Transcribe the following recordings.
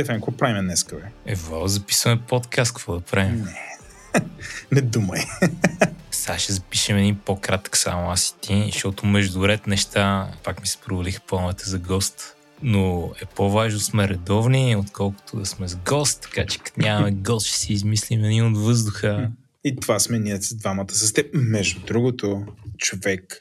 Стефан, какво правим днес, бе? Ево, записваме подкаст, какво да правим? Не. Не думай. Сега ще запишем един по-кратък само аз и ти, защото между ред неща пак ми се провалиха плановете за гост. Но е по-важно сме редовни, отколкото да сме с гост, така че като нямаме гост, ще си измислим един от въздуха. И това сме ние с двамата с теб. Между другото, човек,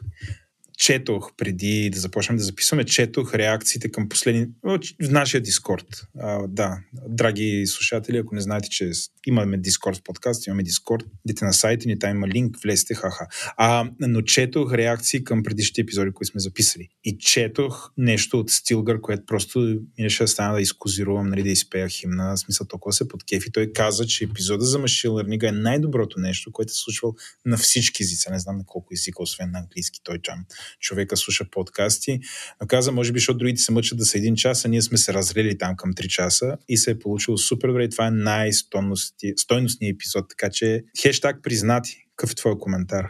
четох преди да започнем да записваме, четох реакциите към последни... в нашия Дискорд. А, да, драги слушатели, ако не знаете, че имаме Дискорд подкаст, имаме Дискорд, идете на сайта ни, там има линк, влезте, хаха. А, но четох реакции към предишните епизоди, които сме записали. И четох нещо от Стилгър, което просто минеше да стана да изкозирувам, нали, да изпея химна, в смисъл толкова се подкефи. Той каза, че епизода за Machine Learning е най-доброто нещо, което се случвал на всички езици. Не знам на колко езика, освен на английски, той там човека слуша подкасти. Но каза, може би, защото другите се мъчат да са един час, а ние сме се разрели там към 3 часа и се е получило супер добре. И това е най-стойностният епизод. Така че, хештаг признати. Какъв е твой коментар?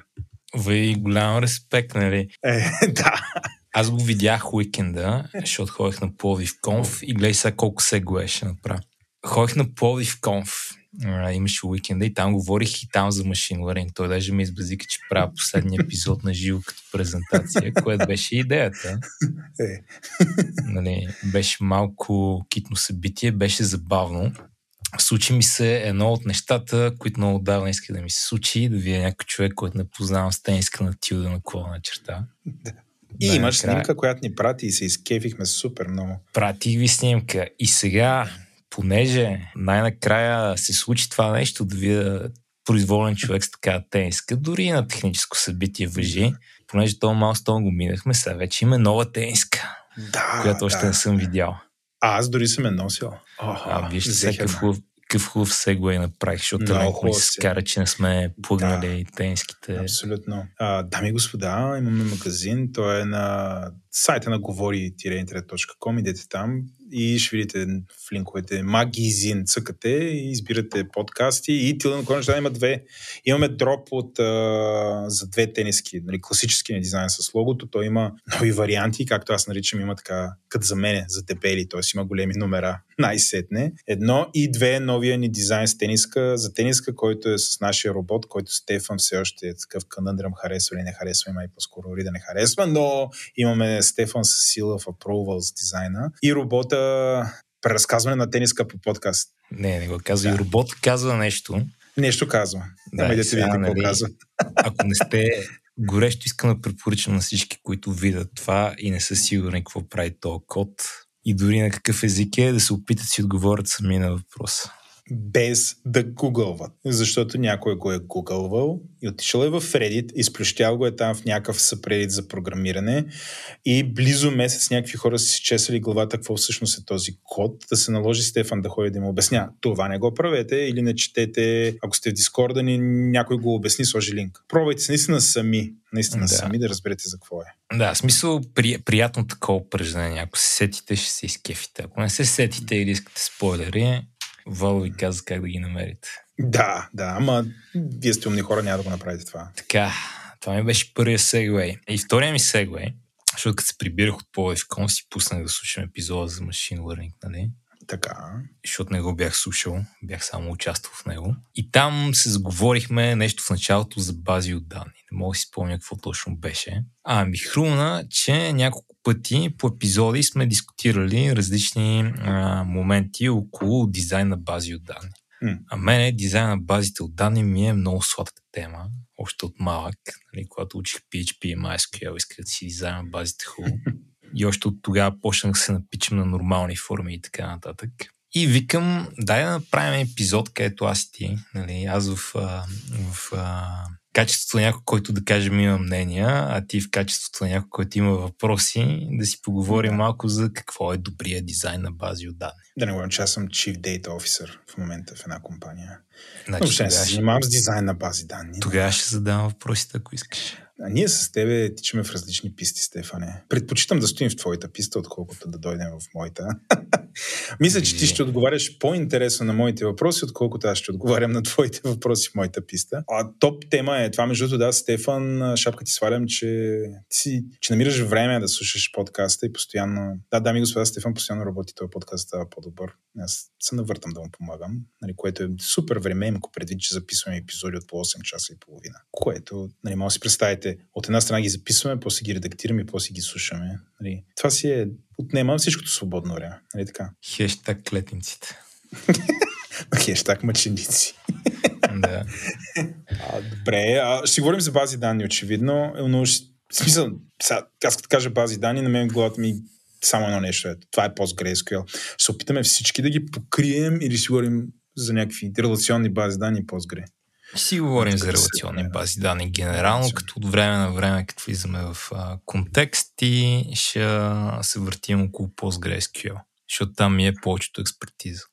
Ви голям респект, нали? Е, да. Аз го видях уикенда, защото ходих на Пловдив Конф и гледай сега колко се го ще направя. Ходих на Пловдив Конф а, имаше уикенда и там говорих и там за машин learning. Той даже ми избазика, че правя последния епизод на живо като презентация, което беше идеята. Е. Нали, беше малко китно събитие, беше забавно. Случи ми се едно от нещата, които много давно иска да ми се случи, да вие някой човек, който не познавам с тениска на тилда на колана черта. И да, имаш края... снимка, която ни прати и се изкефихме супер много. Пратих ви снимка. И сега понеже най-накрая се случи това нещо, да видя произволен човек с така тениска, дори на техническо събитие въжи, понеже това малко го минахме, сега вече има нова тениска, да, която още да. не съм видял. А, аз дори съм е носил. О, а, вижте сега какъв хубав, какъв хубав сегуей направих, защото много ми се скара, че не сме плъгнали да, тенските. Абсолютно. А, дами и господа, имаме магазин. Той е на сайта на говори-интернет.com. Идете там и ще видите в линковете магазин, цъкате и избирате подкасти и Тилда на има две. Имаме дроп от, а, за две тениски, нали, класически дизайн с логото. Той има нови варианти, както аз наричам, има така, като за мене, за дебели, т.е. има големи номера, най-сетне. Едно и две новия ни дизайн с тениска, за тениска, който е с нашия робот, който Стефан все още е такъв канъндрам харесва или не харесва, има и по-скоро да не харесва, но имаме Стефан с сила в approval с дизайна и робота преразказване на тениска по подкаст. Не, не го казва. Да. И робот казва нещо. Нещо казва. Да, Ама идете ви какво нали, казва. Ако не сте горещо, искам да препоръчам на всички, които видят това и не са сигурни какво прави този код и дори на какъв език е, да се опитат си отговорят сами на въпроса без да гугълват. Защото някой го е гугълвал и отишъл е в Reddit, изплющял го е там в някакъв съпредит за програмиране и близо месец някакви хора са си чесали главата какво всъщност е този код, да се наложи Стефан да ходи да му обясня. Това не го правете или не четете, ако сте в Дискорда ни, някой го обясни, сложи линк. Пробвайте се наистина сами, наистина да. сами да разберете за какво е. Да, смисъл при, приятно такова упражнение. Ако се сетите, ще се изкефите. Ако не се сетите или искате спойлери, Вало ви каза как да ги намерите. Да, да, ама вие сте умни хора, няма да го направите това. Така, това ми беше първия сегвей. И втория ми сегвей, защото като се прибирах от Пловдив Кон, си пуснах да слушам епизода за Machine Learning, нали? Така. Защото не го бях слушал, бях само участвал в него. И там се заговорихме нещо в началото за бази от данни. Не мога да си спомня какво точно беше. А, ми хрумна, че няколко пъти по епизоди сме дискутирали различни а, моменти около дизайн на бази от данни. Mm. А мене дизайн на базите от данни ми е много сладка тема, още от малък, нали, когато учих PHP и MySQL, исках да си дизайна базите хубаво. И още от тогава почнах да се напичам на нормални форми и така нататък. И викам, дай да направим епизод, където аз ти, нали, аз в, в, в качеството на някой, който да кажем има мнения, а ти в качеството на някой, който има въпроси, да си поговорим да. малко за какво е добрия дизайн на бази от данни. Да не говорим, че аз съм Chief Data Officer в момента в една компания. Значи, Но ще се занимавам с дизайн на бази данни. Тогава ще задавам въпросите, ако искаш. А ние с тебе тичаме в различни писти, Стефане. Предпочитам да стоим в твоята писта, отколкото да дойдем в моята. Мисля, че ти ще отговаряш по-интересно на моите въпроси, отколкото аз ще отговарям на твоите въпроси в моята писта. А топ тема е това, между да, Стефан, шапка ти свалям, че, ти, че намираш време да слушаш подкаста и постоянно... Да, дами и господа, Стефан постоянно работи този подкаст, става по-добър. Аз се навъртам да му помагам, нали, което е супер време, ако предвид, че записваме епизоди от по 8 часа и половина. Което, нали, може да си представите, от една страна ги записваме, после ги редактираме, после ги слушаме. Нали. Това си е отнема всичкото свободно време. Нали така? Хештаг клетниците. Хештаг мъченици. да. А, добре, а, ще говорим за бази данни, очевидно, но ще, смисъл, сега, аз като кажа бази данни, на мен главата ми само едно нещо. Ето. Това е PostgreSQL. Ще се опитаме всички да ги покрием или си говорим за някакви релационни бази данни Postgre. Ще си говорим за релационни бази данни генерално, като от време на време, като влизаме в а, контекст и ще се въртим около PostgreSQL, защото там ми е повечето експертиза.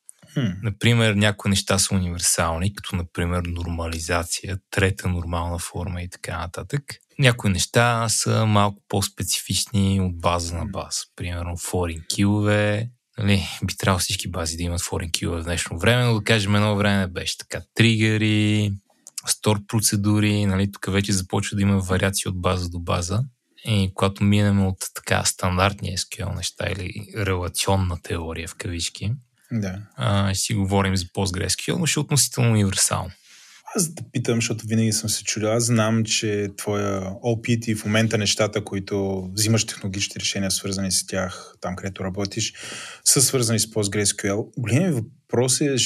Например, някои неща са универсални, като например нормализация, трета нормална форма и така нататък. Някои неща са малко по-специфични от база на база. Примерно foreign килове, нали, би трябвало всички бази да имат foreign килове в днешно време, но да кажем едно време беше така. Тригъри, стор процедури, нали, тук вече започва да има вариации от база до база. И когато минем от така стандартния SQL неща или релационна теория в кавички, да. а, си говорим за PostgreSQL, но ще е относително универсално. Аз да питам, защото винаги съм се чудил. Аз знам, че твоя опит и в момента нещата, които взимаш технологичните решения, свързани с тях, там където работиш, са свързани с PostgreSQL. Големият въпрос е,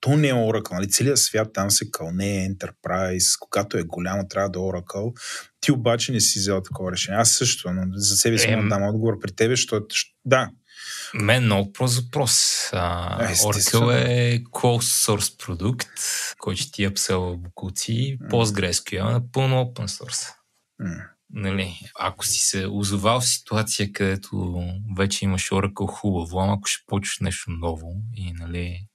то не е Oracle. Нали? Целият свят там се кълне, Enterprise, когато е голямо, трябва да е Oracle. Ти обаче не си взел такова решение. Аз също, но за себе си е, дам отговор при тебе, защото да, мен много прост въпрос. А, Oracle е closed source продукт, който ще ти псел букуци. Mm. PostgreSQL е напълно open source. Mm. Нали, ако си се озовал в ситуация, където вече имаш Oracle хубаво, ама ако ще почваш нещо ново и нали,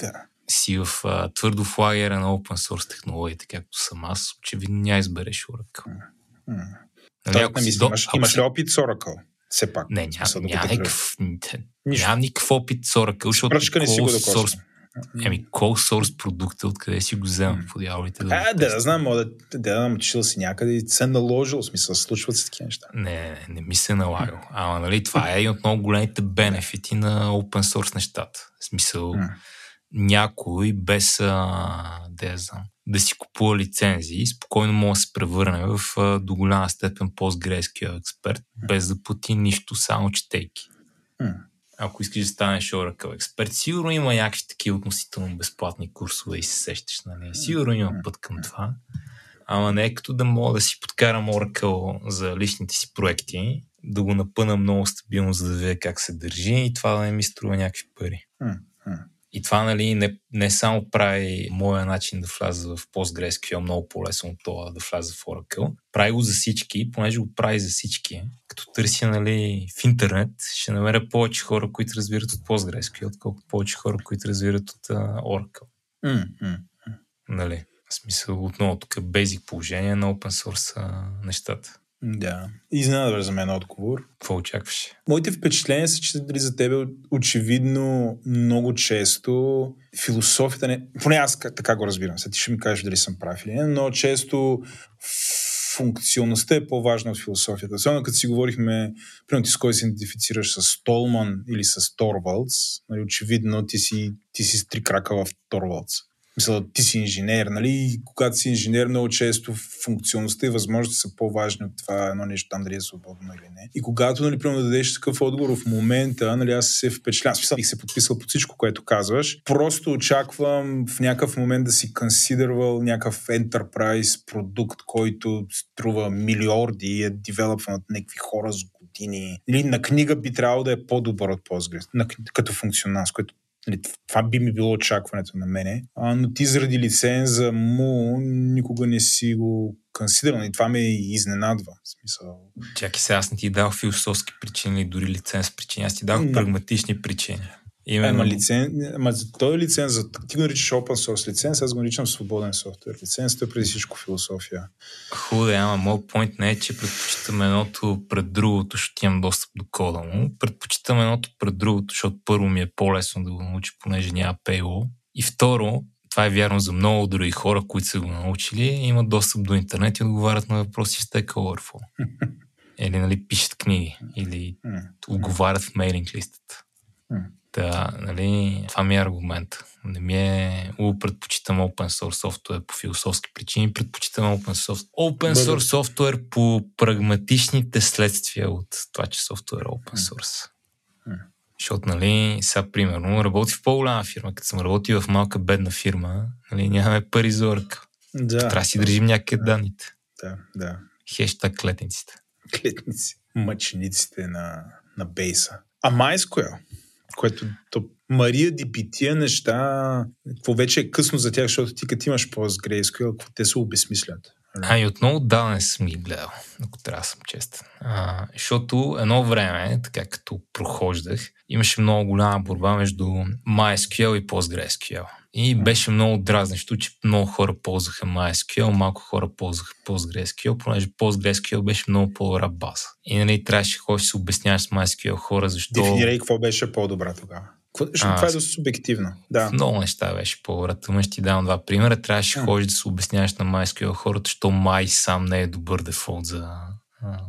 да. си в а, твърдо флагера на open source технологиите, както съм аз, очевидно няма избереш Oracle. Mm. Нали, ако си, имаш, имаш ли опит с Oracle? Все пак. Не, няма, няма, никакъв, няма никакъв опит с Oracle, защото Пръчка не си го source, Еми, call source продукта, откъде си го вземам по дяволите? Да, а, да, да знам, да, да, да, отишъл си някъде и се наложил, в смисъл, случват се такива неща. Не, не, не ми се е налагал. Ама, нали, това е един от много големите бенефити на open source нещата. В смисъл, някой без, а, да, знам, да си купува лицензии, спокойно може да се превърне в до голяма степен PostgreSQL експерт, без да плати нищо, само четейки. Ако искаш да станеш Oracle експерт, сигурно има някакви такива относително безплатни курсове и се сещаш, нали? Сигурно има път към това. Ама не е като да мога да си подкарам Oracle за личните си проекти, да го напъна много стабилно, за да видя как се държи и това да не ми струва някакви пари. И това нали, не, не само прави моя начин да вляза в PostgreSQL много по-лесно от това да вляза в Oracle. Прави го за всички, понеже го прави за всички. Като търся нали, в интернет, ще намеря повече хора, които разбират от PostgreSQL, отколкото повече хора, които разбират от uh, Oracle. Mm-hmm. Нали? В смисъл, отново тук е бейзик положение на open source нещата. Да. Изненадваш за мен отговор. Какво очакваш? Моите впечатления са, че дали за тебе очевидно много често философията не... Поне аз така го разбирам. Сега ти ще ми кажеш дали съм прав или не, но често функционалността е по-важна от философията. Особено като си говорихме, примерно ти с кой се идентифицираш с Толман или с Торвалдс, нали, очевидно ти си, ти си с три крака в Торвалдс. Мисля, ти си инженер, нали? И когато си инженер, много често функционалността и възможности са по-важни от това едно нещо там дали е свободно или не. И когато, нали, примерно, да дадеш такъв отговор в момента, нали, аз се впечатлявам. Смисъл, бих се подписал под всичко, което казваш. Просто очаквам в някакъв момент да си консидервал някакъв enterprise продукт, който струва милиорди и е девелопван от някакви хора с години. Или на книга би трябвало да е по-добър от Postgres, на, като функционалност, което Нали, това би ми било очакването на мене. А, но ти заради лиценза му никога не си го консидерал и това ме изненадва. В смисъл... Чакай се, аз не ти дал философски причини дори лиценз причини. Аз ти дал да. прагматични причини. Именно... Ама, лицен... Ама за този лиценз, ти го наричаш open source лиценз, аз го наричам свободен софтуер. Лиценз е преди всичко философия. Хубаво, ама моят point не е, че предпочитам едното пред другото, защото имам достъп до кода му. Предпочитам едното пред другото, защото първо ми е по-лесно да го науча, понеже няма paywall. И второ, това е вярно за много други хора, които са го научили, имат достъп до интернет и отговарят на въпроси в Stack Overflow. или нали, пишат книги, или отговарят в мейлинг листата. Да, нали, това ми е аргумент. Не ми е... У, предпочитам open source софтуер по философски причини, предпочитам open source. Open source софтуер по прагматичните следствия от това, че софтуер е open source. Защото, нали, сега, примерно, работи в по-голяма фирма. Като съм работил в малка бедна фирма, нали, нямаме пари за орък. Да. Трябва да си държим да. данните. Да, да. Хештаг клетниците. Клетници. Мъчениците на, на бейса. А MySQL, което то, Мария Ди тия неща, какво вече е късно за тях, защото ти като имаш PostgreSQL, какво те се обесмислят. А и отново да, не съм ги гледал, ако трябва да съм честен. А, защото едно време, така като прохождах, имаше много голяма борба между MySQL и PostgreSQL. И беше много дразнещо, че много хора ползваха MySQL, малко хора ползваха PostgreSQL, понеже PostgreSQL беше много по-добра база. И нали трябваше да се обясняваш с MySQL хора, защо... Дефинирай какво беше по-добра тогава. Защото това е доста субективно. Да. Много неща беше. Тъмън ще ти давам два примера. Трябваше да ходиш да се обясняваш на MySQL хората, що май сам не е добър дефолт за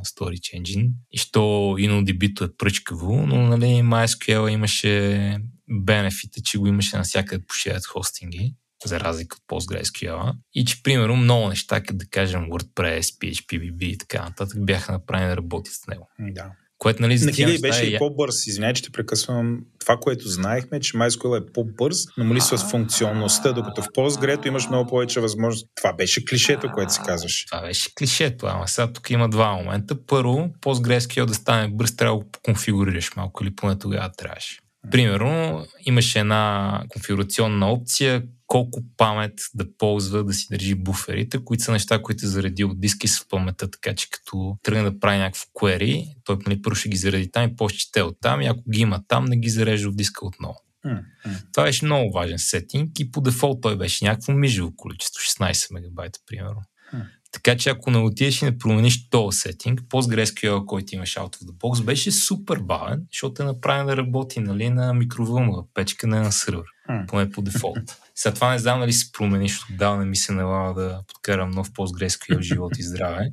Storage Engine. И що InnoDB-то е пръчкаво, но нали, MySQL имаше бенефита, че го имаше навсякъде по shared хостинги за разлика от PostgreSQL. И че, примерно, много неща, като да кажем WordPress, PHPBB и така нататък, бяха направени да работят с него. Да. Което, нали, за и беше е... и по-бърз. Извинявай, че те прекъсвам. Това, което знаехме, че MySQL е по-бърз, но моли с функционалността, докато в Postgre имаш много повече възможност. Това беше клишето, което си казваш. Това беше клишето, ама сега тук има два момента. Първо, PostgreSQL да стане бърз, трябва да го конфигурираш малко или поне тогава трябваше. Примерно, имаше една конфигурационна опция, колко памет да ползва да си държи буферите, които са неща, които е зареди от диски с паметта, така че като тръгне да прави някакво query, той нали, първо ще ги зареди там и после чете от там и ако ги има там, не ги зарежда от диска отново. Mm-hmm. Това беше много важен сетинг и по дефолт той беше някакво мижево количество, 16 мегабайта примерно. Mm. Така че ако не отидеш и не промениш този сетинг, PostgreSQL, който имаш out of the box, беше супер бавен, защото е направен да работи нали, на микровълнова печка, не на сървър, mm. поне по дефолт. Сега това не знам дали се промени, защото отдавна ми се налага да подкарам нов PostgreSQL живот и здраве.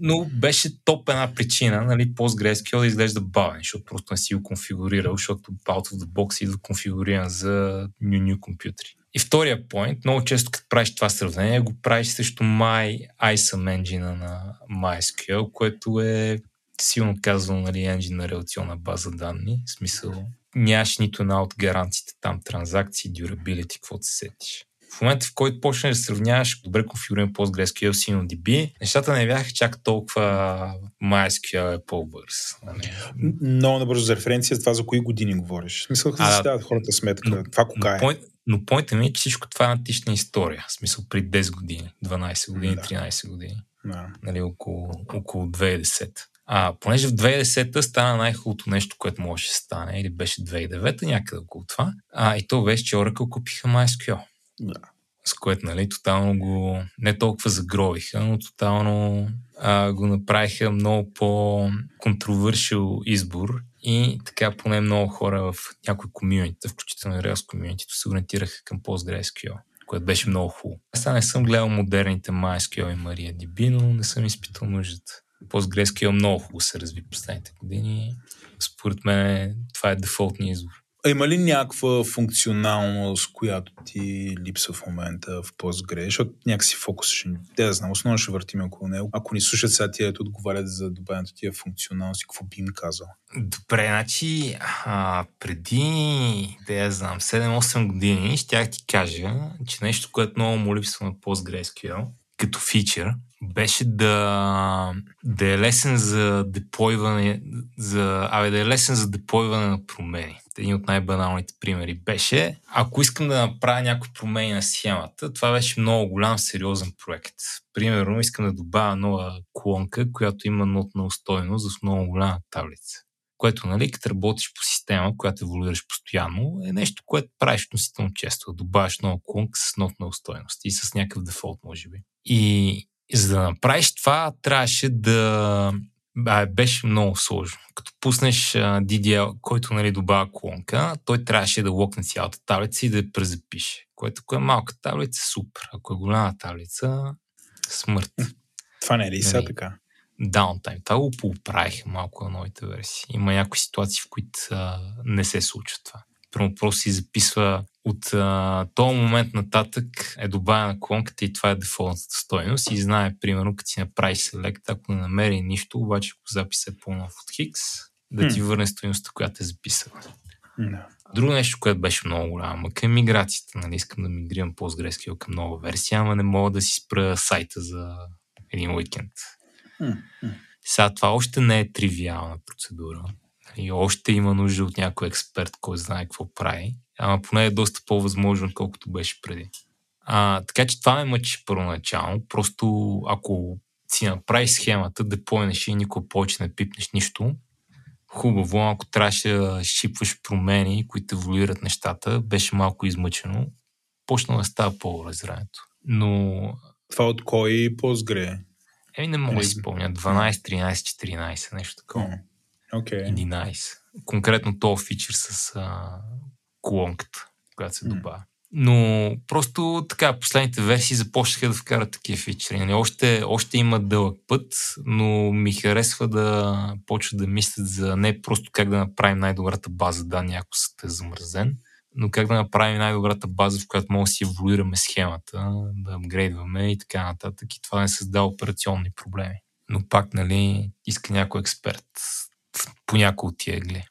Но беше топ една причина, нали, PostgreSQL да изглежда бавен, защото просто не си го конфигурирал, защото out of the box идва конфигуриран за new, new компютри. И втория поинт, много често като правиш това сравнение, го правиш срещу My ISAM engine на MySQL, което е силно казано нали, engine на реалационна база данни, в смисъл нямаш нито една от гаранциите там, транзакции, durability, каквото се сетиш. В момента, в който почнеш да сравняваш добре конфигуриран PostgreSQL с InnoDB, нещата не бяха чак толкова MySQL е по-бърз. Нали? Много набързо за референция това за кои години говориш. Смисъл да си дават хората сметка. Но, това кога е? Но поинта ми е, че всичко това е антична история. В смисъл при 10 години, 12 години, да. 13 години. Да. Нали, около, около 2010. А, понеже в 2010-та стана най-хубавото нещо, което може да стане, или беше 2009-та, някъде около това, а, и то беше, че Oracle купиха MySQL. Да. С което, нали, тотално го, не толкова загробиха, но тотално а, го направиха много по-контровършил избор и така поне много хора в някои комьюнита, включително и Rails комьюнитито, се ориентираха към PostgreSQL което беше много хубаво. Аз не съм гледал модерните MySQL и MariaDB, но не съм изпитал нуждата. PostgreSQL много хубаво се разви последните години. Според мен това е дефолтният избор. А има ли някаква функционалност, която ти липсва в момента в Postgre? Защото някакси фокус ще... Те да знам, основно ще въртим около него. Ако ни слушат сега тия, отговарят за добавянето тия функционалности, какво би им казал? Добре, значи а, преди, да я знам, 7-8 години щях ти кажа, че нещо, което много му липсва на PostgreSQL, като фичър, беше да, да е лесен за деплойване, за, абе, да е лесен за деплойване на промени. Един от най-баналните примери беше, ако искам да направя някои промени на схемата, това беше много голям, сериозен проект. Примерно, искам да добавя нова колонка, която има нотна устойност за много голяма таблица. което, нали, като работиш по система, която еволюираш постоянно, е нещо, което правиш относително често. Добавяш нова клонка с нов на устойност и с някакъв дефолт, може би. И за да направиш това, трябваше да а, беше много сложно. Като пуснеш DDL, който нали, добавя колонка, той трябваше да локне цялата таблица и да я презапише. Което ако е малка таблица, супер. Ако е голяма таблица, смърт. Това не е ли сега нали, така? Даунтайм. Това го поправиха малко на новите версии. Има някои ситуации, в които а, не се случва това. Прямо просто си записва от а, този момент нататък е добавена колонката и това е дефолтната стойност и знае, примерно, като си направи селект, ако не намери нищо, обаче ако записа е по-нов от Хикс, да ти върне стойността, която е записала. Да. Друго нещо, което беше много голямо, мъка е миграцията. Нали? Искам да мигрирам PostgreSQL към нова версия, ама не мога да си спра сайта за един уикенд. Сега това още не е тривиална процедура. И още има нужда от някой експерт, който знае какво прави. Ама поне е доста по-възможно, колкото беше преди. А, така че това ме мъчи първоначално. Просто ако си направиш схемата, да поенеш и никога повече не пипнеш нищо, хубаво, ако трябваше да шипваш промени, които еволюират нещата, беше малко измъчено. Почна да става по-разрането. Но... Това от кой Postgre? Еми не мога да си спомня. 12, 13, 14, нещо такова. Okay. 11. Конкретно този фичър с а, колонката, която се добавя. Но просто така, последните версии започнаха да вкарат такива фичери. Нали, още, още има дълъг път, но ми харесва да почва да мислят за не просто как да направим най-добрата база данни, ако са е замразен, но как да направим най-добрата база, в която може да си еволюираме схемата, да апгрейдваме и така нататък. И това не създава операционни проблеми. Но пак, нали, иска някой експерт по някои от тия гли.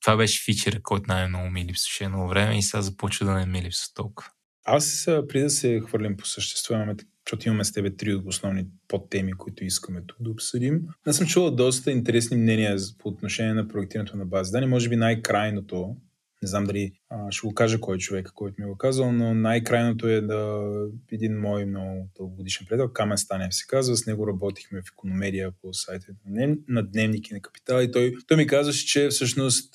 Това беше фичера, който най-много ми липсваше едно време и сега започва да не ми липсва толкова. Аз преди да се хвърлим по същество, имаме, защото имаме с тебе три основни подтеми, които искаме тук да обсъдим. Аз съм чувал доста интересни мнения по отношение на проектирането на бази данни. Може би най-крайното, не знам дали а, ще го кажа кой е човек, който ми го казал, но най-крайното е да един мой много дългогодишен приятел, Камен Станев се казва, с него работихме в економедия по сайта на Дневник и на Капитал и той, той ми казваше, че всъщност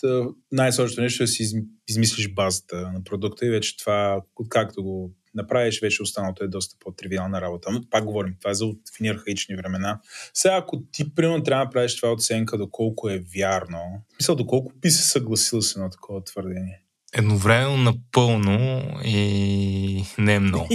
най-сложното нещо е да си измислиш базата на продукта и вече това, както го направиш, вече останалото е доста по-тривиална работа. Но пак говорим, това е за фини архаични времена. Сега, ако ти, примерно, трябва да правиш това оценка доколко е вярно, мисля, доколко би се съгласил с едно такова твърдение? Едновременно напълно и не е много.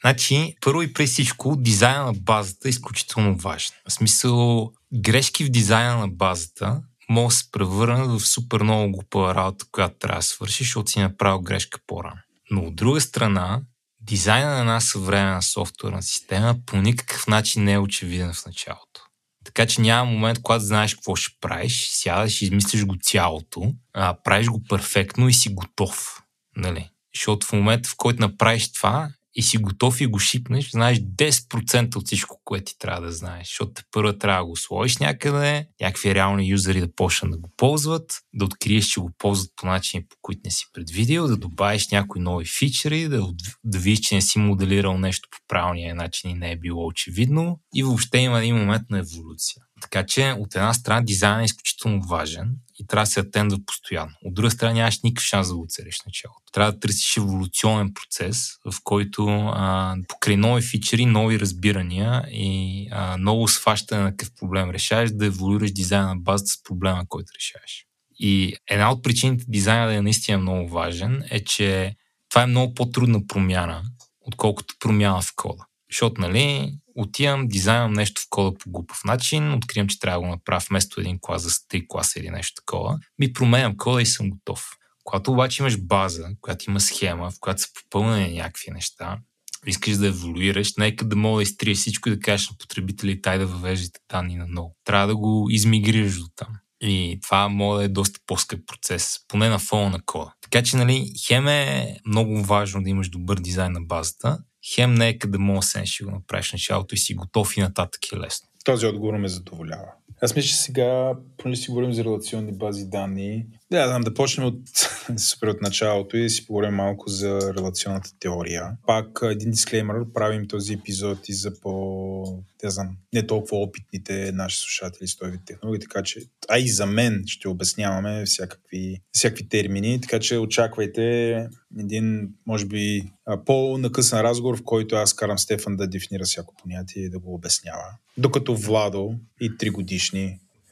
Значи, първо и преди всичко, дизайна на базата е изключително важен. В смисъл, грешки в дизайна на базата могат да се превърнат в супер много глупа работа, която трябва да свършиш, защото си направил грешка по-рано. Но от друга страна, дизайна на една съвременна софтуерна система по никакъв начин не е очевиден в началото. Така че няма момент, когато знаеш какво ще правиш, сядаш, измислиш го цялото, а, правиш го перфектно и си готов. Нали? Защото в момента, в който направиш това, и си готов и го шипнеш, знаеш 10% от всичко, което ти трябва да знаеш. Защото те първо трябва да го сложиш някъде, някакви реални юзери да почнат да го ползват, да откриеш, че го ползват по начини, по които не си предвидил, да добавиш някои нови фичери, да, да видиш, че не си моделирал нещо по правилния начин и не е било очевидно. И въобще има един момент на еволюция. Така че от една страна дизайнът е изключително важен и трябва да се атендва постоянно. От друга страна нямаш никакъв шанс да го оцелиш началото. Трябва да търсиш еволюционен процес, в който а, покрай нови фичери, нови разбирания и а, ново схващане на какъв проблем решаваш, да еволюираш дизайна на базата с проблема, който решаваш. И една от причините дизайна да е наистина много важен е, че това е много по-трудна промяна, отколкото промяна в кода. Защото, нали, отивам, дизайнам нещо в кода по глупав начин, откривам, че трябва да го направя вместо един клас за три класа или нещо такова, ми променям кода и съм готов. Когато обаче имаш база, която има схема, в която са попълнени някакви неща, искаш да еволюираш, нека да мога да изтриеш всичко и да кажеш на потребители тай да въвеждате данни на ново. Трябва да го измигрираш до там. И това може да е доста по-скъп процес, поне на фона на кода. Така че, нали, хем е много важно да имаш добър дизайн на базата, хем не е къде мога да ще го направиш началото и си готов и нататък е лесно. Този отговор ме задоволява. Аз мисля, че сега, понеже си говорим за релационни бази данни, Да, знам да почнем от, супер от началото и да си поговорим малко за релационната теория. Пак един дисклеймер, правим този епизод и за по, не знам, не толкова опитните наши слушатели с този технологии, така че, а и за мен ще обясняваме всякакви, всякакви термини, така че очаквайте един, може би, по-накъсан разговор, в който аз карам Стефан да дефинира всяко понятие и да го обяснява. Докато Владо и три годишни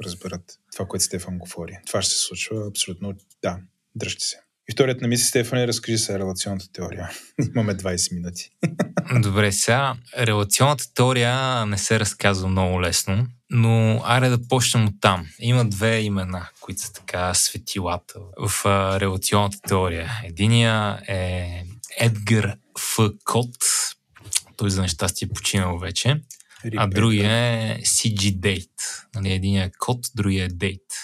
разберат това, което Стефан говори. Това ще се случва абсолютно, да, дръжте се. И вторият на мисли, Стефан, е разкажи се релационната теория. Имаме 20 минути. Добре, сега релационната теория не се разказва много лесно, но аре да почнем от там. Има две имена, които са така светилата в релационната теория. Единия е Едгар Ф. Кот, той за нещастие е починал вече. А другия е CG Date. Нали, един е код, другия е Date.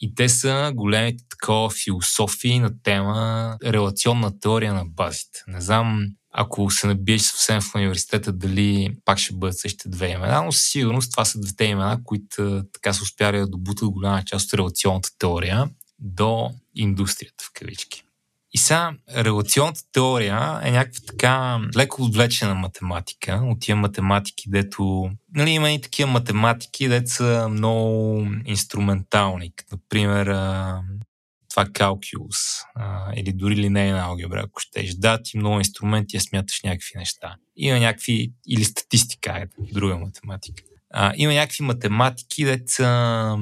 И те са големите такова философии на тема релационна теория на базите. Не знам, ако се набиеш съвсем в университета, дали пак ще бъдат същите две имена, но със сигурност това са двете имена, които така са успяли да добутат голяма част от релационната теория до индустрията в кавички. И сега, релационната теория е някаква така леко отвлечена математика, от тия математики, дето... Нали, има и такива математики, дето са много инструментални, като, например, това калкулус, или дори линейна алгебра, ако щеш. Да, ти много инструменти я смяташ някакви неща. Има някакви, или статистика, е друга математика. А, има някакви математики, дето са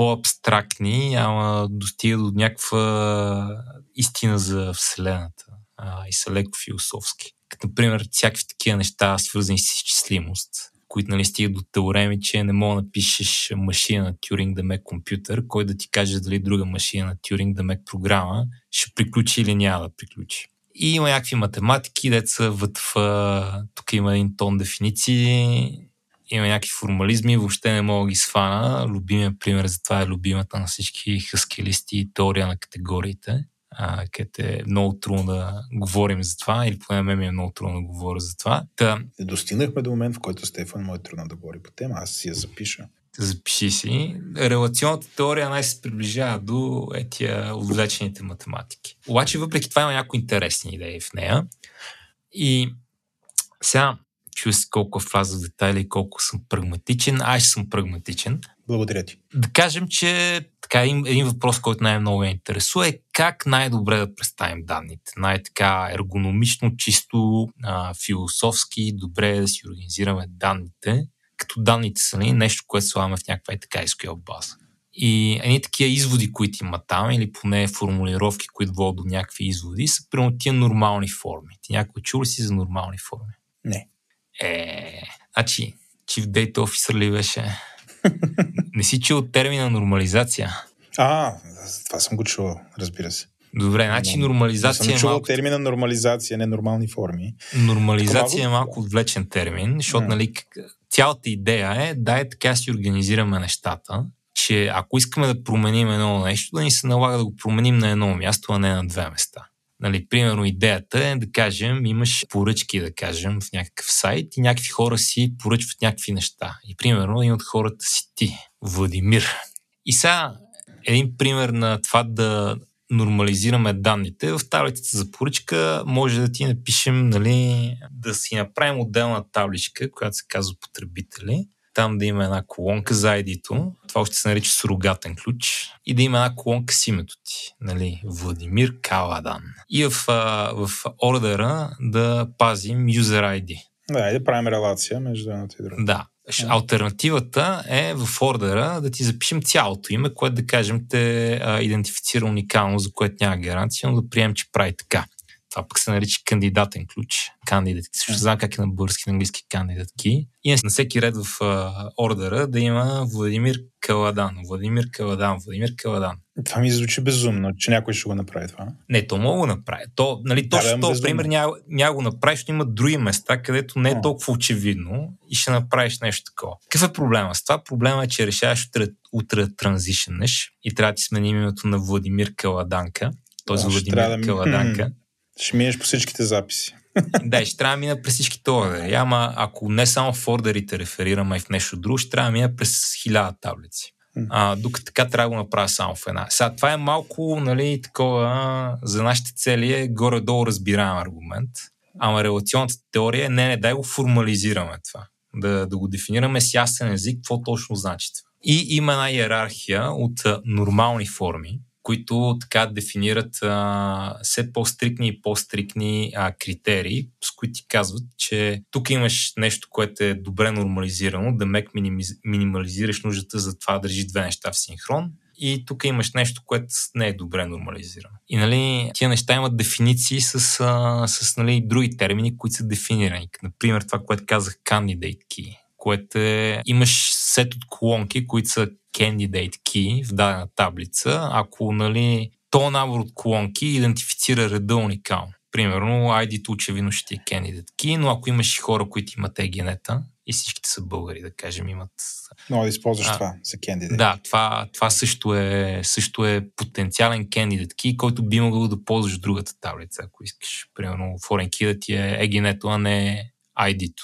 по-абстрактни, ама достига до някаква истина за Вселената а, и са леко философски. Като, например, всякакви такива неща, свързани с изчислимост, които нали, стигат до теореми, че не мога да напишеш машина на Тюринг да мек компютър, кой да ти каже дали друга машина на Тюринг да мек програма ще приключи или няма да приключи. И има някакви математики, деца ВТФ, тук има един тон дефиниции, има някакви формализми, въобще не мога да ги свана. Любимия пример за това е любимата на всички хаскелисти теория на категориите, където е много трудно да говорим за това, или поне мен ми е много трудно да говоря за това. Та... Достигнахме до момент, в който Стефан му е трудно да говори по тема, аз си я запиша. Запиши си. Релационната теория най се приближава до етия отвлечените математики. Обаче, въпреки това има някои интересни идеи в нея. И сега чуя си колко е фаза в детайли и колко съм прагматичен. Аз съм прагматичен. Благодаря ти. Да кажем, че така, един въпрос, който най-много ме интересува е как най-добре да представим данните. Най-така ергономично, чисто а, философски, добре да си организираме данните, като данните са нали, нещо, което слагаме в някаква и така SQL база. И едни такива изводи, които има там, или поне формулировки, които водят до някакви изводи, са примерно тия нормални форми. Ти някой чул си за нормални форми? Не. Е, значи, Chief Data Officer ли беше? Не си чул термина нормализация? А, това съм го чувал, разбира се. Добре, значи нормализация съм е чувал малко... термина нормализация, не нормални форми. Нормализация е малко отвлечен термин, защото, нали, цялата идея е да е така си организираме нещата, че ако искаме да променим едно нещо, да ни се налага да го променим на едно място, а не на две места. Нали, примерно идеята е да кажем, имаш поръчки, да кажем, в някакъв сайт и някакви хора си поръчват някакви неща. И примерно един от хората си ти, Владимир. И сега един пример на това да нормализираме данните. В таблицата за поръчка може да ти напишем, нали, да си направим отделна табличка, която се казва потребители там да има една колонка за ID-то, това още се нарича сурогатен ключ, и да има една колонка с името ти, нали, Владимир Каладан. И в, в ордера да пазим user ID. Да, и да правим релация между едното и другото. Да. Альтернативата е в ордера да ти запишем цялото име, което да кажем те а, идентифицира уникално, за което няма гаранция, но да приемем, че прави така. Това пък се нарича кандидатен ключ. Кандидат. Също знам как е на български на английски кандидатки. И на всеки ред в а, ордера да има Владимир Каладан. Владимир Каладан. Владимир Каладан. Това ми звучи безумно, че някой ще го направи това. Не, то мога го направи. То, нали, точно да, този пример няма, няма го направиш, защото има други места, където не е толкова очевидно и ще направиш нещо такова. Какъв е проблема с това? Проблема е, че решаваш утре, утре транзишнеш и трябва да ти сменим името на Владимир Каладанка. Този да, Владимир да Каладанка. Ще минеш по всичките записи. да, ще трябва да мина през всичките ордери. Ама ако не само в ордерите реферираме и в нещо друго, ще трябва да мина през хиляда таблици. А, докато така трябва да го направя само в една. Сега, това е малко, нали, такова, за нашите цели е горе-долу разбираем аргумент. Ама релационната теория е, не, не, дай го формализираме това. Да, да го дефинираме с ясен език, какво точно значи това. И има една иерархия от нормални форми, които така дефинират а, все по-стрикни и по-стрикни а, критерии, с които ти казват, че тук имаш нещо, което е добре нормализирано, да мек минимализираш нуждата за това да държиш две неща в синхрон. И тук имаш нещо, което не е добре нормализирано. И нали, тия неща имат дефиниции с, а, с нали, други термини, които са дефинирани. Например, това, което казах candidate key, което е, имаш сет от колонки, които са candidate key в дадена таблица, ако нали, то набор от колонки идентифицира реда уникално. Примерно, ID-то очевидно ще е candidate key, но ако имаш хора, които имат егенета и всичките са българи, да кажем, имат... Много да използваш а, това за candidate. Да, това, това също, е, също е потенциален candidate key, който би могъл да ползваш другата таблица, ако искаш. Примерно, foreign key да ти е егенето, а не ID-то.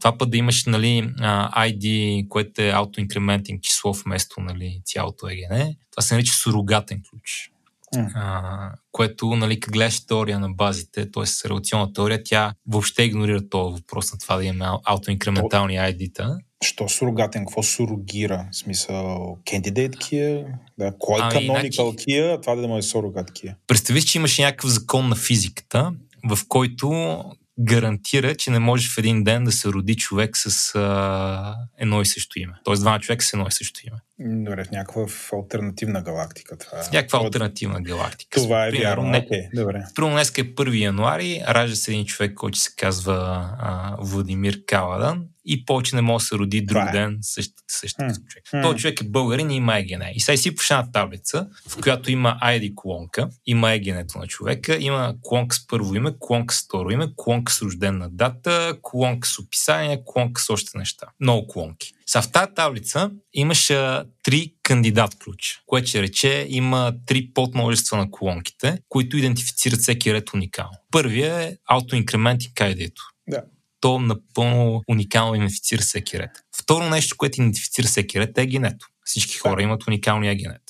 Това път да имаш нали, ID, което е аутоинкрементен число вместо нали, цялото EGN, това се нарича сурогатен ключ. Mm. А, което, нали, като гледаш теория на базите, т.е. релационна теория, тя въобще игнорира този въпрос на това да имаме аутоинкрементални ID-та. Що сурогатен? Какво сурогира? В смисъл, candidate key? Да, кой ами, canonical значи, key? Това да е сурогат key? Представи, че имаш някакъв закон на физиката, в който гарантира, че не може в един ден да се роди човек с а, едно и също име. Тоест двама човека с едно и също име. Добре, в някаква алтернативна галактика. Това. В някаква това... алтернативна галактика. Това е Примерно, вярно. Не, okay, добре. Примерно днес е 1 януари, ражда се един човек, който се казва а, Владимир Каладан и повече не може да се роди друг е. ден същия същ, mm. човек. Той човек е българин и има егене. И сега изсипваш една таблица, в която има ID колонка, има егенето на човека, има колонка с първо име, колонка с второ име, колонка с рождена дата, колонка с описание, колонка с още неща. Много колонки. Сега в тази таблица имаш а, три кандидат ключа, което ще рече има три подмножества на колонките, които идентифицират всеки ред уникално. Първият е аутоинкремент и кайдето. Да то напълно уникално идентифицира всеки ред. Второ нещо, което идентифицира всеки ред е генето. Всички хора имат уникалния егенет.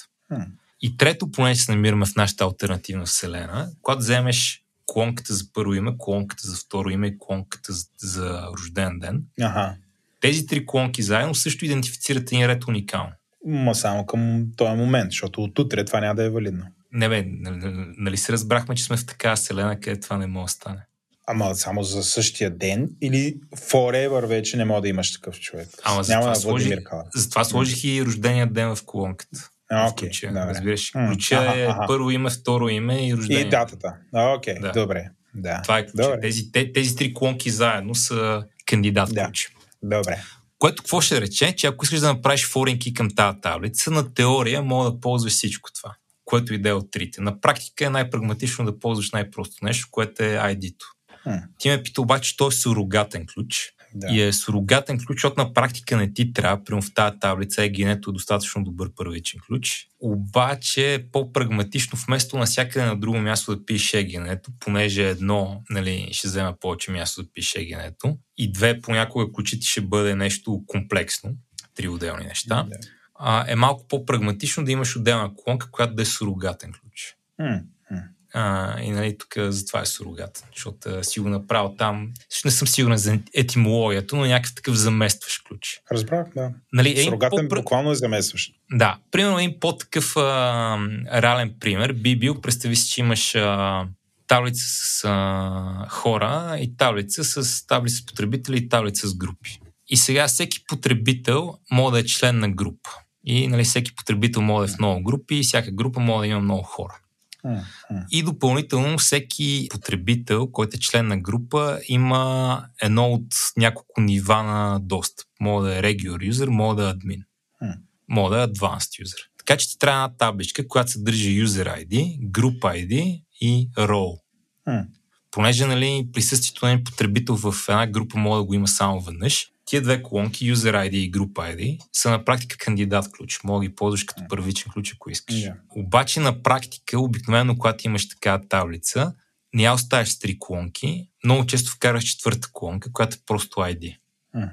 И трето, поне се намираме в нашата альтернативна вселена, когато вземеш колонката за първо име, колонката за второ име и колонката за, за рожден ден, ага. Тези три колонки заедно също идентифицират един ред уникално. Ма само към този момент, защото от утре това няма да е валидно. Не бе, нали се разбрахме, че сме в такава вселена, където това не може да стане. Ама само за същия ден или forever вече не може да имаш такъв човек? Ама за Няма това, сложих, затова сложих и рождения ден в колонката. А, okay, добре. Разбираш, ключа ага, е първо име, второ име и рождение. И датата. А, окей, да. добре. Да. Това е ключа. Тези, те, тези три колонки заедно са кандидат да. Добре. Което какво ще рече, че ако искаш да направиш форинки към тази таблица, на теория мога да ползваш всичко това, което и да е от трите. На практика е най-прагматично да ползваш най-просто нещо, което е ID-то. Ти ме пита обаче, той е сурогатен ключ. Да. И е сурогатен ключ, защото на практика не ти трябва. Прямо в тази таблица е генето достатъчно добър първичен ключ. Обаче по-прагматично, вместо на всякъде на друго място да пише генето, понеже едно нали, ще взема повече място да пише генето, и две понякога ключите ще бъде нещо комплексно, три отделни неща, да. а, е малко по-прагматично да имаш отделна колонка, която да е сурогатен ключ. М- а, и нали, тук затова е сурогат, защото а, си го направил там. Не съм сигурен за етимологията, но някакъв такъв заместващ ключ. Разбрах, да. Нали, Сурогатен по... буквално е заместващ. Да. Примерно един по-такъв а, реален пример би бил, представи си, че имаш а, таблица с а, хора и таблица с таблица с потребители и таблица с групи. И сега всеки потребител може да е член на група. И нали, всеки потребител може да е в много групи и всяка група може да има много хора. И допълнително всеки потребител, който е член на група, има едно от няколко нива на достъп. Мога да е regular user, мога да е admin. Мога да е advanced user. Така че ти трябва една табличка, която съдържа user ID, group ID и role. Понеже нали, присъствието на потребител в една група може да го има само веднъж, Тия две колонки, User ID и Group ID, са на практика кандидат ключ. Мога да ги ползваш като първичен ключ, ако искаш. Yeah. Обаче на практика, обикновено, когато имаш такава таблица, не я оставяш с три колонки, много често вкарваш четвърта колонка, която е просто ID. Mm.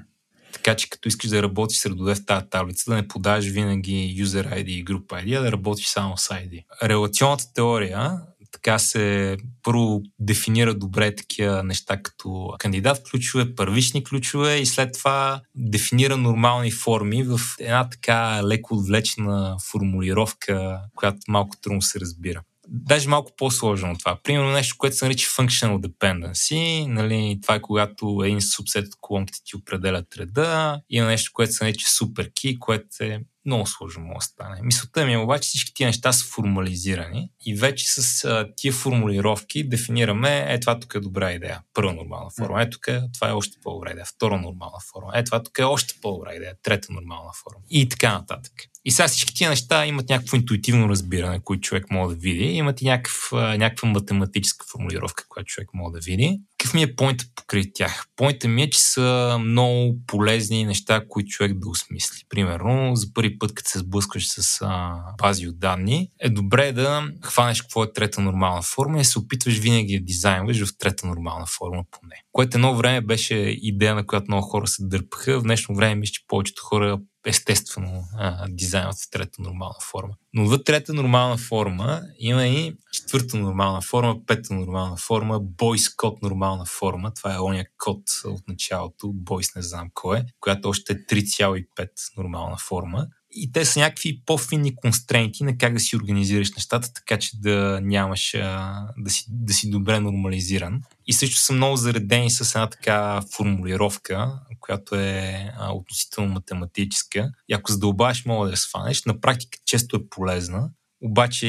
Така че като искаш да работиш с редове в тази таблица, да не подаваш винаги user ID и group ID, а да работиш само с ID. Релационната теория така се първо дефинира добре такива неща като кандидат ключове, първични ключове и след това дефинира нормални форми в една така леко отвлечена формулировка, която малко трудно се разбира даже малко по-сложно от това. Примерно нещо, което се нарича functional dependency. Нали, това е когато един субсет от колонките ти определят реда. Има нещо, което се нарича super key, което е много сложно може да стане. Мисълта ми е обаче всички тия неща са формализирани и вече с а, тия формулировки дефинираме е това тук е добра идея. Първа нормална форма. Е тук е, това е още по-добра идея. Втора нормална форма. Е това тук е още по-добра идея. Трета нормална форма. И така нататък. И сега всички тия неща имат някакво интуитивно разбиране, което човек може да види. Имат и някакъв, някаква математическа формулировка, която човек може да види. Какъв ми е поинтът покрай тях? Поинтът ми е, че са много полезни неща, които човек да осмисли. Примерно, за първи път, като се сблъскваш с а, бази от данни, е добре да хванеш какво е трета нормална форма и се опитваш винаги да дизайнваш в трета нормална форма поне. Което едно време беше идея, на която много хора се дърпаха. В днешно време мисля, че повечето хора естествено а, дизайнът в трета нормална форма. Но в трета нормална форма има и четвърта нормална форма, пета нормална форма, бойс код нормална форма. Това е ония код от началото, бойс не знам кой е, която още е 3,5 нормална форма и те са някакви по-финни констрейнти на как да си организираш нещата, така че да нямаш, а, да, си, да си добре нормализиран. И също са много заредени с една така формулировка, която е а, относително математическа. И ако задълбаваш, мога да я сванеш. На практика често е полезна, обаче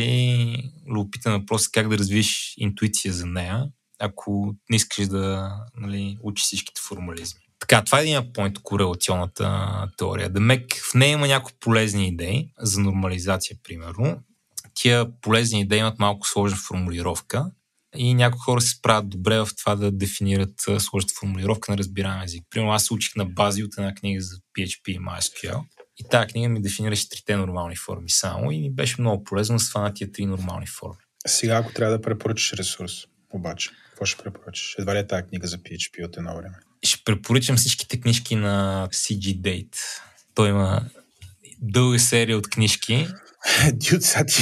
любопитен въпрос е как да развиеш интуиция за нея, ако не искаш да нали, учиш всичките формализми. Така, това е един поинт корелационната теория. Демек в нея има някои полезни идеи за нормализация, примерно. Тия полезни идеи имат малко сложна формулировка и някои хора се справят добре в това да дефинират сложната формулировка на разбираем език. Примерно аз се учих на бази от една книга за PHP и MySQL и тази книга ми дефинираше трите нормални форми само и ми беше много полезно да свана тия три нормални форми. Сега, ако трябва да препоръчаш ресурс, обаче, какво ще препоръчаш? Едва ли е тази книга за PHP от едно време? Ще препоръчам всичките книжки на CG Date. Той има дълга серия от книжки. Дюд, сега ти,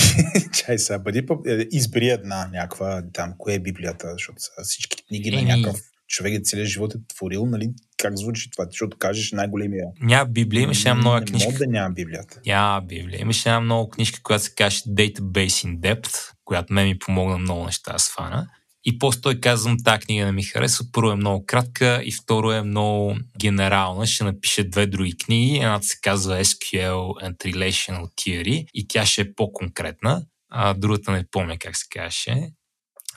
чай сега, бъди, е, избери една някаква, там, кое е Библията, защото всички книги на някакъв човек е целият живот е творил, нали? Как звучи това? Защото кажеш най-големия. Няма Библия, имаше една много книжка. Не да няма Библията. Няма Библия. Имаше една много книжка, която се каже Database in Depth, която ме ми помогна много неща да свана. И после той казвам, тази книга не ми харесва. Първо е много кратка и второ е много генерална. Ще напише две други книги. Едната се казва SQL and Relational Theory и тя ще е по-конкретна. А другата не помня как се казваше.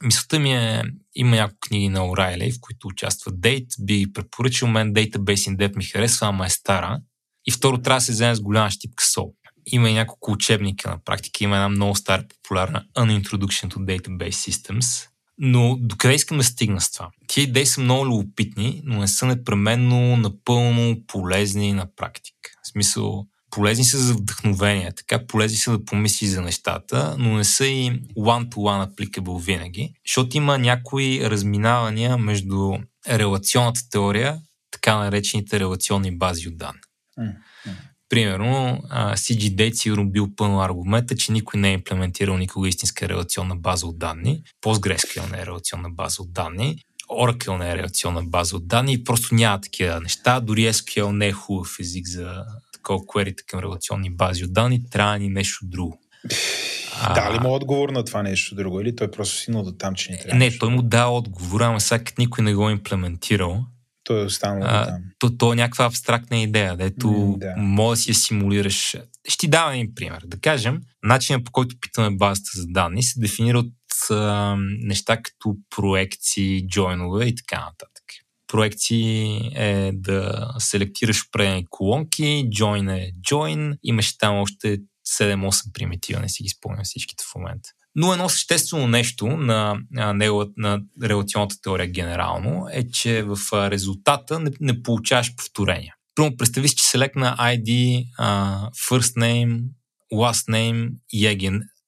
Мисълта ми е, има няколко книги на Орайли, в които участва Дейт. Би препоръчал. Мен Database in Depth ми харесва, ама е стара. И второ, трябва да се вземе с голяма щипка сол. Има и няколко учебника на практика. Има една много стара популярна An Introduction to Database Systems, но докъде искам да стигна с това? Тия идеи са много любопитни, но не са непременно напълно полезни на практика. В смисъл, полезни са за вдъхновение, така полезни са да помислиш за нещата, но не са и one-to-one applicable винаги, защото има някои разминавания между релационната теория, така наречените релационни бази от данни. Примерно, CG Date сигурно бил пълно аргумента, че никой не е имплементирал никога истинска релационна база от данни. PostgreSQL не е релационна база от данни. Oracle не е релационна база от данни и просто няма такива неща. Дори SQL не е хубав език за такова query към релационни бази от данни. Трябва ни нещо друго. Да ли му отговор на това нещо друго? Или той просто синал до там, че не трябва? Не, той му дава отговор, ама сега като никой не го е имплементирал, той е останал а, там. То, то е някаква абстрактна идея, дето mm, да. може да си я симулираш. Ще ти дам един пример. Да кажем, начинът по който питаме базата за данни се дефинира от а, неща като проекции, джойнове и така нататък. Проекции е да селектираш определени колонки, join е join, имаш там още 7-8 примитива, не си ги спомням всичките в момента. Но едно съществено нещо на, на, на релационната теория генерално е, че в резултата не, не получаваш повторения. Първо представи си, че се лекна ID, uh, first name, last name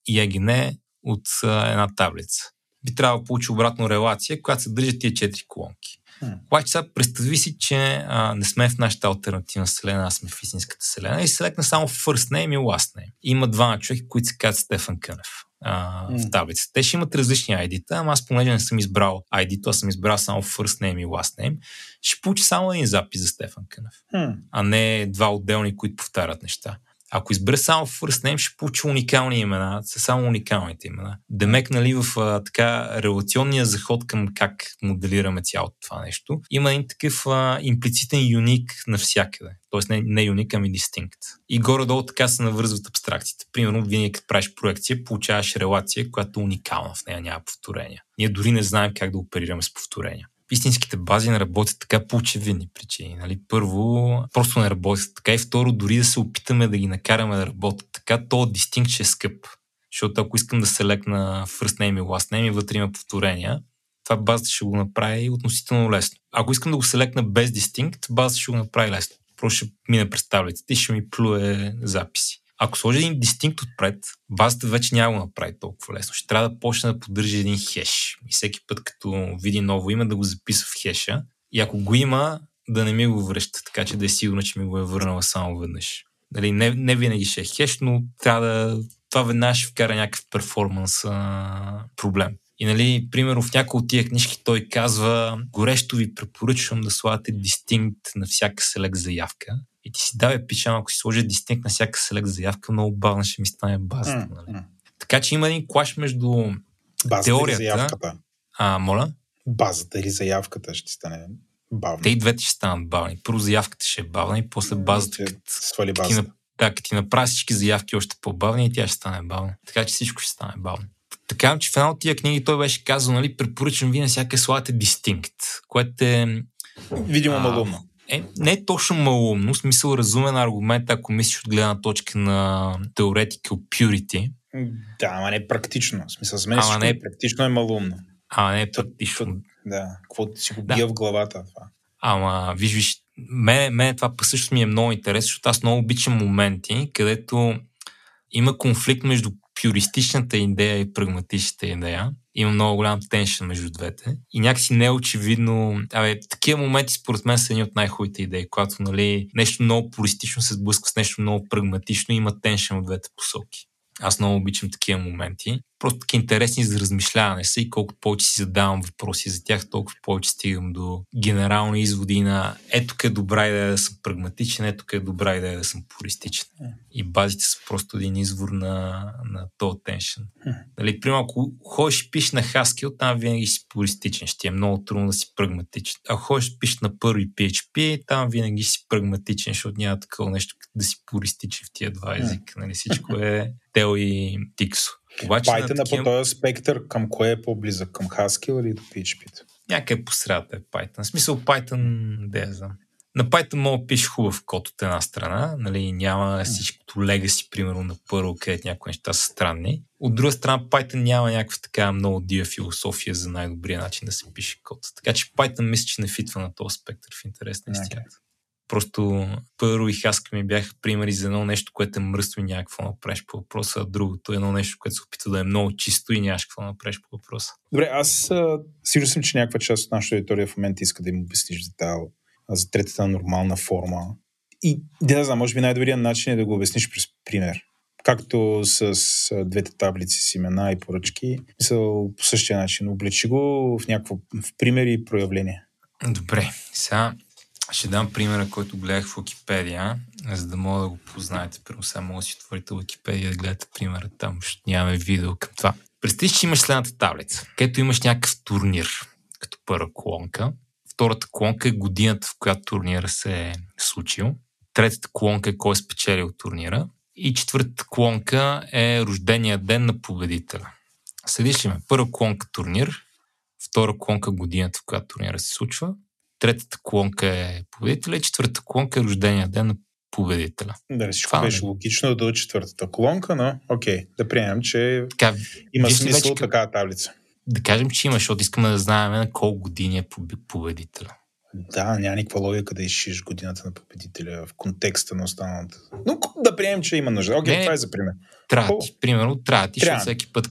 и егене от uh, една таблица. Би трябвало да получи обратно релация, която съдържа тия четири колонки. Обаче сега представи си, че а, не сме в нашата альтернативна вселена, а сме в истинската вселена и селекна само first name и last name. Има двама човека, които се казват Стефан Кънев а, mm. в таблицата. Те ще имат различни ID-та, ама аз понеже не съм избрал ID-то, аз съм избрал само first name и last name, ще получи само един запис за Стефан Кънев, mm. а не два отделни, които повтарят неща. Ако избере само first name, ще получи уникални имена, са само уникалните имена. Демек, нали, в а, така релационния заход към как моделираме цялото това нещо, има един такъв а, имплицитен юник навсякъде. Тоест не, не юник, ами дистинкт. И горе-долу така се навързват абстракциите. Примерно, винаги като правиш проекция, получаваш релация, която е уникална в нея, няма повторения. Ние дори не знаем как да оперираме с повторения истинските бази не работят така по очевидни причини. Нали? Първо, просто не работят така и второ, дори да се опитаме да ги накараме да работят така, то дистинкт ще е скъп. Защото ако искам да се лекна first name и last name и вътре има повторения, това базата ще го направи относително лесно. Ако искам да го селекна без дистинкт, базата ще го направи лесно. Просто ще мине през и ще ми плюе записи. Ако сложи един дистинкт отпред, базата вече няма го направи толкова лесно. Ще трябва да почне да поддържа един хеш. И всеки път, като види ново име, да го записва в хеша. И ако го има, да не ми го връща, така че да е сигурно, че ми го е върнала само веднъж. Дали, не, не винаги ще е хеш, но трябва да... Това веднага ще вкара някакъв перформанс а, проблем. И нали, примерно в някои от тия книжки той казва, горещо ви препоръчвам да слагате дистинкт на всяка селек заявка. И ти си давай пиша, ако си сложи дистинкт на всяка селек заявка, много бавно ще ми стане базата. Mm, нали? Така че има един клаш между базата теорията... Или заявката? А, моля? Базата или заявката ще стане бавна. Те и двете ще станат бавни. Първо заявката ще е бавна и после базата. Като, свали базата. Ти, да, като ти направи всички заявки още по-бавни и тя ще стане бавна. Така че всичко ще стане бавно. Така че в една от тия книги той беше казал, нали, препоръчвам ви на всяка слагате дистинкт, което е... Видимо малумно. Е, не е точно малумно, в смисъл разумен аргумент, ако мислиш от гледна точка на theoretical purity. Да, ама не е практично. В смисъл, за мен ама не е практично е малумно. Ама не е практично. Да, какво си го бия да. в главата това. Ама, виж, виж, мен, мен това също ми е много интересно, защото аз много обичам моменти, където има конфликт между пюристичната идея и прагматичната идея. Има много голям теншън между двете. И някакси не е очевидно. Абе, такива моменти според мен са едни от най-хубавите идеи, когато нали, нещо много пуристично се сблъсква с нещо много прагматично и има теншън от двете посоки. Аз много обичам такива моменти. Просто таки интересни за размишляване са и колкото повече си задавам въпроси за тях, толкова повече стигам до генерални изводи на ето е добра идея да съм прагматичен, ето е добра идея да съм пуристичен. И базите са просто един извор на, на този теншън. Нали, примерно, ако ходиш и пишеш на Haskell, там винаги си пуристичен, ще е много трудно да си прагматичен. Ако ходиш и пишеш на първи PHP, там винаги си прагматичен, защото няма такова нещо да си пуристичен в тия два езика. Нали, всичко е тел и тиксо. Обаче Python на такива... по този спектър към кое е по-близък? Към Haskell или до PHP? Някъде по средата е Python. В смисъл Python, да я знам. На Python мога да пишеш хубав код от една страна, нали, няма всичкото legacy, примерно на първо, където някои неща са странни. От друга страна, Python няма някаква така много дия философия за най-добрия начин да се пише код. Така че Python мисля, че не фитва на този спектър в интерес на истината. Okay. Просто първо и Хаска ми бяха примери за едно нещо, което е мръсно и някакво направиш по въпроса, а другото е едно нещо, което се опита да е много чисто и нямаш какво направиш по въпроса. Добре, аз сигурен съм, че някаква част от нашата аудитория в момента иска да им обясниш детайл за третата нормална форма. И да, знам, може би най-добрият начин е да го обясниш през пример. Както с двете таблици с имена и поръчки, мисъл по същия начин. Облечи го в някакво в примери и проявление. Добре, сега ще дам примера, който гледах в Википедия, за да мога да го познаете. Първо само да си отворите Википедия да гледате примера там, защото нямаме видео към това. Представи, че имаш следната таблица, където имаш някакъв турнир, като първа колонка. Втората колонка е годината, в която турнира се е случил. Третата колонка е кой е спечелил турнира. И четвъртата колонка е рождения ден на победителя. Следиш ли ме? Първа колонка турнир, втора колонка годината, в която турнира се случва, третата колонка е победителя и четвъртата колонка е рождения ден на победителя. Да, всичко Това беше не... логично до четвъртата колонка, но окей, да приемем, че така, има смисъл вече, такава таблица. Да кажем, че има, защото искаме да знаем на колко години е победителя. Да, няма никаква логика да изшиш годината на победителя в контекста на останалата. Но да приемем, че има нужда. Окей, okay, това е за пример. Трябва ти, примерно, трябва ти, защото всеки път,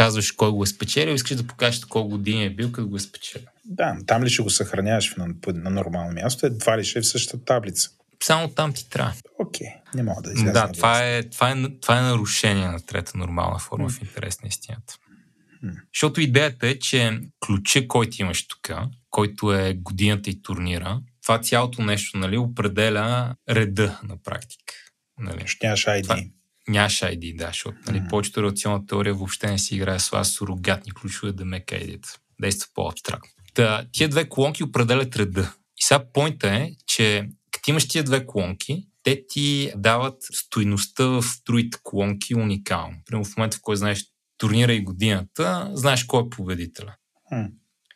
като показваш кой го е спечелил, искаш да покажеш колко години е бил, като го е спечелил. Да, там ли ще го съхраняваш на, на нормално място, едва ли ще е в същата таблица. Само там ти трябва. Окей, не мога да изляза. Да, това е, това, е, това е нарушение на трета нормална форма mm. в интерес на истината. Mm. Защото идеята е, че ключа, който имаш тук, който е годината и турнира, това цялото нещо нали, определя реда на практика. Нали. Ще нямаш ID. Това, нямаш ID, да, защото нали, mm. повечето реакционна теория въобще не си играе с вас сурогатни ключове да ме ID. Действа по-абстрактно. Та, тия две колонки определят реда. И сега поинта е, че като имаш тия две колонки, те ти дават стойността в другите колонки уникално. Примерно в момента, в който знаеш турнира и годината, знаеш кой е победителя. Mm.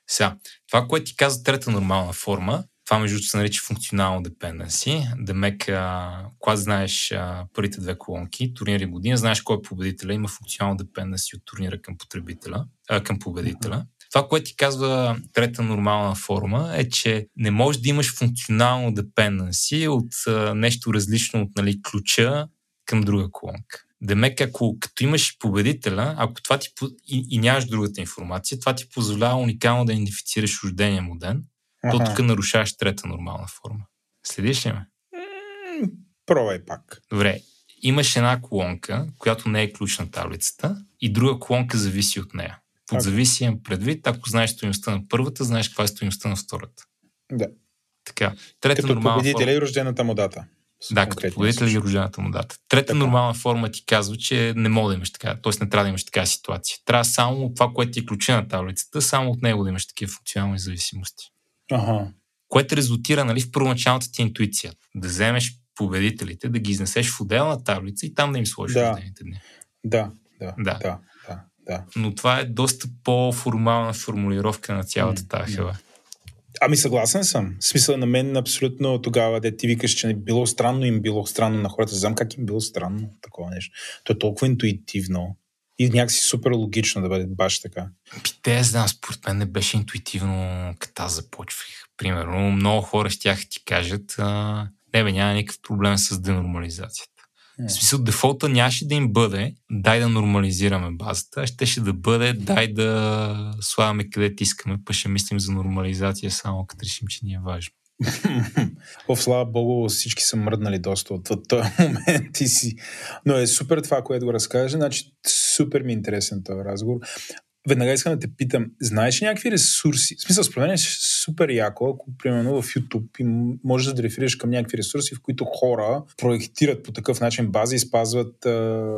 Сега, това, което ти казва трета нормална форма, това между се нарича функционално dependency. Демек, когато знаеш а, първите две колонки, турнир и година, знаеш кой е победителя, има функционално dependency от турнира към потребителя, а, към победителя. Това, което ти казва трета нормална форма, е, че не можеш да имаш функционално dependency от а, нещо различно от нали, ключа към друга колонка. Демек, ако като имаш победителя, ако това ти и, и нямаш другата информация, това ти позволява уникално да идентифицираш рождения му ден, то тук нарушаваш трета нормална форма. Следиш ли ме? Пробвай пак. Добре. Имаш една колонка, която не е ключ на таблицата и друга колонка зависи от нея. Под зависи имам предвид, ако знаеш стоимостта на първата, знаеш каква е стоимостта на втората. Да. Така. Трета като нормална победителя форма... и рождената му дата. Да, като победителя и рождената му дата. Трета така. нормална форма ти казва, че не мога да имаш така, т.е. не трябва да имаш такава ситуация. Трябва само това, което ти е ключа на таблицата, само от него да имаш такива функционални зависимости. Ага. Което резултира нали, в първоначалната ти интуиция. Да вземеш победителите, да ги изнесеш в отделна таблица и там да им сложиш да. дни. Да, да, да, да, да, да. Но това е доста по-формална формулировка на цялата mm, тази хела. Ами съгласен съм. В смисъл на мен абсолютно тогава, де ти викаш, че не било странно, им било странно на хората. Знам как им било странно такова нещо. То е толкова интуитивно и някакси супер логично да бъде баш така. Те, знам, според мен не беше интуитивно, като аз започвах. Примерно, много хора ще тях ти кажат, а, не бе, няма никакъв проблем с денормализацията. В смисъл, дефолта нямаше да им бъде дай да нормализираме базата, ще ще да бъде дай да слагаме където искаме, па ще мислим за нормализация само като решим, че ни е важно. О, слава богу, всички са мръднали доста от този момент и си. Но е супер това, което го разкаже. Значи, супер ми е интересен този разговор. Веднага искам да те питам, знаеш ли някакви ресурси? В смисъл, според мен е супер яко, ако примерно в YouTube можеш да реферираш към някакви ресурси, в които хора проектират по такъв начин бази и спазват а,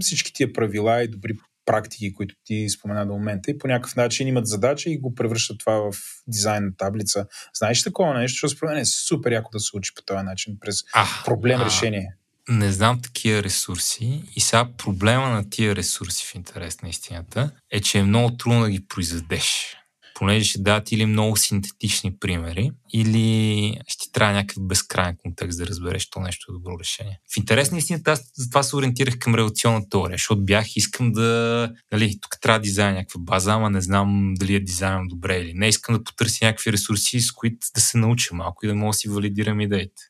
всички тия правила и добри практики, които ти спомена до момента и по някакъв начин имат задача и го превръщат това в дизайн таблица. Знаеш такова нещо, защото според мен е супер яко да се учи по този начин, през а, проблем решение. Не знам такива ресурси и сега проблема на тия ресурси в интерес на истината е, че е много трудно да ги произведеш понеже ще дадат или много синтетични примери, или ще трябва някакъв безкрайен контекст да разбереш, то нещо е добро решение. В интерес на истината, аз затова се ориентирах към релационна теория, защото бях, искам да, нали, тук трябва да дизайна някаква база, ама не знам дали я дизайнам добре или не. Искам да потърся някакви ресурси, с които да се науча малко и да мога да си валидирам идеите.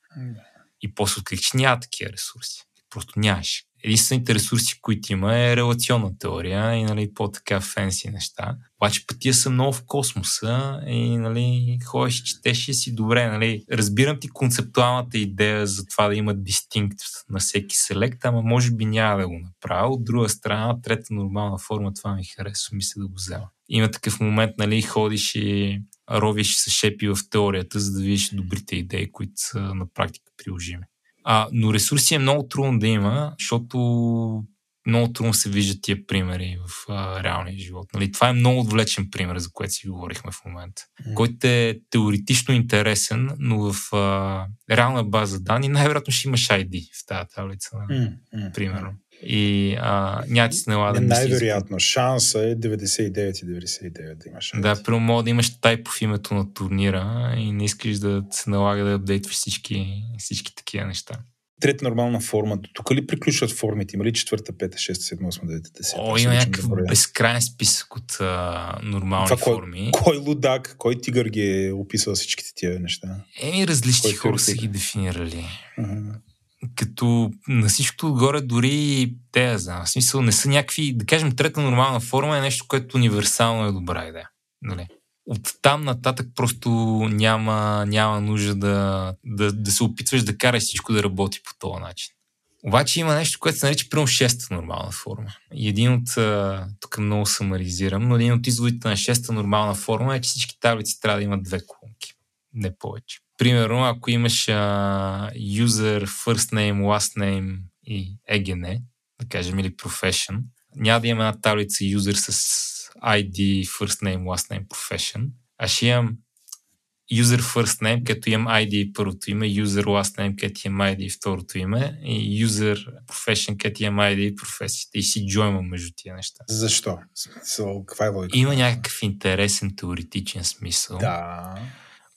И после открих, че няма такива ресурси. Просто нямаше единствените ресурси, които има е релационна теория и нали, по-така фенси неща. Обаче пътия са много в космоса и нали, ходиш, четеш и си добре. Нали. Разбирам ти концептуалната идея за това да има дистинкт на всеки селект, ама може би няма да го направя. От друга страна, трета нормална форма, това ми харесва, мисля да го взема. Има такъв момент, нали, ходиш и ровиш се шепи в теорията, за да видиш добрите идеи, които са на практика приложими. А, но ресурси е много трудно да има, защото много трудно се виждат тия примери в а, реалния живот. Нали? Това е много отвлечен пример, за който си говорихме в момента, mm. който е теоретично интересен, но в а, реална база данни най-вероятно ще имаш ID в тази таблица. Нали? Mm. Примерно. И а, налага да Най-вероятно. Шанса е 99,99 да имаш. Да, прямо мога да имаш тайп в името на турнира и не искаш да се налага да апдейтваш всички, всички такива неща. Трета нормална форма. Тук ли приключват формите? Има ли четвърта, пета, шеста, седма, осма, девета, десета? О, има някакъв да безкрайен списък от а, нормални Това, форми. Кой, кой лудак, кой тигър ги е описал всичките тия неща? Еми, различни кой хора са ги дефинирали. Ага като на всичкото отгоре дори те, я знам, в смисъл не са някакви, да кажем, трета нормална форма е нещо, което универсално е добра идея. Нали? От там нататък просто няма, няма нужда да, да, да се опитваш да караш всичко да работи по този начин. Обаче има нещо, което се нарича примерно шеста нормална форма. И един от, тук много самаризирам, но един от изводите на шеста нормална форма е, че всички таблици трябва да имат две колонки. Не повече. Примерно, ако имаш а, user, first name, last name и EGN, да кажем, или profession, няма да имам една таблица user с ID, first name, last name, profession, а ще имам user first name, като имам ID първото име, user last name, като имам ID второто име и user profession, като имам ID професията. И си джоймам между тия неща. Защо? Смисъл, каква е логика? Има някакъв интересен теоретичен смисъл. Да.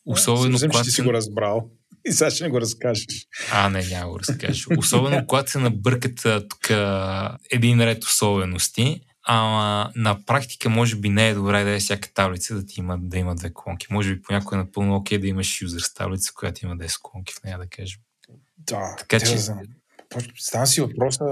Особено Съвсем, когато че си го разбрал. И сега ще не го разкажеш. А, не, няма го разкажеш. Особено когато се набъркат тук един ред особености, Ама на практика може би не е добре да е всяка таблица да ти има, да има две колонки. Може би понякога е напълно окей да имаш юзер таблица, която има 10 колонки в нея, да кажем. Да, Така че- да Стана си въпроса,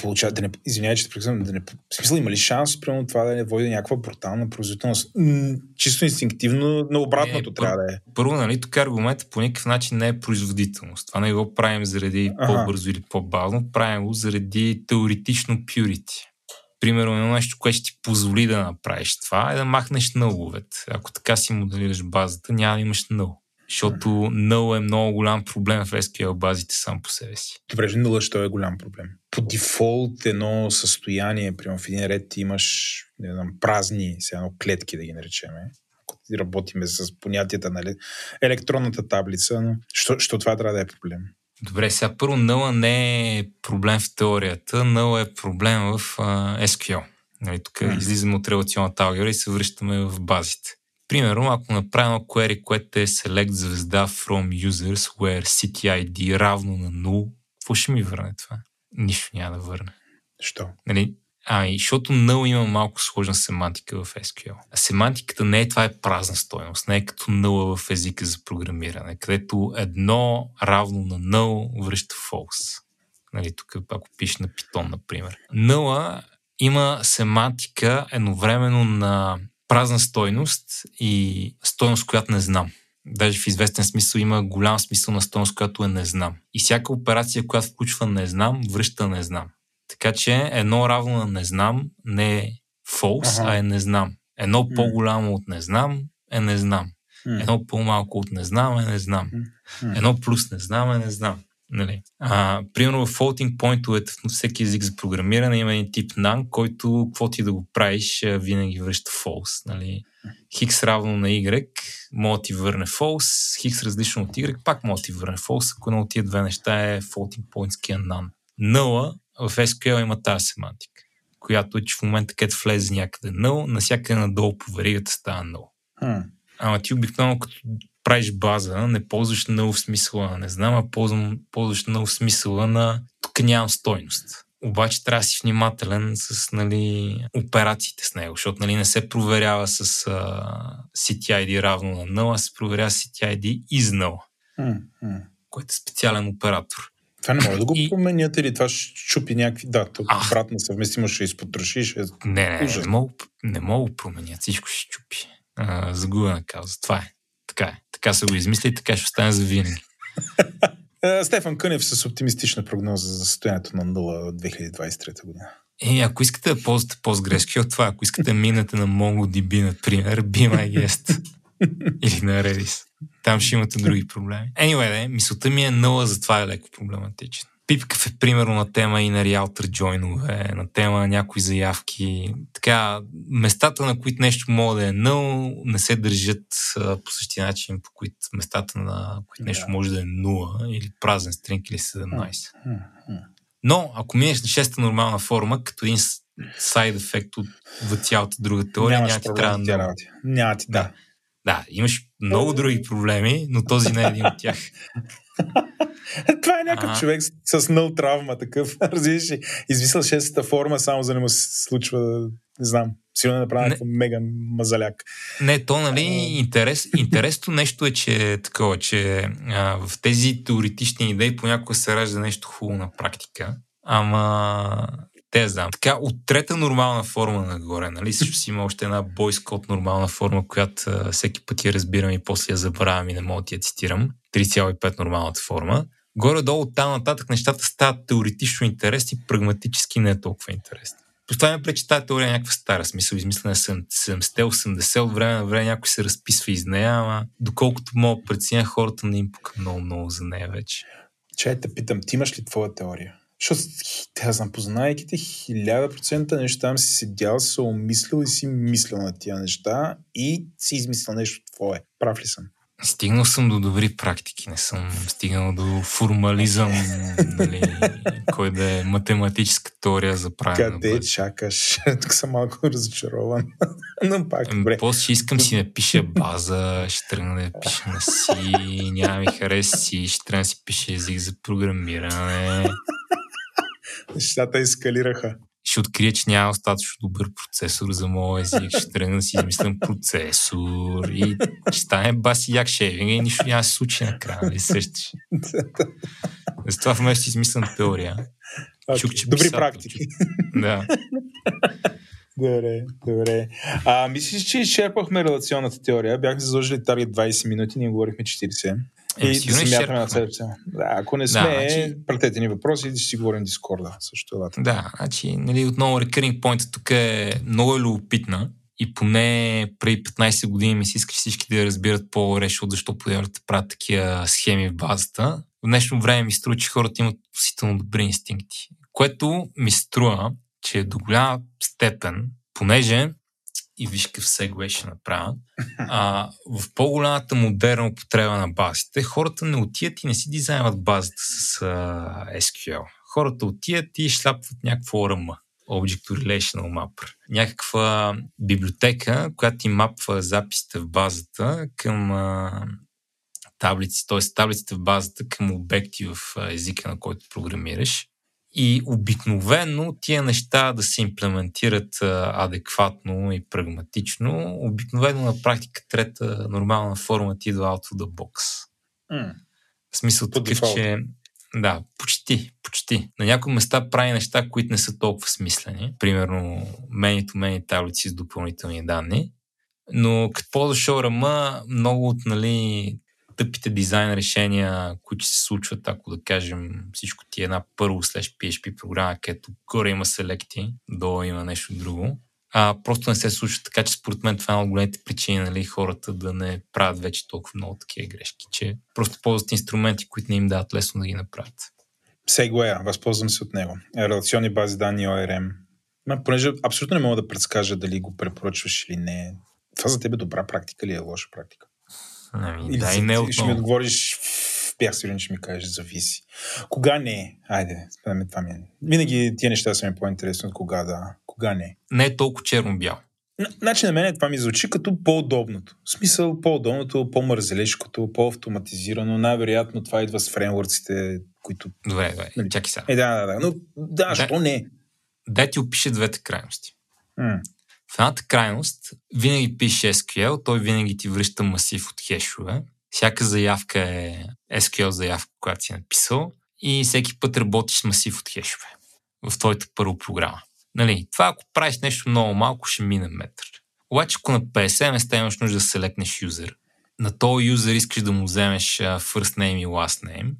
получава, да не, извинявай, че те прекъсвам, да не, в смисъл има ли шанс, примерно това да не води някаква брутална производителност? М, чисто инстинктивно, на обратното Е, трябва да е. Първо, нали, тук аргументът по никакъв начин не е производителност. Това не го правим заради Аха. по-бързо или по-бавно, правим го заради теоретично purity. Примерно, едно нещо, което ще ти позволи да направиш това, е да махнеш нъловете. Ако така си моделираш базата, няма да имаш нъл. Защото null е много голям проблем в SQL базите сам по себе си. Добре, че нула, що е голям проблем. По дефолт едно състояние, примерно в един ред ти имаш не знам, празни, сега едно клетки да ги наречем. Ако ти работиме с понятията на еле- електронната таблица, но що, що това трябва да е проблем? Добре, сега първо null не е проблем в теорията, null е проблем в а, SQL. Нали, тук излизаме от релационната алгебра и се връщаме в базите. Примерно, ако направим query, което е select звезда from users where CTID равно на 0, какво ще ми върне това? Нищо няма да върне. Що? Нали? Ами, защото null има малко сложна семантика в SQL. А семантиката не е това е празна стойност, не е като null в езика за програмиране, където едно равно на null връща false. Нали, тук ако пишеш на Python, например. Null има семантика едновременно на празна стойност и стойност, която не знам. Даже в известен смисъл има голям смисъл на стойност, която е не знам. И всяка операция, която включва не знам, връща не знам. Така че едно равно на не знам не е false, Аха. а е не знам. Едно М. по-голямо от не знам е не знам. М. Едно по-малко от не знам е не знам. М. Едно плюс не знам е не знам. Нали? А, примерно в floating point в всеки език за програмиране има един тип none, който какво ти да го правиш винаги връща false. Нали? Хикс равно на y, може да ти върне false, хикс различно от y, пак може да ти върне false, ако едно от тия две неща е floating point none. Null в SQL има тази семантика, която е, че в момента където влезе някъде null, насякъде надолу по веригата става null. Ама ти обикновено като правиш база, не ползваш в смисъла не знам, а ползвам, ползваш в смисъла на тук нямам стойност. Обаче трябва да си внимателен с нали, операциите с него, защото нали, не се проверява с а, CTID равно на null, а се проверява с CTID из null, който е специален оператор. Това не може да го И- променят или това ще чупи някакви... Да, то А. обратна съвместимост ще изпотроши. Ще... Не, не, Ужас. не мога, не мога да променя, всичко ще чупи. А, загубена кауза. Това е. Така е. Така са го измисли и така ще остане за винаги. Е, Стефан Кънев с оптимистична прогноза за състоянието на нула от 2023 година. Е, ако искате да ползвате PostgreSQL, това, ако искате минете на MongoDB, например, be my guest. Или на Redis. Там ще имате други проблеми. Anyway, де, мисълта ми е нула, затова е леко проблематичен. Пипкав е примерно на тема и на Realtor join на тема на някои заявки. Така, местата, на които нещо може да е нъл, не се държат а, по същия начин, по които местата, на които нещо Да. може да е 0 или празен стринг или 17. М, м. Но, ако минеш на шеста нормална форма, като един сайд ефект от цялата друга теория, няма ти трябва работи. Няма ти, да. Да, имаш много други проблеми, но този не е един от тях. Това е някакъв човек с, с нъл травма, такъв. Разбираш ли? Измислял шестата форма, само за да не му се случва, не знам. Сигурно е направил някакъв мега мазаляк. Не, то, нали, интерес, интересното нещо е, че е такова, че а, в тези теоретични идеи понякога се ражда нещо хубаво на практика. Ама те знам. Така, от трета нормална форма нагоре, нали? Също си има още една бойскот нормална форма, която а, всеки път я разбирам и после я забравям и не мога да я цитирам. 3,5 нормалната форма. Горе-долу там нататък нещата стават теоретично интересни, прагматически не е толкова интересни. Поставяме пред, че тази теория е някаква стара смисъл, измислена 70-80, от време на време някой се разписва из нея, ама доколкото мога преценя, хората не им пука много-много за нея вече. Чай те питам, ти имаш ли твоя теория? Защото, аз знам, познавайки те, хиляда процента неща там си седял, си се умислил и си мислил на тия неща и си измислил нещо твое. Прав ли съм? Стигнал съм до добри практики, не съм стигнал до формализъм, нали, кой да е математическа теория за правене. Къде чакаш? Тук съм малко разочарован. Но пак, ами, добре. После искам си напиша база, ще тръгна да я пиша на си, няма ми хареса си, ще трябва да си пише език за програмиране. Нещата ескалираха ще открия, че няма достатъчно добър процесор за моя език, ще тръгна да си измислям процесор и ще стане баси як шейвинг и нищо няма да се случи накрая, нали сещаш? Затова вместо си измислям теория. Okay. Чук, че Добри писател, практики. Да. Добре, добре. А, мислиш, че изчерпахме релационната теория? Бяхме заложили таргет 20 минути, ние говорихме 40. Е, и да се мятаме на седмица. Да, ако не сме, да, значи... пратете ни въпроси и да си говорим Дискорда. Също е Да, значи, нали, отново Recurring Point тук е много е любопитна и поне преди 15 години ми се иска всички да я разбират по-добре, защо подяват да правят такива схеми в базата. В днешно време ми струва, че хората имат относително добри инстинкти, което ми струва, че до голяма степен, понеже и виж какъв сегвей ще направя. А, в по-голямата модерна употреба на базите, хората не отият и не си дизайнват базата с а, SQL. Хората отият и шляпват някакво ORM. Object Relational Mapper. Някаква библиотека, която ти мапва записите в базата към а, таблици, т.е. таблиците в базата към обекти в езика, на който програмираш. И обикновено тия неща да се имплементират адекватно и прагматично, обикновено на практика трета нормална форма ти идва out of the box. Mm. В смисъл По такъв, че... Да, почти, почти. На някои места прави неща, които не са толкова смислени. Примерно, to many таблици с допълнителни данни. Но като ползваш ORM, много от нали, тъпите дизайн решения, които се случват, ако да кажем всичко ти е една първо след PHP програма, където горе има селекти, долу има нещо друго. А, просто не се случва така, че според мен това е една от големите причини нали, хората да не правят вече толкова много такива грешки, че просто ползват инструменти, които не им дават лесно да ги направят. Segway, възползвам се от него. Релационни бази данни ORM. Ма, понеже абсолютно не мога да предскажа дали го препоръчваш или не. Това за теб е добра практика или е лоша практика? Ами, да, и не Ще ми отговориш, бях сигурен, че ми кажеш, зависи. Кога не? Айде, спомням това ми. Е. Винаги тия неща са ми по-интересни от кога да. Кога не? Не е толкова черно-бял. Значи на мен това ми звучи като по-удобното. В смисъл по-удобното, по-мързелешкото, по-автоматизирано. Най-вероятно това идва с фреймворците, които... Добре, добре. Нали? Чакай сега. Е, да, да, да. Но да, да що не? Дай ти опише двете крайности. М. В едната крайност винаги пише SQL, той винаги ти връща масив от хешове. Всяка заявка е SQL заявка, която си е написал и всеки път работиш с масив от хешове в твоята първа програма. Нали, това ако правиш нещо много малко, ще мине метър. Обаче ако на 50 места имаш нужда да селекнеш юзер, на този юзер искаш да му вземеш first name и last name,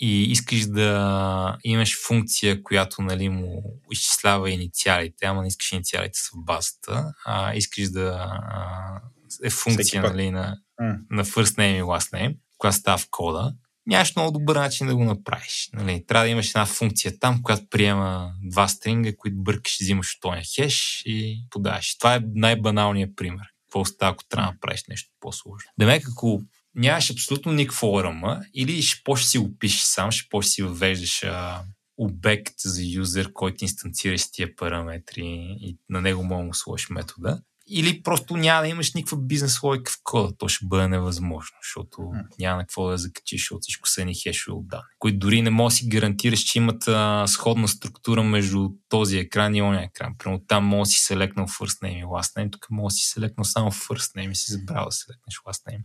и искаш да имаш функция, която нали, му изчислява инициалите, ама не искаш инициалите са в базата, а искаш да а, е функция нали, на, mm. на first name и last name, която става в кода, нямаш много добър начин да го направиш. Нали? Трябва да имаш една функция там, която приема два стринга, които бъркаш, взимаш от този хеш и подаваш. Това е най-баналният пример. Какво става, ако трябва да направиш нещо по-сложно? Демек, ако нямаш абсолютно никакво ORM или ще по си го пишеш сам, ще по си въвеждаш а, обект за юзер, който инстанцира с тия параметри и на него мога му сложиш метода. или просто няма да имаш никаква бизнес логика в кода. То ще бъде невъзможно, защото mm. няма на какво да закачиш, защото всичко са ни хешове от данни, които дори не можеш да си гарантираш, че имат а, сходна структура между този екран и ония екран. Примерно там може да си селекнал first name и last name, тук може да си селекнал само first name и си забрал да селекнеш last name.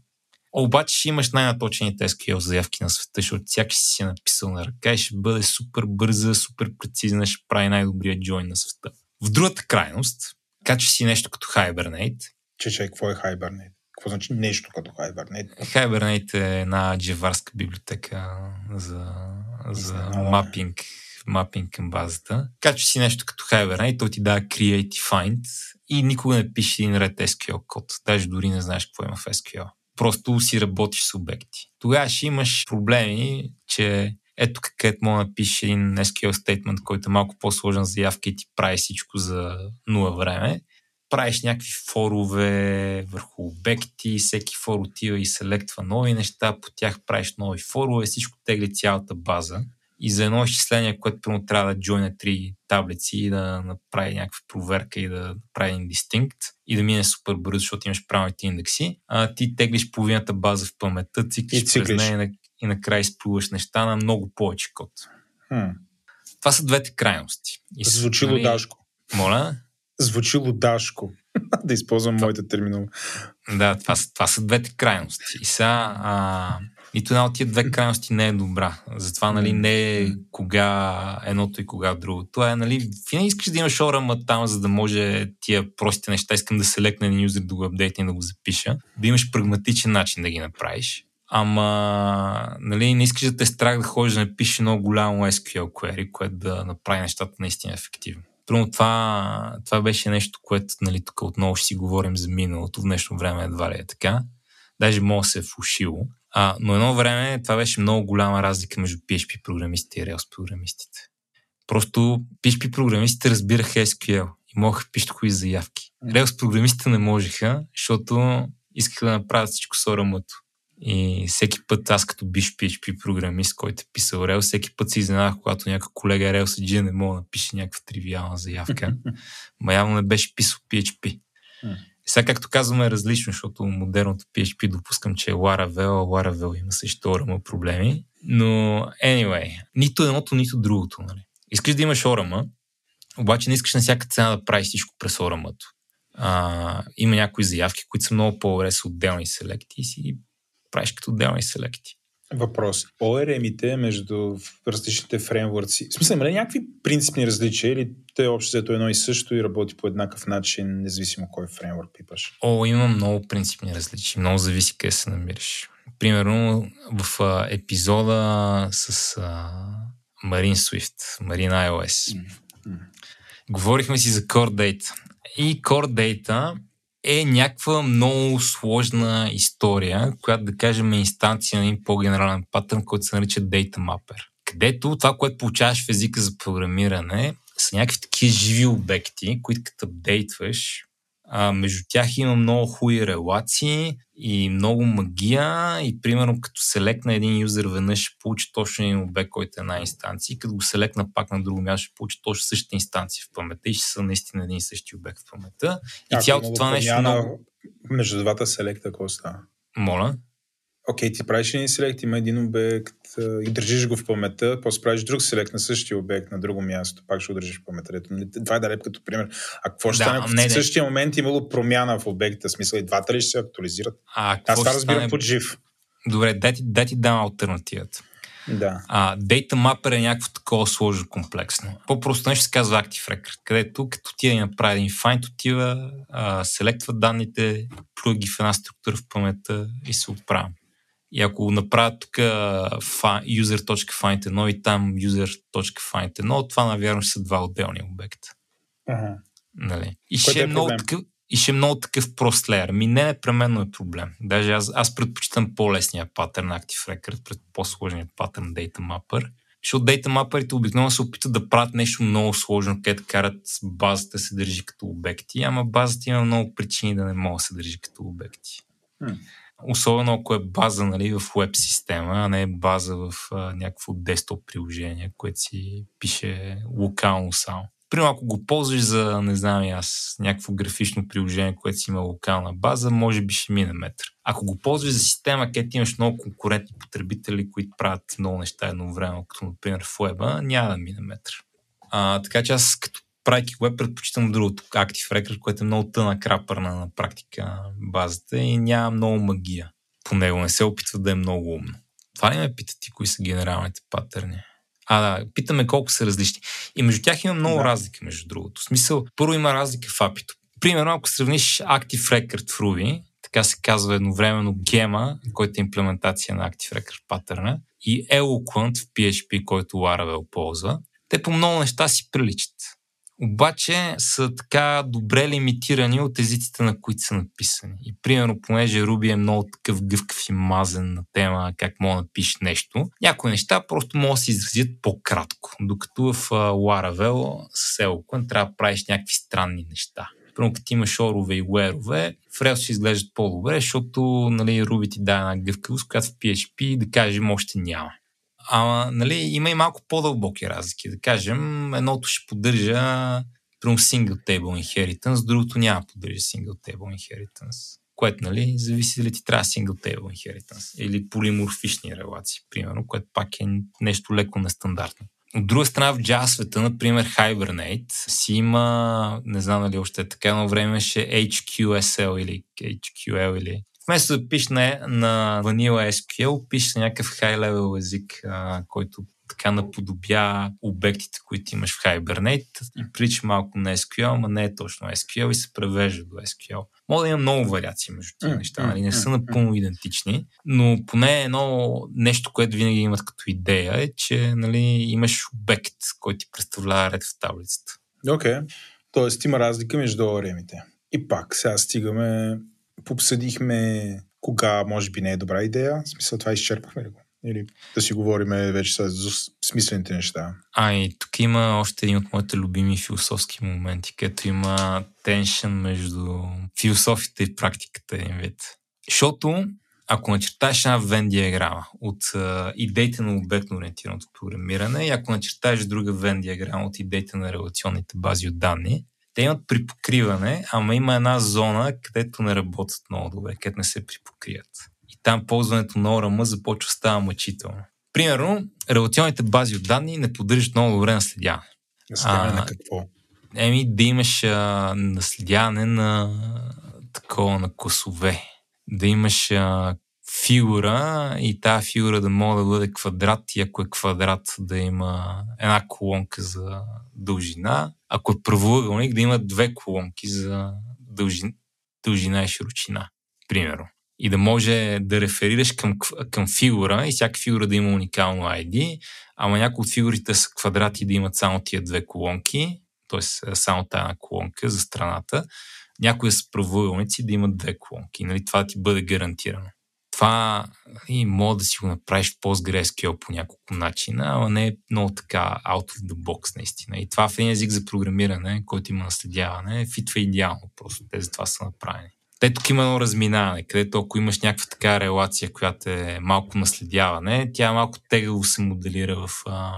Обаче ще имаш най-наточените SQL заявки на света, защото всяка си си е написал на ръка и ще бъде супер бърза, супер прецизна, ще прави най-добрия джойн на света. В другата крайност, качва си нещо като Hibernate. Че, че, какво е Hibernate? Какво значи нещо като Hibernate? Hibernate е една джеварска библиотека за, за мапинг, мапинг към базата. Качва си нещо като Hibernate, то ти дава create и find и никога не пише един ред SQL код. Даже дори не знаеш какво има в SQL. Просто си работиш с обекти. Тогава ще имаш проблеми, че ето където мога да напишеш един SQL statement, който е малко по-сложен заявка и ти прави всичко за нула време. Правиш някакви форове върху обекти, всеки фор отива и селектва нови неща, по тях правиш нови форове, всичко тегли цялата база. И за едно изчисление, което прямо трябва да джойне три таблици и да направи някаква проверка и да прави един дистинкт и да мине супер бързо, защото имаш правилните индекси, а ти теглиш половината база в паметта, циклиш, през нея и накрая изплуваш неща на много повече код. Хм. Това са двете крайности. И Звучи нали... лудашко. Моля? Звучи лудашко. да използвам това... моята терминал. Да, това, това са двете крайности. И сега а, нито една от тия две крайности не е добра. Затова нали, не е кога едното и кога другото. Е, нали, винаги искаш да имаш орама там, за да може тия простите неща, искам да се лекне един юзер да го апдейте и да го запиша, да имаш прагматичен начин да ги направиш. Ама, нали, не искаш да те страх да ходиш да напишеш много голямо SQL query, което да направи нещата наистина ефективно. Трудно това, това беше нещо, което нали, тук отново ще си говорим за миналото, в днешно време едва ли е така. Даже може да се е фушило. А, но едно време това беше много голяма разлика между PHP програмистите и Rails програмистите. Просто PHP програмистите разбираха SQL и могаха кои заявки. Rails програмистите не можеха, защото искаха да направят всичко с ORM-то. И всеки път аз като биш PHP програмист, който е писал Rails, всеки път се изненадах, когато някакъв колега Rails G не мога да напише някаква тривиална заявка. Ма явно не беше писал PHP. Сега, както казваме, е различно, защото модерното PHP допускам, че е Laravel, а Laravel има също ORM проблеми. Но, anyway, нито едното, нито другото. Нали. Искаш да имаш ORM, обаче не искаш на всяка цена да правиш всичко през orm има някои заявки, които са много по-добре с отделни селекти и си правиш като отделни селекти. Въпрос. ORM-ите между различните фреймворци, в смисъл, има ли някакви принципни различия или те общо взето едно и също и работи по еднакъв начин, независимо кой фреймворк пипаш? О, има много принципни различия. Много зависи къде се намираш. Примерно в а, епизода с а, Marine Swift, Marine iOS. Mm-hmm. Говорихме си за Core Data. И Core Data е някаква много сложна история, която да кажем е инстанция на един по-генерален патърн, който се нарича Data Mapper. Където това, което получаваш в езика за програмиране, са някакви такива живи обекти, които като апдейтваш, а, между тях има много хубави релации и много магия и примерно като селекна един юзер веднъж ще получи точно един обект, който е една инстанция и като го селекна пак на друго място ще получи точно същата инстанция в паметта и ще са наистина един и същи обект в паметта. И цялото това нещо много... Между двата селекта какво става? Моля? Окей, okay, ти правиш един селект, има един обект и държиш го в паметта, после правиш друг селект на същия обект на друго място, пак ще го държиш в паметта. Нали, това е да като пример. А какво ще да, стане, не, в същия момент имало промяна в обекта, смисъл и двата ли ще се актуализират? А, Аз това разбирам стане... под жив. Добре, дай ти, дай ти дам альтернативата. Да. А, Data Mapper е някакво такова сложно комплексно. По-просто нещо се казва Active Record, където като ти и направи един find, отива, а, селектва данните, плюга ги в една структура в паметта и се отправя. И ако направя тук user.find1 и там user.find1, това навярно ще са два отделни обекта. Ага. Нали? И, ще е, е много такъв, и ще е много такъв прост леер. Ми не непременно е проблем. Даже аз, аз предпочитам по-лесния патърн Active Record пред по-сложния патърн Data Mapper. Защото Data Mapper обикновено се опитат да правят нещо много сложно, където карат базата се държи като обекти, ама базата има много причини да не мога да се държи като обекти. Hmm. Особено ако е база нали, в веб система, а не е база в а, някакво десктоп приложение, което си пише локално само. Примерно, ако го ползваш за, не знам аз, някакво графично приложение, което си има локална база, може би ще мине метър. Ако го ползваш за система, където имаш много конкурентни потребители, които правят много неща едновременно, като например в Web, няма да мине метър. А, така че аз като правейки веб, предпочитам другото, Active Record, което е много тъна крапърна на практика базата и няма много магия по него. Не се опитва да е много умно. Това ли ме питате, кои са генералните патърни? А, да, питаме колко са различни. И между тях има много да. разлики, между другото. В смисъл, първо има разлика в апито. Примерно, ако сравниш Active Record в Ruby, така се казва едновременно гема, който е имплементация на Active Record патърна, и Eloquent в PHP, който Laravel ползва, те по много неща си приличат обаче са така добре лимитирани от езиците, на които са написани. И примерно, понеже Руби е много такъв гъвкав и мазен на тема как мога да напишеш нещо, някои неща просто могат да се изразят по-кратко, докато в Laravel с Eloquent трябва да правиш някакви странни неща. Примерно, като имаш орове и уерове, в Rails ще изглеждат по-добре, защото нали, Ruby ти дава една гъвкавост, която в PHP, да кажем, още няма. Ама, нали, има и малко по-дълбоки разлики. Да кажем, едното ще поддържа примерно single table inheritance, другото няма поддържа single table inheritance. Което, нали, зависи дали ти трябва single table inheritance или полиморфични релации, примерно, което пак е нещо леко нестандартно. От друга страна, в Java света, например, Hibernate си има, не знам дали още е така, но време ще HQSL или HQL или Вместо да пишеш на, на Vanilla SQL, пишеш на някакъв high-level език, а, който така наподобя обектите, които имаш в Hibernate и прилича малко на SQL, но не е точно SQL и се превежда до SQL. Мога да има много вариации между тези неща, нали? не са напълно идентични, но поне едно нещо, което винаги имат като идея е, че нали, имаш обект, който ти представлява ред в таблицата. Окей, okay. тоест има разлика между ремите. И пак, сега стигаме обсъдихме кога може би не е добра идея. В смисъл това изчерпахме ли го? Или да си говорим вече за смислените неща. А, и тук има още един от моите любими философски моменти, където има теншън между философията и практиката един вид. Защото ако начертаеш една вен диаграма от uh, идеите на обектно ориентираното програмиране и ако начертаеш друга вен диаграма от идеите на релационните бази от данни, те имат припокриване, ама има една зона, където не работят много добре, където не се припокрият. И там ползването на ORM започва става мъчително. Примерно, релационните бази от данни не поддържат много добре наследяване. Наследяване на какво? Еми, да имаш а, наследяване на такова на косове. Да имаш а, фигура и тази фигура да може да бъде квадрат и ако е квадрат да има една колонка за дължина, ако е правоъгълник да има две колонки за дължина, дължина и широчина, примерно. И да може да реферираш към, към фигура и всяка фигура да има уникално ID, ама някои от фигурите са квадрати да имат само тия две колонки, т.е. само тази колонка за страната, някои са правоъгълници да имат две колонки. Нали? Това ти бъде гарантирано това и мога да си го направиш в PostgreSQL по няколко начина, ама не е много така out of the box наистина. И това в един език за програмиране, който има наследяване, фитва идеално. Просто те за това са направени. Те тук има едно разминаване, където ако имаш някаква така релация, която е малко наследяване, тя малко тегаво се моделира в а,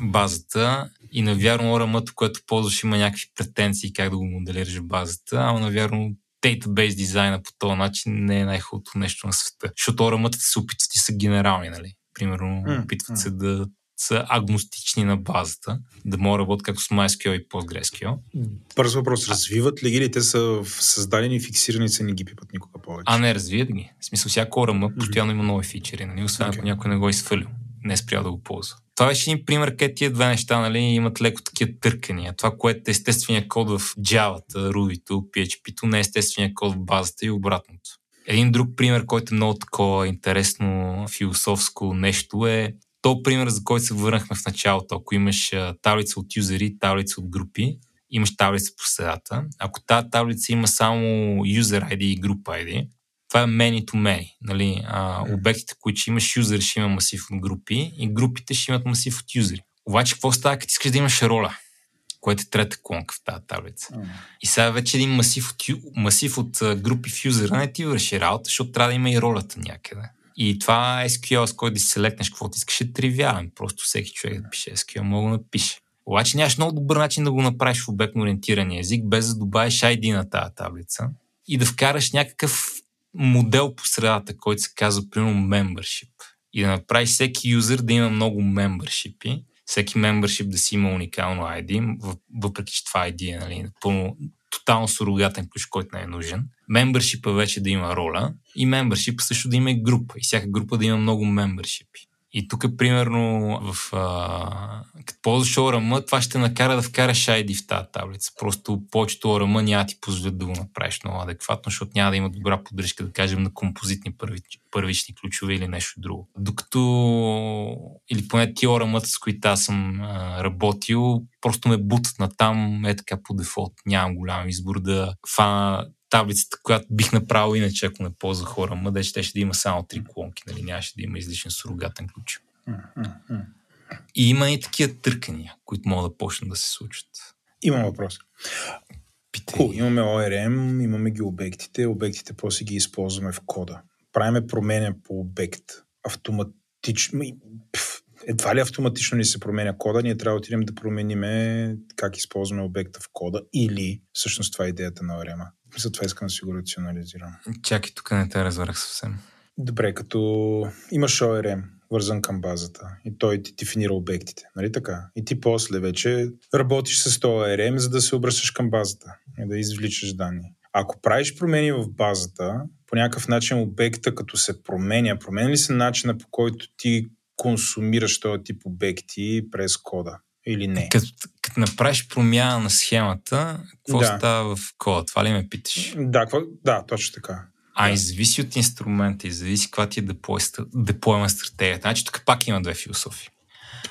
базата и навярно ORM, което ползваш, има някакви претенции как да го моделираш в базата, ама навярно дейтабейс дизайна по този начин не е най-хубавото нещо на света. Защото орамътата се опитват и са генерални, нали? Примерно, опитват се да са агностични на базата, да могат да работят както с MySQL и PostgreSQL. Бърз въпрос. Развиват ли ги или те са създадени фиксирани, са не ги пипат никога повече? А, не, развият ги. В смисъл, всяко орама постоянно има нови фичери, нали? освен okay. ако някой не го е изфалил. Не е спрял да го ползва. Това беше един пример, където тия две неща нали, имат леко такива търкания. Това, което е естествения код в Java, Ruby, PHP, не е естествения код в базата и обратното. Един друг пример, който е много такова интересно философско нещо е то пример, за който се върнахме в началото. Ако имаш таблица от юзери, таблица от групи, имаш таблица по средата. Ако тази таблица има само user ID и group ID, това е many to many. Нали? А, обектите, които ще имаш юзери, ще има масив от групи и групите ще имат масив от юзери. Обаче, какво става, като искаш да имаш роля, което е трета колонка в тази таблица? Mm. И сега вече един масив от, масив от групи в юзера не ти върши работа, защото трябва да има и ролята някъде. И това SQL, с който да си селекнеш каквото искаш, е тривиален. Просто всеки човек да пише SQL, мога да напише. Обаче нямаш много добър начин да го направиш в обектно ориентирания език, без да добавиш ID на тази таблица и да вкараш някакъв модел по средата, който се казва, примерно, membership. И да направиш всеки юзер да има много membership всеки membership да си има уникално ID, въпреки че това ID е нали, напълно тотално сурогатен ключ, който не е нужен. Membership вече да има роля и membership също да има група и всяка група да има много membership. И тук, примерно, в, а, като ползваш ORM, това ще накара да вкараш ID в тази таблица. Просто повечето ORM няма ти позволят да го направиш много адекватно, защото няма да има добра поддръжка, да кажем, на композитни първи, първични ключове или нещо друго. Докато, или поне ти ORM, с които аз съм а, работил, просто ме бутат на там, е така по дефолт. Нямам голям избор да фана таблицата, която бих направил иначе, ако не ползва хора, ма да ще, ще да има само три колонки, нали? нямаше да има излишен сурогатен ключ. И има и такива търкания, които могат да почнат да се случат. Имам въпрос. Ху, имаме ORM, имаме ги обектите, обектите после ги използваме в кода. Правиме променя по обект. Автоматично, едва ли автоматично ни се променя кода, ние трябва да отидем да промениме как използваме обекта в кода или всъщност това е идеята на ORM. За това искам да си го рационализирам. Чакай, тук не те разбрах съвсем. Добре, като имаш ORM, вързан към базата и той ти дефинира обектите, нали така? И ти после вече работиш с този ORM, за да се обръщаш към базата и да извличаш данни. Ако правиш промени в базата, по някакъв начин обекта, като се променя, променя ли се начина по който ти консумираш този тип обекти през кода? Или не. Като, като направиш промяна на схемата, какво да. става в кода? Това ли ме питаш? Да, какво, да точно така. А, да. и зависи от инструмента, и зависи каква ти е деплойма стратегията. Значи тук пак има две философии.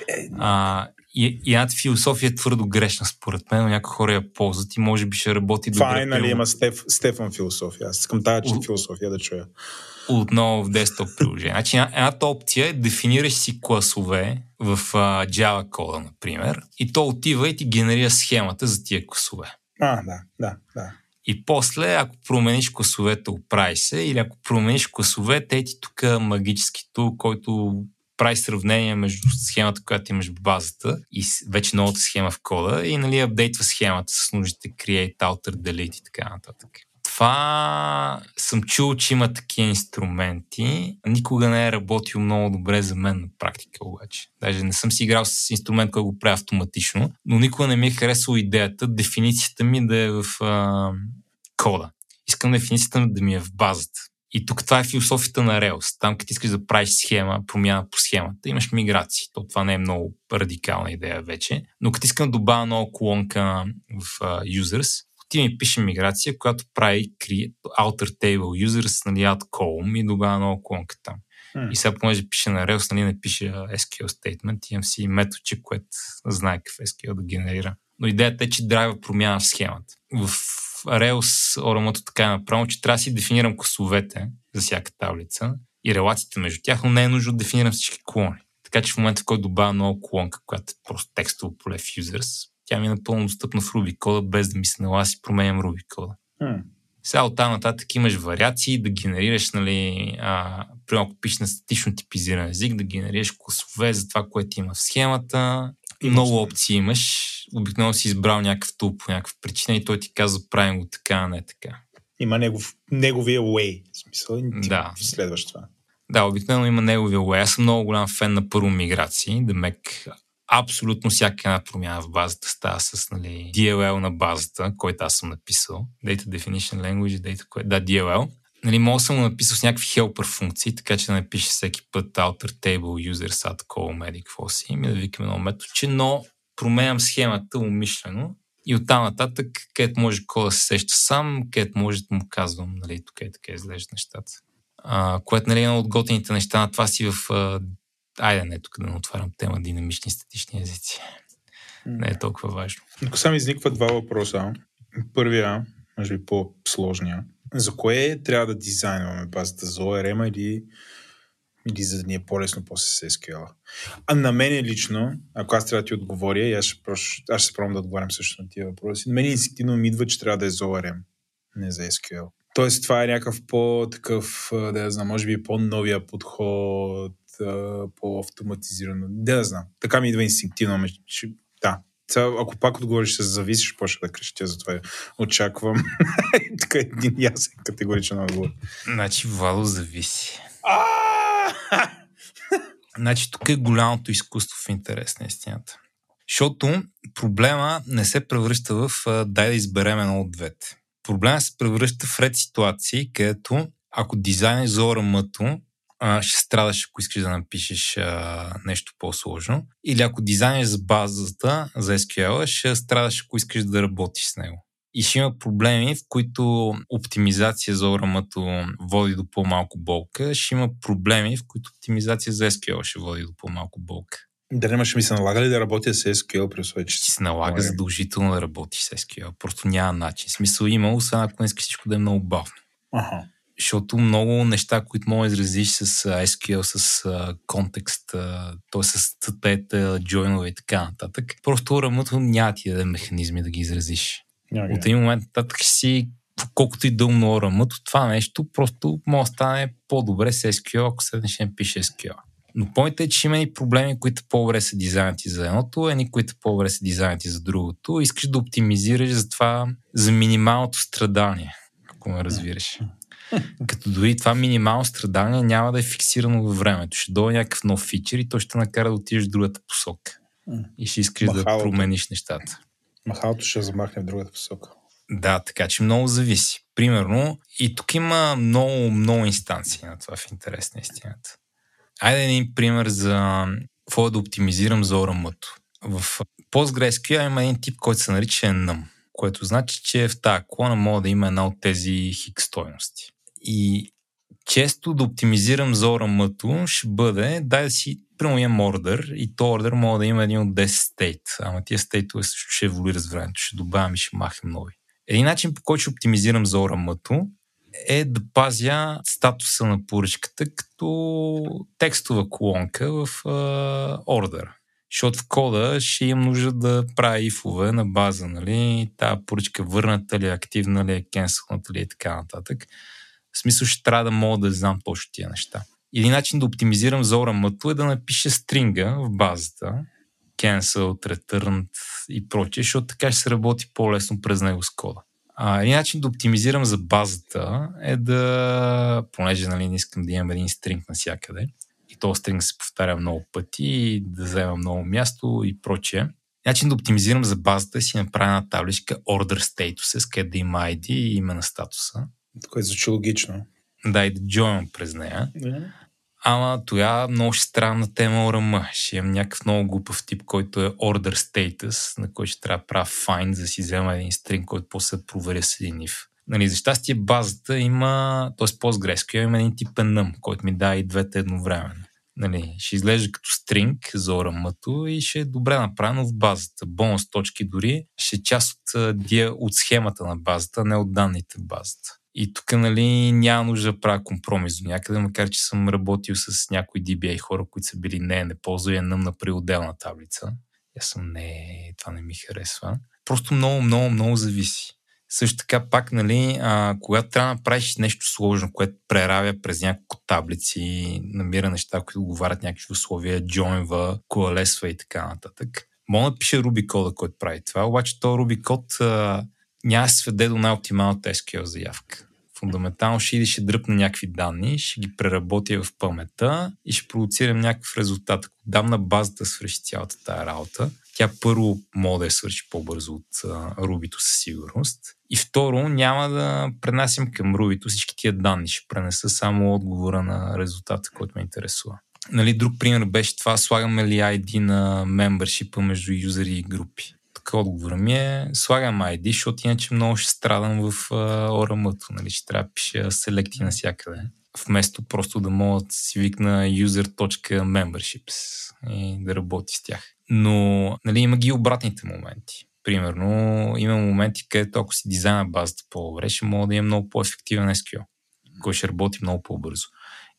Е, а, и, и една философия е твърдо грешна, според мен, но някои хора я ползват и може би ще работи добре. Това е, нали, има Стеф, Стефан философия. Аз искам тази философия да чуя отново в десктоп приложение. Значи, едната опция е дефинираш си класове в uh, Java кода, например, и то отива и ти генерира схемата за тия класове. А, да, да, да. И после, ако промениш класовете, оправи се, или ако промениш класовете, ети тук магически тул, който прави сравнение между схемата, която имаш в базата и вече новата схема в кода и нали, апдейтва схемата с нуждите create, alter, delete и така нататък това съм чул, че има такива инструменти. Никога не е работил много добре за мен на практика обаче. Даже не съм си играл с инструмент, който го правя автоматично, но никога не ми е харесала идеята, дефиницията ми да е в а, кода. Искам дефиницията да ми е в базата. И тук това е философията на Rails. Там, като искаш да правиш схема, промяна по схемата, имаш миграции. То това не е много радикална идея вече. Но като искам да добавя нова колонка в uh, users, ти ми пише миграция, която прави create, alter table users, нали, add column и добавя нова колонка там. Hmm. И сега, понеже пише на Rails, нали, не пише SQL statement, имам си методче, което знае какъв SQL да генерира. Но идеята е, че драйва промяна в схемата. В Rails орамото така е направено, че трябва да си дефинирам класовете за всяка таблица и релациите между тях, но не е нужно да дефинирам всички колони. Така че в момента, в който добавя нова колонка, която е просто текстово поле в users, тя ми е напълно достъпна в Ruby кода, без да ми се налага си променям Ruby кода. Hmm. Сега от там нататък имаш вариации да генерираш, нали, а, примерно ако пишеш на статично типизиран език, да генерираш класове за това, което има в схемата. И много опции имаш. Обикновено си избрал някакъв тул по някаква причина и той ти казва правим го така, а не така. Има негов, неговия way. В смисъл, ти да. следваш това. Да, обикновено има неговия way. Аз съм много голям фен на първо миграции, да мек абсолютно всяка една промяна в базата става с нали, DLL на базата, който аз съм написал. Data Definition Language, Data, да, DLL. Нали, мога съм го написал с някакви helper функции, така че да напише всеки път alter table users add call medic какво си и да викаме едно методче, но променям схемата умишлено и оттам нататък, където може кода да се сеща сам, където може да му казвам, нали, тук е така изглеждат нещата. А, което нали, е едно от готените неща на това си в Айде, не тук да не отварям тема динамични статични езици. Не е толкова важно. Тук само изникват два въпроса. Първия, може би по-сложния. За кое трябва да дизайнваме базата? За ORM или, или за да ни е по-лесно после с SQL? А на мен лично, ако аз трябва да ти отговоря, и аз ще, прош... аз ще се пробвам да отговарям също на тия въпроси, на мен инстинктивно ми идва, че трябва да е за ORM, не за SQL. Тоест, това е някакъв по-такъв, да я знам, може би по-новия подход, по-автоматизирано. Не да знам. Така ми идва инстинктивно. Че, да, Сега, ако пак отговориш, се зависиш, почва да крещя, затова очаквам. така един ясен категоричен отговор. Значи, Вало зависи. А! Значи, тук е голямото изкуство в интерес на истината. Защото проблема не се превръща в а, дай да изберем едно от двете. Проблема се превръща в ред ситуации, където ако дизайнеш за ORM-то, а, ще страдаш, ако искаш да напишеш а, нещо по-сложно. Или ако дизайнеш за базата, за SQL, ще страдаш, ако искаш да работиш с него. И ще има проблеми, в които оптимизация за ORM-то води до по-малко болка. Ще има проблеми, в които оптимизация за SQL ще води до по-малко болка. Да нямаше ми се налага ли да работя с SQL при условие, че Ти се налага задължително да работиш с SQL. Просто няма начин. Смисъл има, освен ако не искаш всичко да е много бавно. Ага. Защото много неща, които мога да изразиш с SQL, с контекст, т.е. с цтета, джойнове и така нататък, просто ORM-то няма ти да даде механизми да ги изразиш. Няма От един момент нататък си колкото и дълно ORM-то, това нещо просто може да стане по-добре с SQL, ако седнеш не пише SQL. Но помните, е, че има и проблеми, които по-добре са дизайнати за едното, едни, които по-добре са дизайнати за другото. Искаш да оптимизираш за това, за минималното страдание, ако ме разбираш. Като дори това минимално страдание няма да е фиксирано във времето. Ще дойде някакъв нов фичър и той ще накара да отидеш в другата посока. И ще искаш да Махалото. промениш нещата. Махалото ще замахне в другата посока. Да, така че много зависи. Примерно, и тук има много, много инстанции на това в интерес на истината. Айде един пример за какво е да оптимизирам за ORM-то. В PostgreSQL има един тип, който се нарича num, което значи, че в тази колона мога да има една от тези хик стойности. И често да оптимизирам за ORM-то ще бъде, дай да си, примерно ордер и то ордер мога да има един от 10 стейт, ама тия стейтове също ще еволюира с времето, ще добавям и ще махам нови. Един начин, по който ще оптимизирам за ORM-то, е да пазя статуса на поръчката като текстова колонка в uh, ордера. Защото в кода ще имам нужда да правя ифове на база, нали, тази поръчка върната ли, е, активна ли, е, кенселната ли и така нататък. В смисъл ще трябва да мога да знам точно тия неща. Един начин да оптимизирам за ORM-то е да напиша стринга в базата, cancel, returned и прочее, защото така ще се работи по-лесно през него с кода. А, един начин да оптимизирам за базата е да, понеже нали, не искам да имам един стринг навсякъде, и този стринг се повтаря много пъти, да взема много място и прочее. Начин да оптимизирам за базата е си направя една табличка Order Status, където да има ID и име на статуса. Което звучи логично. Да, и да джойнам през нея. Ама тогава много ще странна тема ORM. Ще имам някакъв много глупав тип, който е order status, на който ще трябва да правя find, за да си взема един стринг, който после да проверя с един if. Нали, за щастие базата има, т.е. PostgreSQL има един тип enum, който ми дава и двете едновременно. Нали, ще изглежда като стринг за ORM-то и ще е добре направено в базата. Бонус точки дори ще е част от, от схемата на базата, не от данните в базата. И тук нали, няма нужда да правя компромис до някъде, макар че съм работил с някои DBA хора, които са били не, не ползвай нъм на приотделна таблица. Аз съм не, това не ми харесва. Просто много, много, много зависи. Също така пак, нали, а, когато трябва да направиш нещо сложно, което преравя през няколко таблици, намира неща, които отговарят някакви условия, джойнва, коалесва и така нататък. Мога да пише Ruby кода, който прави това, обаче то Ruby код да се сведе до най-оптималната SQL заявка. Фундаментално ще иде, ще дръпна някакви данни, ще ги преработя в паметта и ще продуцирам някакъв резултат. Ако дам на базата да свърши цялата тая работа, тя първо може да я свърши по-бързо от Рубито със сигурност. И второ, няма да пренасям към Рубито всички тия данни. Ще пренеса само отговора на резултата, който ме интересува. Нали, друг пример беше това, слагаме ли ID на мембършипа между юзери и групи. Така отговора ми е, слагам ID, защото иначе много ще страдам в ORM-то. Нали, ще трябва да пиша селекти навсякъде. Вместо просто да мога да си викна user.memberships и да работи с тях. Но нали, има ги обратните моменти. Примерно, има моменти, където ако си дизайна базата по-добре, ще мога да имам много по-ефективен SQL, който ще работи много по-бързо.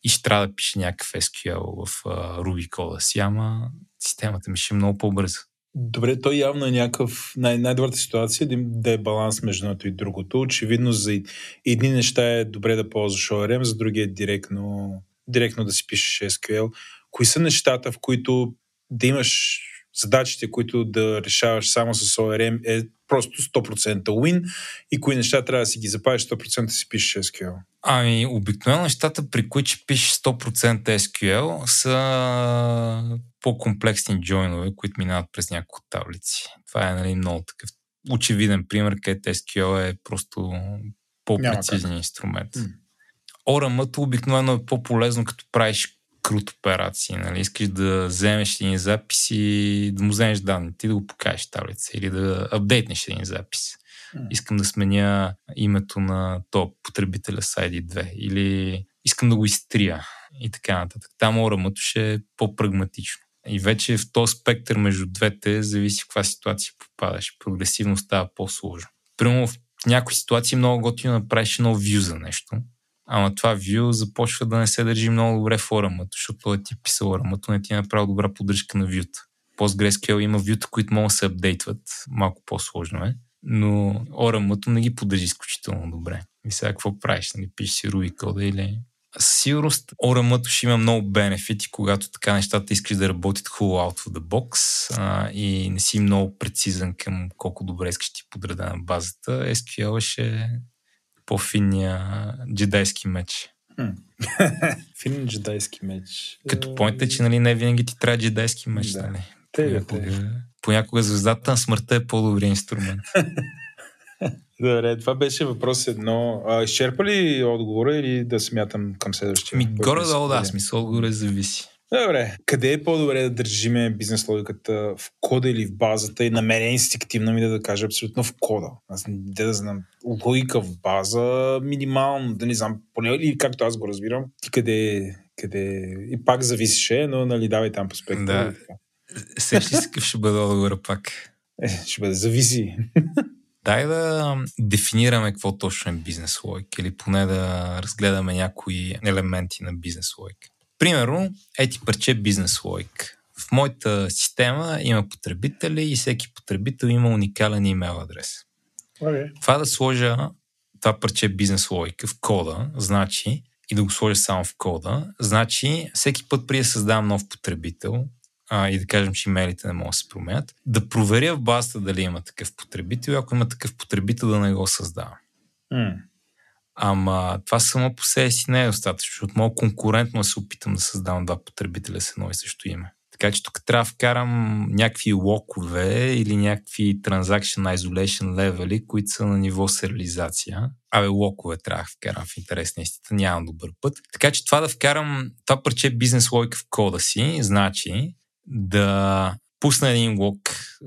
И ще трябва да пише някакъв SQL в Ruby кода си, ама системата ми ще е много по-бърза. Добре, той явно е някакъв най- най-добрата ситуация да, да е баланс между едното и другото. Очевидно за ед- едни неща е добре да ползваш ORM, за други е директно, директно да си пишеш SQL. Кои са нещата, в които да имаш задачите, които да решаваш само с ORM е просто 100% win и кои неща трябва да си ги запазиш 100% си пишеш SQL? Ами, обикновено нещата, при които пишеш 100% SQL, са по-комплексни джойнове, които минават през няколко таблици. Това е нали, много такъв очевиден пример, където SQL е просто по-прецизен инструмент. Mm. ORM-ато обикновено е по-полезно, като правиш крут операции. Нали? Искаш да вземеш един запис и да му вземеш данните и да го покажеш в таблица или да апдейтнеш един запис. Mm. Искам да сменя името на топ потребителя с ID2 или искам да го изтрия и така нататък. Там ORM-ато ще е по-прагматично. И вече в този спектър между двете зависи в каква ситуация попадаш. Прогресивно става по-сложно. Примерно в някои ситуации много готино направиш едно view за нещо, ама това view започва да не се държи много добре в орамато, защото той ти е писал орамато, не ти е направил добра поддръжка на вюта. PostgreSQL има вюта, които могат да се апдейтват, малко по-сложно е, но орамато не ги поддържи изключително добре. И сега какво правиш? Нали, пишеш си Ruby кода или със сигурност ORM ще има много бенефити, когато така нещата искаш да работят хубаво out of the box а, и не си много прецизен към колко добре искаш ти подреда на базата. SQL ще е по-финния джедайски меч. Финен джедайски меч. Като поинта, че нали, не винаги ти трябва джедайски меч. Да. Нали? Понякога, понякога звездата на смъртта е по-добрият инструмент. Добре, това беше въпрос едно. А, изчерпа ли отговора или да смятам към следващия? Ми, горе-долу да, смисъл отговора зависи. Добре. Къде е по-добре да държиме бизнес логиката? В кода или в базата? И на мен е инстинктивно ми да, да кажа абсолютно в кода. Аз не да знам. Логика в база минимално, да не знам, поне или както аз го разбирам. Ти къде, къде... И пак зависеше, но нали давай там по спектър. Да. Сещи ще бъде отговора пак. Е, ще бъде зависи. Дай да дефинираме какво точно е бизнес логика или поне да разгледаме някои елементи на бизнес логика. Примерно, ети парче бизнес логика. В моята система има потребители и всеки потребител има уникален имейл адрес. Okay. Това да сложа това парче бизнес логика в кода, значи, и да го сложа само в кода, значи всеки път при да създавам нов потребител, а, и да кажем, че имейлите не могат да се променят, да проверя в базата дали има такъв потребител и ако има такъв потребител да не го създава. Mm. Ама това само по себе си не е достатъчно, защото много конкурентно да се опитам да създавам два потребителя с едно и също име. Така че тук трябва да вкарам някакви локове или някакви transaction isolation левели, които са на ниво сериализация. Абе, локове трябва да вкарам в интерес на истина, нямам добър път. Така че това да вкарам, това парче бизнес логика в кода си, значи да пусна един лок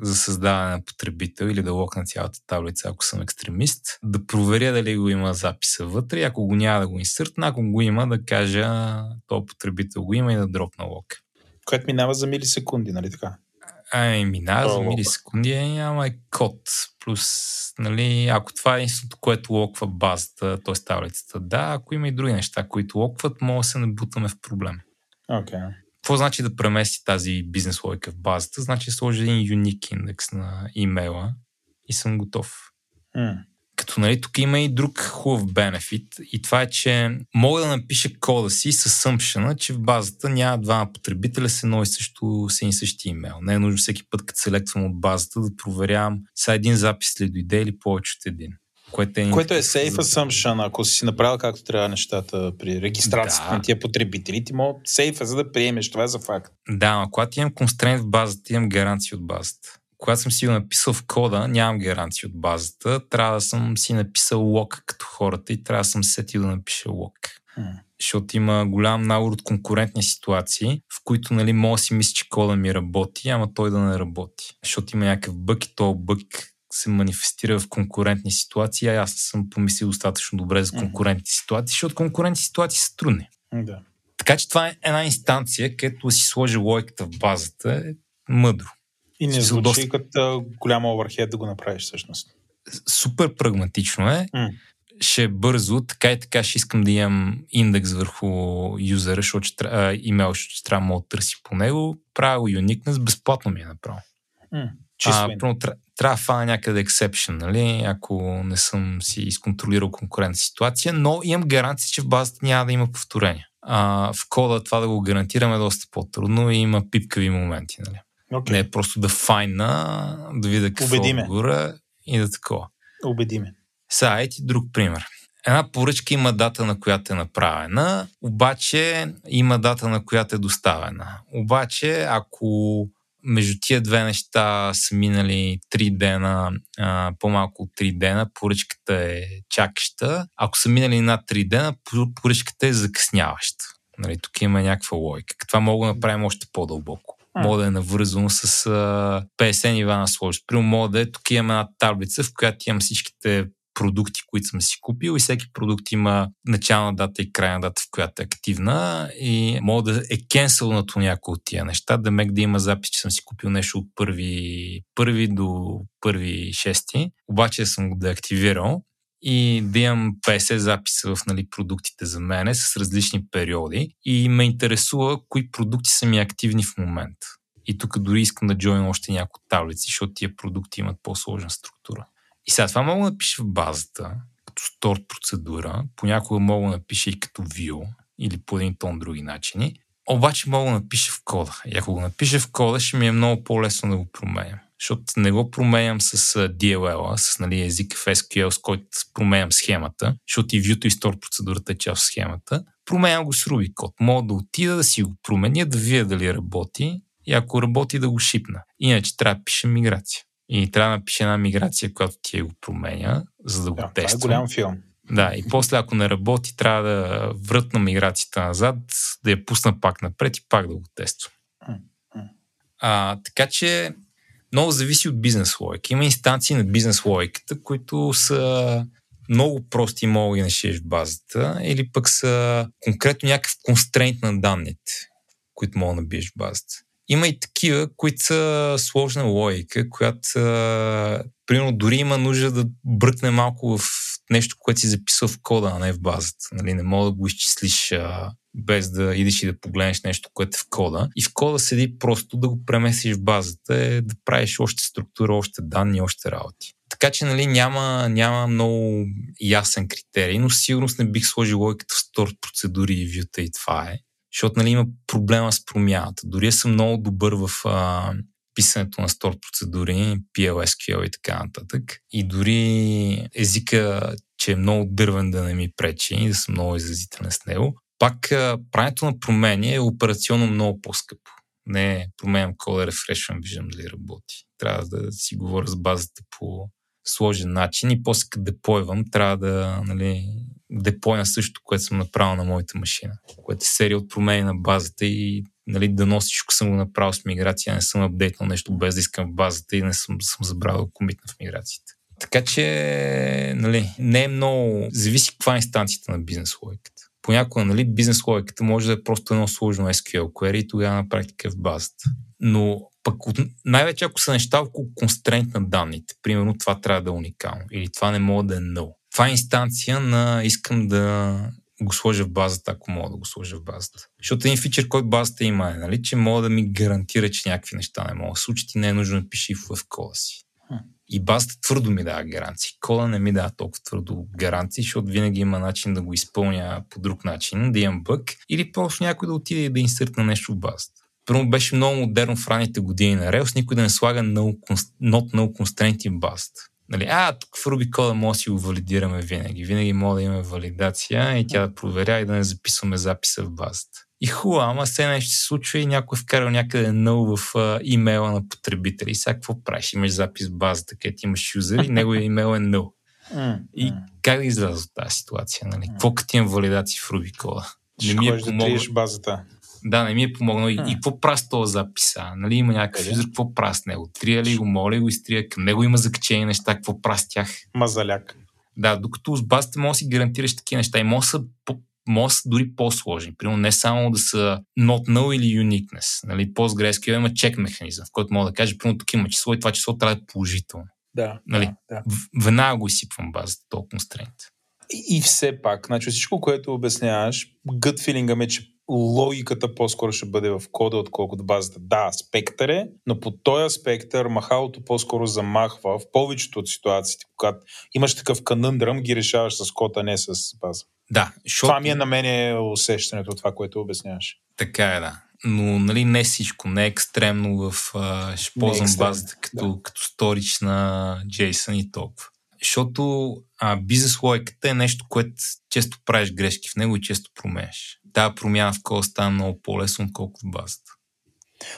за създаване на потребител или да локна цялата таблица, ако съм екстремист, да проверя дали го има записа вътре, ако го няма да го инсъртна, ако го има да кажа то потребител го има и да дропна лок. Което минава за милисекунди, нали така? Ами, минава за милисекунди, ама е код. Плюс, нали, ако това е институто, което локва базата, т.е. таблицата, да, ако има и други неща, които локват, може да се набутаме в проблем. Okay. Какво значи да премести тази бизнес логика в базата? Значи сложи един юник индекс на имейла и съм готов. Mm. Като нали, тук има и друг хубав бенефит и това е, че мога да напиша кода си с assumption, че в базата няма два потребителя с едно и също, с един същи имейл. Не е нужно всеки път, като селектвам от базата, да проверявам са един запис ли дойде или повече от един. Което е, което е safe assumption, ако си направил както трябва нещата при регистрацията да. на тия потребители, ти мога сейфа, за да приемеш това за факт. Да, но когато имам констрейнт в базата, имам гаранция от базата. Когато съм си го написал в кода, нямам гаранция от базата. Трябва да съм си написал лок като хората и трябва да съм сетил да напиша лок. Защото има голям набор от конкурентни ситуации, в които нали, мога да си мисля, че кода ми работи, ама той да не работи. Защото има някакъв бък и то бък се манифестира в конкурентни ситуации, а аз съм помислил достатъчно добре за конкурентни mm-hmm. ситуации, защото конкурентни ситуации са трудни. Да. Така че това е една инстанция, където си сложи логиката в базата, е мъдро. И не звучи доста... като голяма оверхед да го направиш всъщност. Супер прагматично е. Mm. Ще е бързо, така и така ще искам да имам индекс върху юзера, защото а, имейл ще трябва да търси по него. Правя го Uniqueness, безплатно ми е направо. Mm. А, трябва да фана някъде exception, нали, ако не съм си изконтролирал конкурентна ситуация, но имам гаранция, че в базата няма да има повторение. А, в кода това да го гарантираме е доста по-трудно и има пипкави моменти. Нали. Okay. Не е просто да файна, да видя какво е отгоре и да такова. Убеди ме. Сега, ети друг пример. Една поръчка има дата, на която е направена, обаче има дата, на която е доставена. Обаче, ако между тия две неща са минали 3 дена, а, по-малко от 3 дена, поръчката е чакаща. Ако са минали над 3 дена, поръчката е закъсняваща. Нали, тук има някаква логика. Това мога да направим още по-дълбоко. Мога да е навързано с а, 50 нива на сложност. Примерно мога да е, тук имаме една таблица, в която имам всичките продукти, които съм си купил и всеки продукт има начална дата и крайна дата, в която е активна и мога да е кенселнато някои от тия неща, да мек да има запис, че съм си купил нещо от първи, първи до първи шести, обаче съм го деактивирал и да имам 50 записа в нали, продуктите за мене с различни периоди и ме интересува кои продукти са ми активни в момента. И тук дори искам да джойна още някои таблици, защото тия продукти имат по-сложна структура. И сега това мога да напиша в базата, като стор процедура, понякога мога да напиша и като view, или по един тон други начини, обаче мога да напиша в кода. И ако го напиша в кода, ще ми е много по-лесно да го променям. Защото не го променям с DLL, с нали, език в SQL, с който променям схемата, защото и view и store процедурата е част от схемата. Променям го с Ruby код. Мога да отида да си го променя, да видя дали работи и ако работи да го шипна. Иначе трябва да пиша миграция. И трябва да напише една миграция, която ти е го променя, за да го да, тества. Това е голям филм. Да, и после ако не работи, трябва да вратна миграцията назад, да я пусна пак напред и пак да го тествам. А, така че много зависи от бизнес логика. Има инстанции на бизнес логиката, които са много прости и мога да решиш в базата, или пък са конкретно някакъв констрейнт на данните, които мога да набиеш в базата. Има и такива, които са сложна логика, която примерно дори има нужда да бръкне малко в нещо, което си записва в кода, а не в базата. Нали, не мога да го изчислиш а, без да идеш и да погледнеш нещо, което е в кода. И в кода седи просто да го преместиш в базата, е да правиш още структура, още данни, още работи. Така че нали, няма, няма много ясен критерий, но сигурност не бих сложил логиката в стор процедури и вюта и това е защото нали, има проблема с промяната. Дори съм много добър в а, писането на стор процедури, PLSQL и така нататък. И дори езика, че е много дървен да не ми пречи и да съм много изразителен с него. Пак правенето на промени е операционно много по-скъпо. Не променям кода, рефрешвам, виждам дали работи. Трябва да си говоря с базата по сложен начин и после като депойвам, трябва да нали, депойна също, което съм направил на моята машина, което е серия от промени на базата и нали, да носи всичко съм го направил с миграция, не съм апдейтнал нещо без да искам в базата и не съм, съм забравил комитна в миграцията. Така че нали, не е много... Зависи каква е инстанцията на бизнес логиката. Понякога нали, бизнес логиката може да е просто едно сложно SQL query и тогава на практика е в базата. Но пък най-вече ако са неща около констрейнт на данните, примерно това трябва да е уникално или това не мога да е null. Това е инстанция на искам да го сложа в базата, ако мога да го сложа в базата. Защото един фичър, който базата има е, нали, че мога да ми гарантира, че някакви неща не могат да случат и не е нужно да пиши в, кода си. И базата твърдо ми дава гаранции. Кода не ми дава толкова твърдо гаранции, защото винаги има начин да го изпълня по друг начин, да имам бък, или просто някой да отиде и да инсертна нещо в базата. Първо беше много модерно в ранните години на Rails, никой да не слага no, not no constraint в базата. Нали, а, тук в Ruby кода може да си го валидираме винаги. Винаги може да имаме валидация и тя да проверя и да не записваме записа в базата. И хубаво, ама все нещо се случва и някой е вкарал някъде нъл в а, имейла на потребители. И сега какво правиш? Имаш запис в базата, където имаш юзер и неговия имейл е нъл. И как да изляза от тази ситуация? Нали? Какво като имам валидации в Ruby кода? Не ми е. Да базата. Да, не ми е помогнал. И, и какво прави с този записа? Нали, има някакъв юзер, какво прави с него? Трия ли го, моля го изтрия, към него има закачени неща, какво прави с тях? Мазаляк. Да, докато с базата може да си гарантираш такива неща и може да са може са дори по-сложни. Примерно не само да са not null или uniqueness. Нали, PostgreSQL има чек механизъм, в който мога да кажа, примерно тук има число и това число трябва да е положително. Да, нали, да, да. Веднага го изсипвам базата, толкова констрейнт. И, и все пак, значи всичко, което обясняваш, гът филинга ме, че логиката по-скоро ще бъде в кода, отколкото базата. Да, спектър е, но по този спектър махалото по-скоро замахва в повечето от ситуациите, когато имаш такъв канъндръм, ги решаваш с код, а не с база. Да. Шо... Това ми е на мен усещането това, което обясняваш. Така е, да. но нали, не всичко, не е екстремно в... А, ще ползвам е базата като, да. като сторич на JSON и толкова. Защото а, бизнес логиката е нещо, което често правиш грешки в него и често променяш. Тая промяна в кода става много по-лесно, отколкото в базата.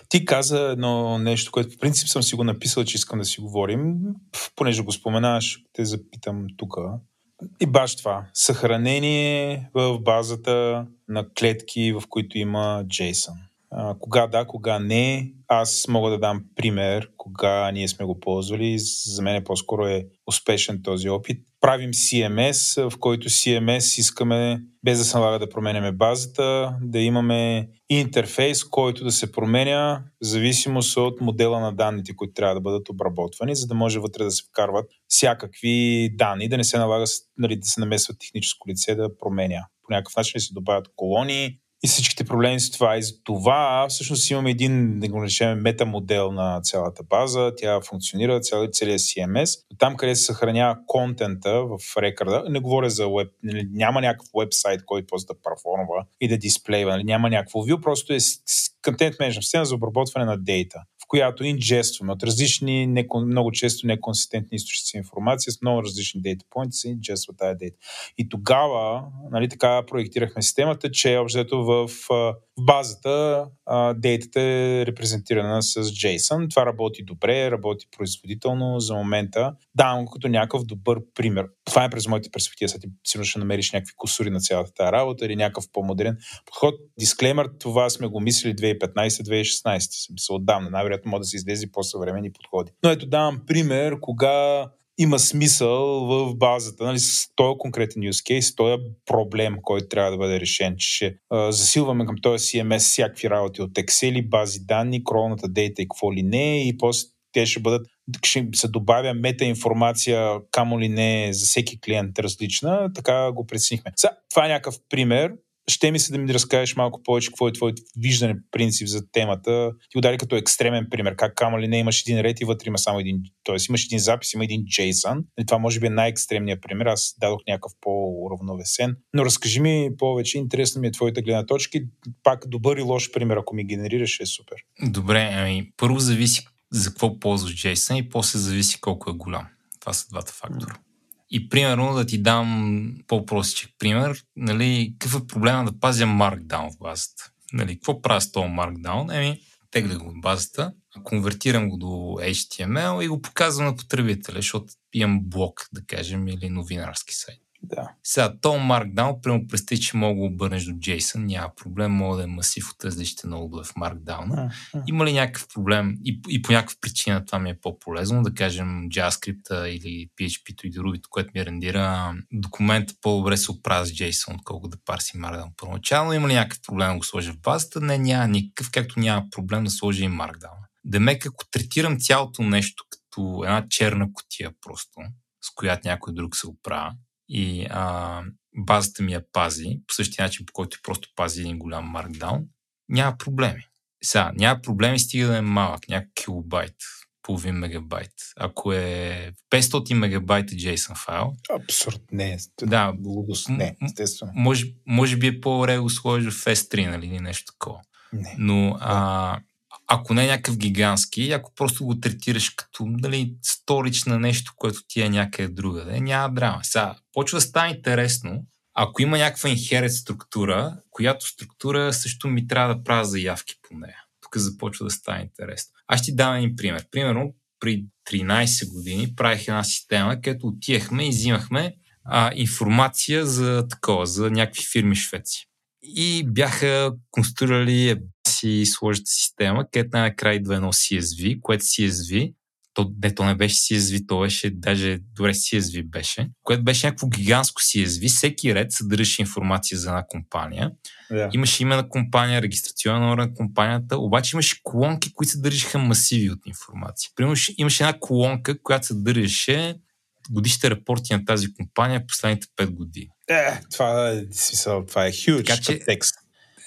Ти каза едно нещо, което в принцип съм си го написал, че искам да си говорим. Понеже го споменаваш, те запитам тук. И баш това. Съхранение в базата на клетки, в които има JSON. Кога да, кога не. Аз мога да дам пример, кога ние сме го ползвали. За мен е по-скоро е успешен този опит. Правим CMS, в който CMS искаме, без да се налага да променяме базата, да имаме интерфейс, който да се променя в зависимост от модела на данните, които трябва да бъдат обработвани, за да може вътре да се вкарват всякакви данни, да не се налага нали, да се намесват техническо лице да променя. По някакъв начин се добавят колони, и всичките проблеми с това. И за това всъщност имаме един, да го наречем, метамодел на цялата база. Тя функционира, цял, целият CMS. Там, къде се съхранява контента в рекърда, не говоря за веб, нали, няма някакъв вебсайт, който просто да парформва и да дисплейва, нали, няма някакво view, просто е контент менеджмент система за обработване на дейта която инжестваме от различни, не, много често неконсистентни източници информация с много различни дейта поинти се инжества тази дейта. И тогава, нали, така проектирахме системата, че общо в, в базата дейтата е репрезентирана с JSON. Това работи добре, работи производително за момента. Давам като някакъв добър пример. Това е през моите перспективи. Сега ти сигурно ще намериш някакви косури на цялата тази работа или някакъв по-модерен подход. Дисклеймер, това сме го мислили 2015-2016. Смисъл отдавна. Най-вероятно може да се излезе по-съвремени подходи. Но ето давам пример, кога има смисъл в базата, нали, с този конкретен use case, този проблем, който трябва да бъде решен, че ще а, засилваме към този CMS всякакви работи от Excel, бази данни, кролната дейта и какво ли не, и после те ще бъдат, ще се добавя метаинформация, камо ли не, за всеки клиент различна, така го преценихме. Това е някакъв пример, ще ми се да ми разкажеш малко повече какво е твоето виждане, принцип за темата. Ти удари като екстремен пример. Как камо ли не имаш един ред и вътре има само един, т.е. имаш един запис, има един JSON. И това може би е най-екстремният пример. Аз дадох някакъв по-уравновесен. Но разкажи ми повече, интересна ми е твоята гледна точка. Пак добър и лош пример, ако ми генерираш, е супер. Добре, ами първо зависи за какво ползваш JSON и после зависи колко е голям. Това са двата фактора. И примерно да ти дам по-простичък пример, нали, какъв е проблема да пазя Markdown в базата? Нали, какво правя с този Markdown? Еми, тегля го в базата, конвертирам го до HTML и го показвам на потребителя, защото имам блок, да кажем, или новинарски сайт. Да. Сега, то Markdown, прямо представи, че мога да обърнеш до JSON, няма проблем, мога да е масив от различните нодове в Markdown. Има ли някакъв проблем и, и по някаква причина това ми е по-полезно, да кажем JavaScript или PHP и Ruby, което ми рендира документа по-добре се оправя с JSON, отколкото да парси Markdown първоначално. Има ли някакъв проблем да го сложа в базата? Не, няма никакъв, както няма проблем да сложа и Markdown. Демек, ако третирам цялото нещо като една черна котия просто, с която някой друг се оправя, и а, базата ми я пази, по същия начин, по който просто пази един голям маркдаун, няма проблеми. Сега, няма проблеми, стига да е малък, някакъв килобайт, половин мегабайт. Ако е 500 мегабайта JSON файл... Абсурд, не. Да, глупост, не, естествено. Може, може би е по-добре го сложиш в S3, нали, нещо такова. Не. Но а, ако не е някакъв гигантски, ако просто го третираш като нали, сторич на нещо, което ти е някъде друга, да, няма драма. Сега, почва да стане интересно, ако има някаква инхерет структура, която структура също ми трябва да правя заявки по нея. Тук започва да стане интересно. Аз ще ти дам един пример. Примерно, при 13 години правих една система, където отивахме и взимахме а, информация за такова, за някакви фирми швеци. И бяха конструирали си сложите система, където най-накрая идва едно CSV, което CSV, то, не, то не беше CSV, то беше даже добре CSV беше, което беше някакво гигантско CSV. Всеки ред съдържаше информация за една компания. Yeah. Имаше име на компания, регистрационен номер на компанията, обаче имаше колонки, които съдържаха масиви от информация. Примерно имаше една колонка, която съдържаше годишните репорти на тази компания последните 5 години. Е, това е, смисъл, това е huge така, че, текст.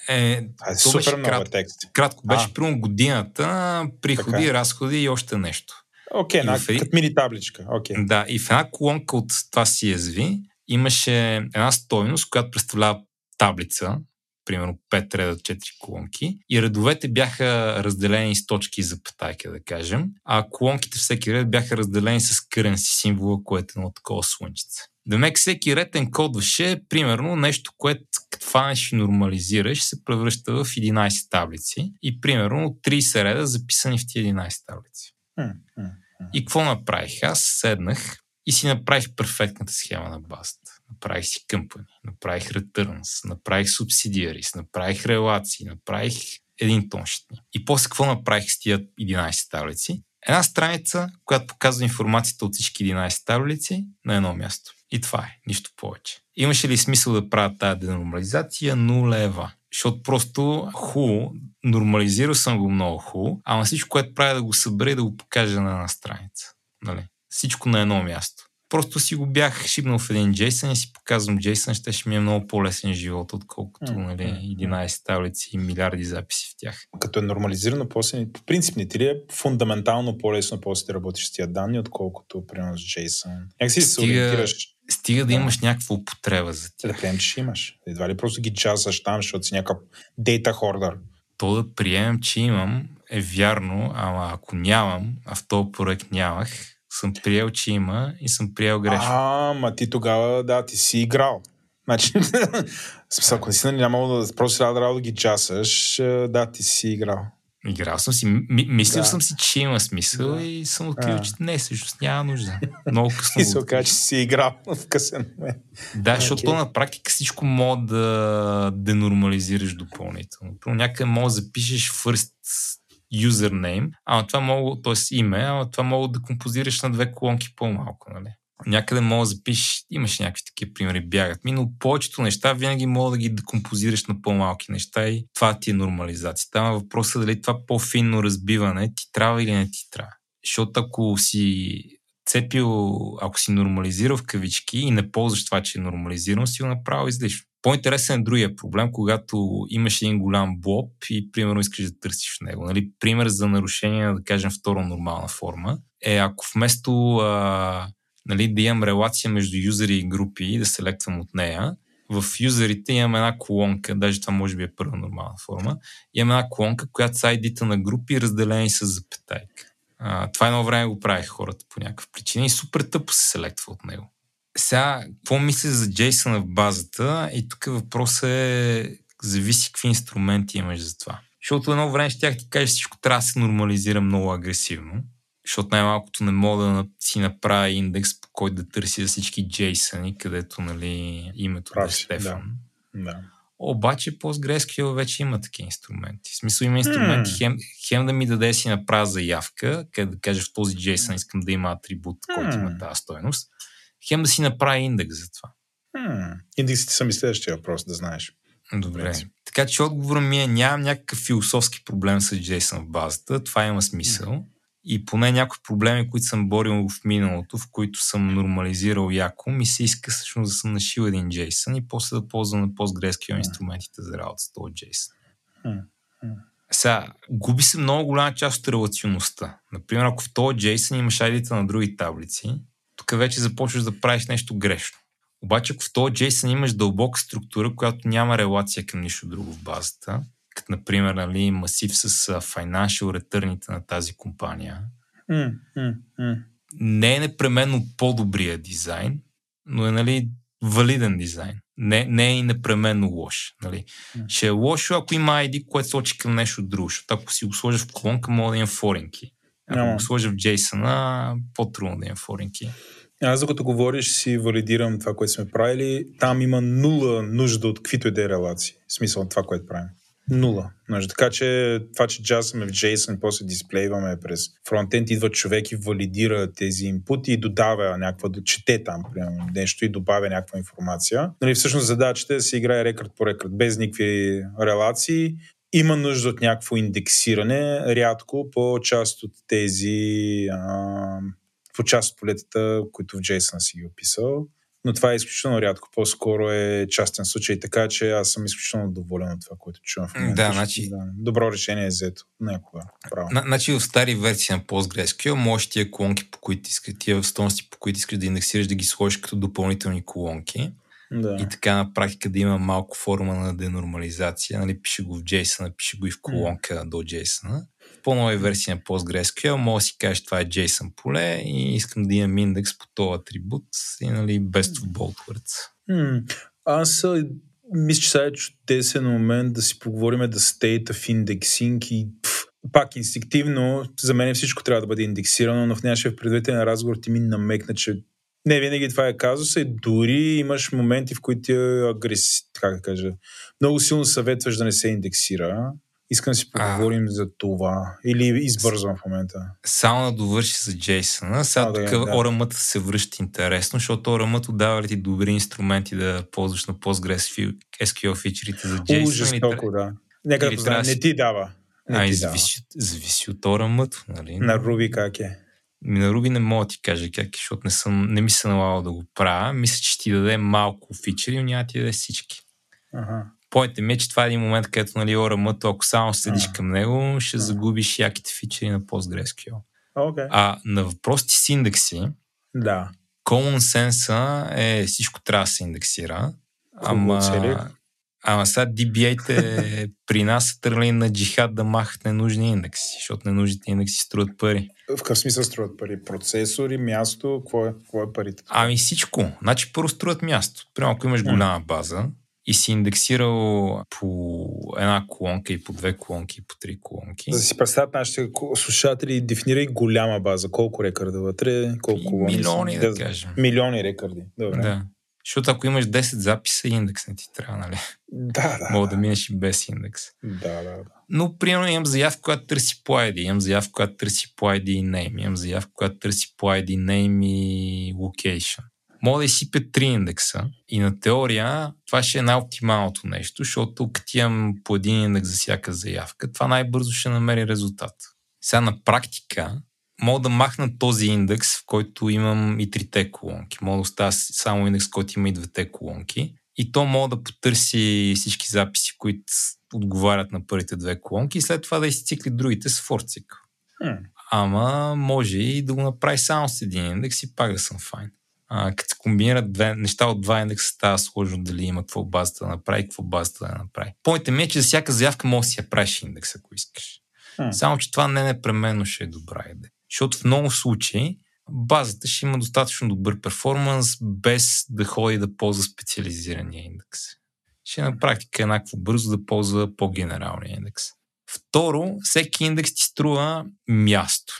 Е, а, е супер много крат, текст. Кратко беше, примерно годината, приходи, така. разходи и още нещо. Окей, okay, като мини табличка. Okay. Да, и в една колонка от това CSV имаше една стойност, която представлява таблица, примерно 5 реда, 4 колонки и редовете бяха разделени с точки и запетайки, да кажем, а колонките всеки ред бяха разделени с си символа, което е едно такова слънчице. Демек всеки ред енкодваше примерно нещо, което фанеш и нормализираш, се превръща в 11 таблици и примерно 30 реда записани в тези 11 таблици. И какво направих? Аз седнах и си направих перфектната схема на базата. Направих си къмпани, направих returns, направих субсидиарис, направих релации, направих един тонщитни. И после какво направих с тия 11 таблици? Една страница, която показва информацията от всички 11 таблици на едно място. И това е, нищо повече. Имаше ли смисъл да правя тази денормализация? Нулева. Защото просто хубаво, нормализирал съм го много хубаво, ама всичко, което правя да го събере и да го покажа на една страница. Нали? Всичко на едно място. Просто си го бях шибнал в един JSON и си показвам JSON, ще, ще ми е много по-лесен живот, отколкото нали, 11 таблици и милиарди записи в тях. Като е нормализирано, после, по принцип не ти ли е фундаментално по-лесно после да работиш с тия данни, отколкото примерно с JSON? Як си се ориентираш? Стига да, да имаш някаква употреба за тях. Да приемем, че имаш. Едва ли просто ги джазаш там, защото си някакъв дейта хордър. То да приемем, че имам е вярно, ама ако нямам, а в този проект нямах, съм приел, че има и съм приел грешно. А, ма ти тогава, да, ти си играл. Значи, смисъл, ако си нямало да просто трябва да, да ги часаш, да, ти си играл. Играл съм си, ми, мислил да. съм си, че има смисъл да. и съм открил, че не, всъщност няма нужда. Много късно. и се оказа, че си играл в късен момент. Да, okay. защото на практика всичко мога да денормализираш допълнително. Някъде мога да запишеш first username, ама това мога, т.е. име, ама това мога да композираш на две колонки по-малко, нали? Някъде мога да запишеш, имаш някакви такива примери, бягат ми, но повечето неща винаги мога да ги декомпозираш на по-малки неща и това ти е нормализация. Там въпросът е дали това по-финно разбиване ти трябва или не ти трябва. Защото ако си цепил, ако си нормализирал в кавички и не ползваш това, че е нормализирано, си го направил излишно. По-интересен е другия проблем, когато имаш един голям блоб и примерно искаш да търсиш в него. Нали? Пример за нарушение, да кажем, втора нормална форма е ако вместо а, нали, да имам релация между юзери и групи и да селектвам от нея, в юзерите имам една колонка, даже това може би е първа нормална форма, имам една колонка, която са id на групи, разделени с запетайка. А, това едно време го правих хората по някаква причина и супер тъпо се селектва от него. Сега, какво мисля за JSON в базата? И тук въпросът е, зависи какви инструменти имаш за това. Защото едно време ще ти кажа, всичко трябва да се нормализира много агресивно, защото най-малкото не мога да си направя индекс, по който да търси за всички JSON, където нали, името Прав, да е Стефан. Да. да. Обаче PostgreSQL вече има такива инструменти. В смисъл има инструменти хем, хем да ми даде си направя заявка, къде да кажа в този JSON искам да има атрибут, който има тази стоеност хем да си направи индекс за това. Hmm. Индексите са ми следващия въпрос, да знаеш. Добре. Така че отговорът ми е, нямам някакъв философски проблем с JSON в базата, това има смисъл. Mm. И поне някои проблеми, които съм борил в миналото, в които съм нормализирал яко, ми се иска всъщност да съм нашил един JSON и после да ползвам на PostgreSQL mm. инструментите за работа с този JSON. Mm. Сега, губи се много голяма част от релационността. Например, ако в този JSON имаш id на други таблици, тук вече започваш да правиш нещо грешно. Обаче, ако в този JSON имаш дълбока структура, която няма релация към нищо друго в базата, като например нали, масив с financial return на тази компания, mm, mm, mm. не е непременно по-добрия дизайн, но е нали, валиден дизайн. Не, не е и непременно лош. Нали. Mm. Ще е лошо, ако има ID, което сочи към нещо друго. Защото ако си го сложа в колонка, мога да има форинки. Ако no. го сложа в JSON, по-трудно да има форинки. Аз докато говориш си валидирам това, което сме правили. Там има нула нужда от каквито и да е релации. В смисъл от това, което правим. Нула. Нужда. Така че това, че джасаме в JSON, после дисплейваме през фронтенд, идва човек и валидира тези инпути и додава някаква, чете там примерно, нещо и добавя някаква информация. Нали, всъщност задачата е да се играе рекорд по рекорд, без никакви релации. Има нужда от някакво индексиране, рядко по част от тези а, по част от полетата, които в JSON си ги описал. Но това е изключително рядко. По-скоро е частен случай, така че аз съм изключително доволен от това, което чувам в момента. Да, значи... Да, добро решение е взето. Някога. Право. Значи в стари версии на PostgreSQL можеш тия колонки, по които искаш, тия стойности, по които искаш да индексираш, да ги сложиш като допълнителни колонки. Да. и така на практика да има малко форма на денормализация. Нали, пише го в JSON, пише го и в колонка до JSON. В по-нови версии на PostgreSQL може да си кажеш това е JSON поле и искам да имам индекс по този атрибут и нали, best of both worlds. М, Аз мисля, че сега е чудесен момент да си поговорим да state of indexing и пф, пак инстинктивно, за мен всичко трябва да бъде индексирано, но в нашия предварителен разговор ти ми намекна, че не винаги това е казус и дори имаш моменти, в които агреси... как да кажа, много силно съветваш да не се индексира. Искам да си поговорим за това. Или избързвам в момента. Само да довърши за JSON. Сега А, тук да. ORM-ата се връща интересно, защото ORM-ата дава ли ти добри инструменти да ползваш на PostgreSQL фичерите за трябва- толкова, да. Нека да познаем, не ти дава. Не Ами, ти дава. зависи, от- зависи от ORM-ато, нали? На Руби как е. Ми на Руби не мога да ти кажа как е, защото не, съм, не ми се налагало да го правя. Мисля, че ти даде малко фичери, но няма да ти даде всички. Ага. Поинтът ми е, че това е един момент, където нали, ORM-ато, ако само следиш към него, ще загубиш яките фичери на PostgreSQL. Окей. А на въпросите с индекси, Да. common sense е всичко трябва да се индексира. Ама, ама сега DBA-те при нас са тръгнали на джихад да махат ненужни индекси, защото ненужните индекси струват пари. В какъв смисъл струват пари? Процесори, място, какво е, какво е парите? Ами всичко. Значи първо струват място. Примерно ако имаш голяма база и си индексирал по една колонка и по две колонки и по три колонки. За да си представят нашите слушатели, дефинирай голяма база. Колко рекърда вътре, колко И колони милиони, са? да кажем. Милиони рекърди. Добре. Да. Защото ако имаш 10 записа, индекс не ти трябва, нали? Да, да. Мога да минеш и без индекс. Да, да, да. Но, примерно, имам заявка, която търси по ID, имам заявка, която търси по ID и name, имам заявка, която търси по ID, name и location. Мога да изсипя три индекса и на теория това ще е най-оптималното нещо, защото като имам по един индекс за всяка заявка, това най-бързо ще намери резултат. Сега на практика мога да махна този индекс, в който имам и трите колонки. Мога да оставя само индекс, който има и двете колонки. И то мога да потърси всички записи, които отговарят на първите две колонки и след това да изцикли другите с форцик. Хм. Ама може и да го направи само с един индекс и пак да съм файн. А, като се комбинират две неща от два индекса, става сложно дали има какво базата да направи, какво базата да направи. Поинтът ми е, че за всяка заявка може да си я правиш индекс, ако искаш. Хм. Само, че това не непременно ще е добра идея. Защото в много случаи базата ще има достатъчно добър перформанс, без да ходи да ползва специализирания индекс. Ще на практика еднакво бързо да ползва по-генералния индекс. Второ, всеки индекс ти струва място,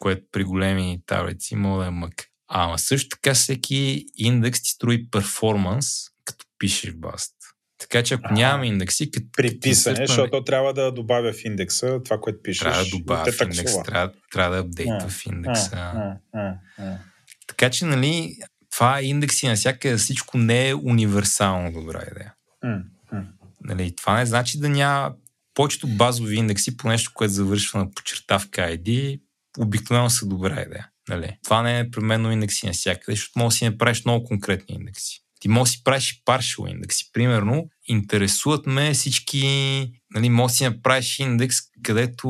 което при големи таблици може да е мък. Ама също така всеки индекс ти струва и перформанс, като пишеш в базата. Така че ако Ага. нямаме индекси, като Приписане, като защото трябва да добавя в индекса това, което пишеш. трябва да добавя в индекс, трябва, трябва да апдейтва А, в индекса. А, а, а. Така че, нали, това индекси навсякъде всичко не е универсално добра идея. М, м. Нали, това не значи да няма повечето базови индекси по нещо, което завършва на почертавка ID, обикновено са добра идея. Нали. Това не е непременно индекси навсякъде, защото може да си направиш много конкретни индекси. Ти може да си правиш и partial индекси. Примерно, интересуват ме всички, нали, може да си направиш индекс, където,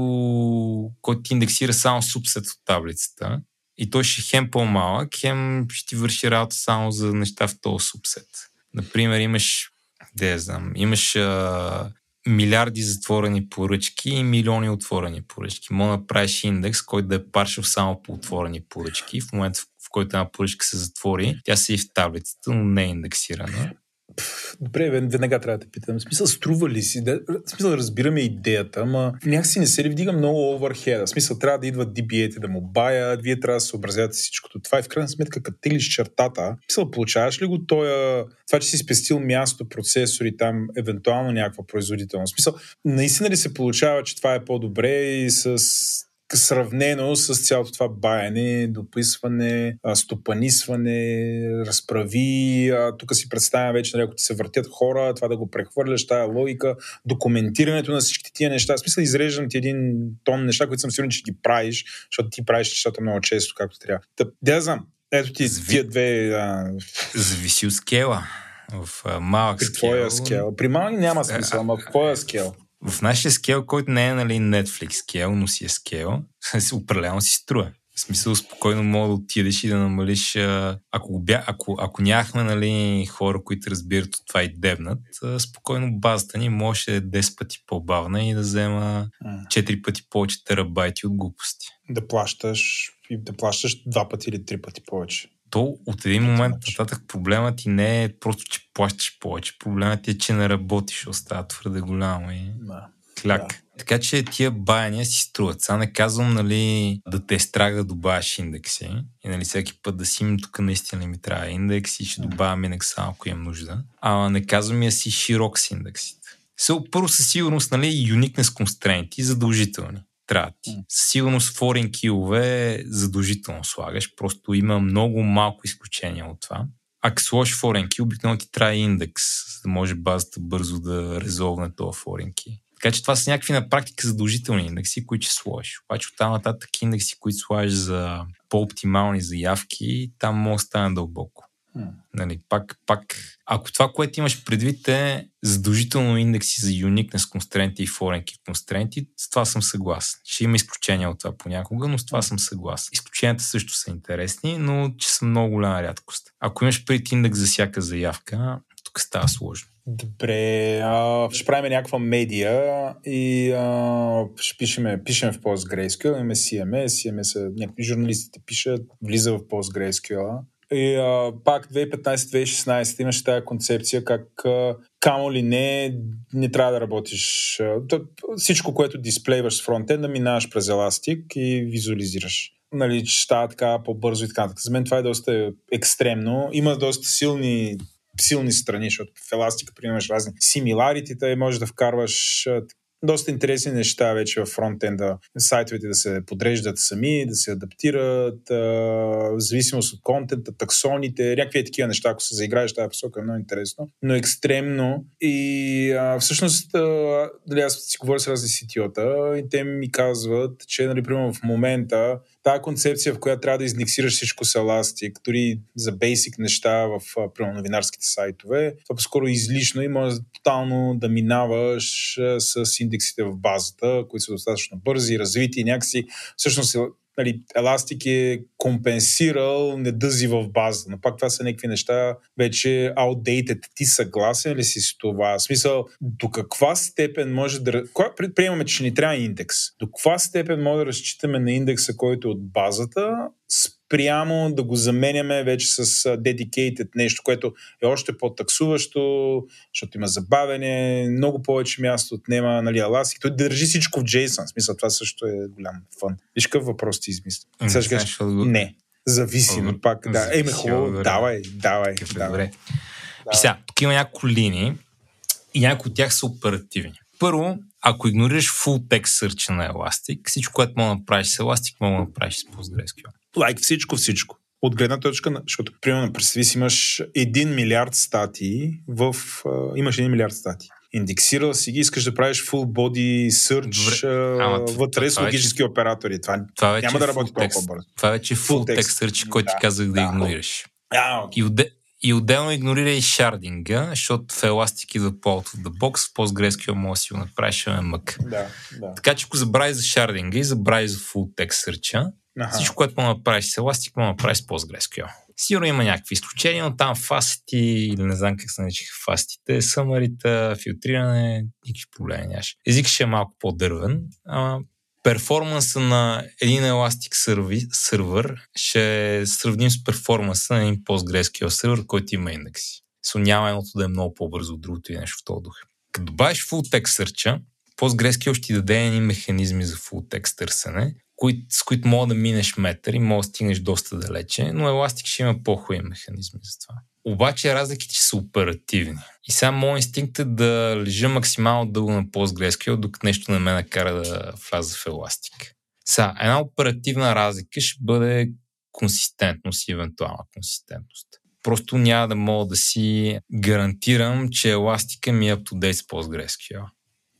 който ти индексира само субсет от таблицата и той ще е хем по-малък, хем ще ти върши работа само за неща в този субсет. Например, имаш, де знам, имаш а, милиарди затворени поръчки и милиони отворени поръчки. Мога да направиш индекс, който да е паршал само по отворени поръчки. В момента, в който една поръчка се затвори, тя се и в таблицата, но не е индексирана. Добре, веднага трябва да те питам. В смисъл, струва ли си? Да, в смисъл, разбираме идеята, ама някакси не се ли вдига много оверхеда? В смисъл, трябва да идват DBA-те да му баят, вие трябва да съобразявате всичкото това и в крайна сметка, като телиш чертата, в смисъл, получаваш ли го тоя, това, че си спестил място, процесори, там, евентуално някаква производителност? В смисъл, наистина ли се получава, че това е по-добре и с сравнено с цялото това баяне, дописване, стопанисване, разправи. Тук си представям вече, нали, ако ти се въртят хора, това да го прехвърляш, тая логика, документирането на всичките тия неща. В смисъл, изреждам ти един тон неща, които съм сигурен, че ги правиш, защото ти правиш нещата много често, както трябва. Та, да знам. Ето ти Зви- тия две а, Зависи от скела. В а, малък при скел. твоя скел. При малки няма смисъл, ама в твоя скел. В нашия скел, който не е нали, Netflix скел, но си е скел, определено си струва. В смисъл, спокойно мога да отидеш и да намалиш. Ако, бя, ако, ако нямахме нали, хора, които разбират от това и дебнат, спокойно базата ни може да е 10 пъти по-бавна и да взема 4 пъти повече терабайти от глупости. Да плащаш и да плащаш два пъти или три пъти повече. То от един момент нататък проблемът ти не е просто, че плащаш повече. Проблемът ти е, че не работиш, остава твърде голямо и да. кляк. Да. Така че тия баяния си струват. Сега не казвам, нали, да те е страх да добавяш индекси и нали, всеки път да си им тук наистина ми трябва индекс и ще добавям индекс само ако имам нужда. А не казвам я си широк с индексите. Първо със сигурност, нали, uniqueness constraint задължителни трябва ти. Със сигурност foreign килове задължително слагаш, просто има много малко изключения от това. Ако сложиш foreign key, обикновено ти трябва индекс, за да може базата бързо да резолвне този foreign key. Така че това са някакви на практика задължителни индекси, които ще сложиш. Обаче от там нататък индекси, които слагаш за по-оптимални заявки, там може да стане дълбоко. Нали, пак, пак, ако това, което имаш предвид е задължително индекси за uniqueness констренти и foreign key констренти, с това съм съгласен. Ще има изключения от това понякога, но с това съм съгласен. Изключенията също са интересни, но че са много голяма рядкост. Ако имаш пред индекс за всяка заявка, тук става сложно. Добре, а, ще правим някаква медия и а, ще пишеме, пишем в PostgreSQL, имаме CMS, CMS някакви журналистите пишат, влиза в PostgreSQL. И а, пак 2015-2016 имаше тази концепция как а, камо ли не, не трябва да работиш. А, всичко, което дисплейваш с фронтенда, минаваш през еластик и визуализираш. Нали, че става така по-бързо и така. За мен това е доста екстремно. Има доста силни силни страни, защото в еластика приемаш разни симиларитета и можеш да вкарваш доста интересни неща вече в фронтенда. Сайтовете да се подреждат сами, да се адаптират, в зависимост от контента, таксоните, някакви такива неща, ако се заиграеш тази посока е много интересно, но екстремно. И а, всъщност, а, дали аз си говоря с разни сетиота и те ми казват, че, нали, примерно в момента тази концепция, в която трябва да издексираш всичко с Elastic, дори за бейсик неща в примерно, новинарските сайтове, това по-скоро е излишно и може тотално да минаваш с индексите в базата, които са достатъчно бързи, развити и някакси всъщност нали, Еластик е компенсирал недъзи в база, но пак това са някакви неща вече outdated. Ти съгласен ли си с това? В смисъл, до каква степен може да... Кога предприемаме, че ни трябва индекс? До каква степен може да разчитаме на индекса, който е от базата, спрямо да го заменяме вече с dedicated нещо, което е още по-таксуващо, защото има забавене, много повече място отнема, нали, Elastic. Той държи всичко в JSON. В смисъл, това също е голям фън. Виж какъв въпрос ти измисля. Сега ще кажеш, не. Зависи, но пак, да. Ей, ме хубаво, давай, давай. Добре. Сега, тук има няколко линии и някои от тях са оперативни. Първо, ако игнорираш full text search на Elastic, всичко, което мога да направиш с Elastic, мога да направиш с PostgreSQL. Лайк всичко, всичко. От гледна точка на... Защото, примерно, представи си имаш 1 милиард статии в... Имаш 1 милиард статии. Индексирал си ги, искаш да правиш full body search uh, вътре с логически вече, оператори. Това, това няма да работи толкова бързо. Това вече е full, full text, search, който да, ти казах да, да игнорираш. А, okay. и, отде, и отделно игнорира и шардинга, защото в Elastic идва по out of the box, в PostgreSQL може да си го направиш мък. Да, да. Така че ако забравиш за шардинга и забравиш за full text search Ага. Всичко, което мога да направиш с Elastic, мога да направиш с PostgreSQL. Сигурно има някакви изключения, но там фасти, или не знам как се наричаха фастите, съмарите, филтриране, никакви проблеми нямаше. Език ще е малко по-дървен, ама перформанса на един Elastic сервер ще сравним с перформанса на един PostgreSQL сервер, който има индекси. Со няма едното да е много по-бързо от другото и нещо в този дух. Като добавиш full text search PostgreSQL ще ти даде едни механизми за full text търсене, кои, с които мога да минеш метър и мога да стигнеш доста далече, но Elastic ще има по-хубави механизми за това. Обаче разликите ще са оперативни. И сега моят инстинкт е да лежа максимално дълго на PostgreSQL, докато нещо не ме накара да вляза в Elastic. Сега, една оперативна разлика ще бъде консистентност и евентуална консистентност. Просто няма да мога да си гарантирам, че Elastic ми е up to date с PostgreSQL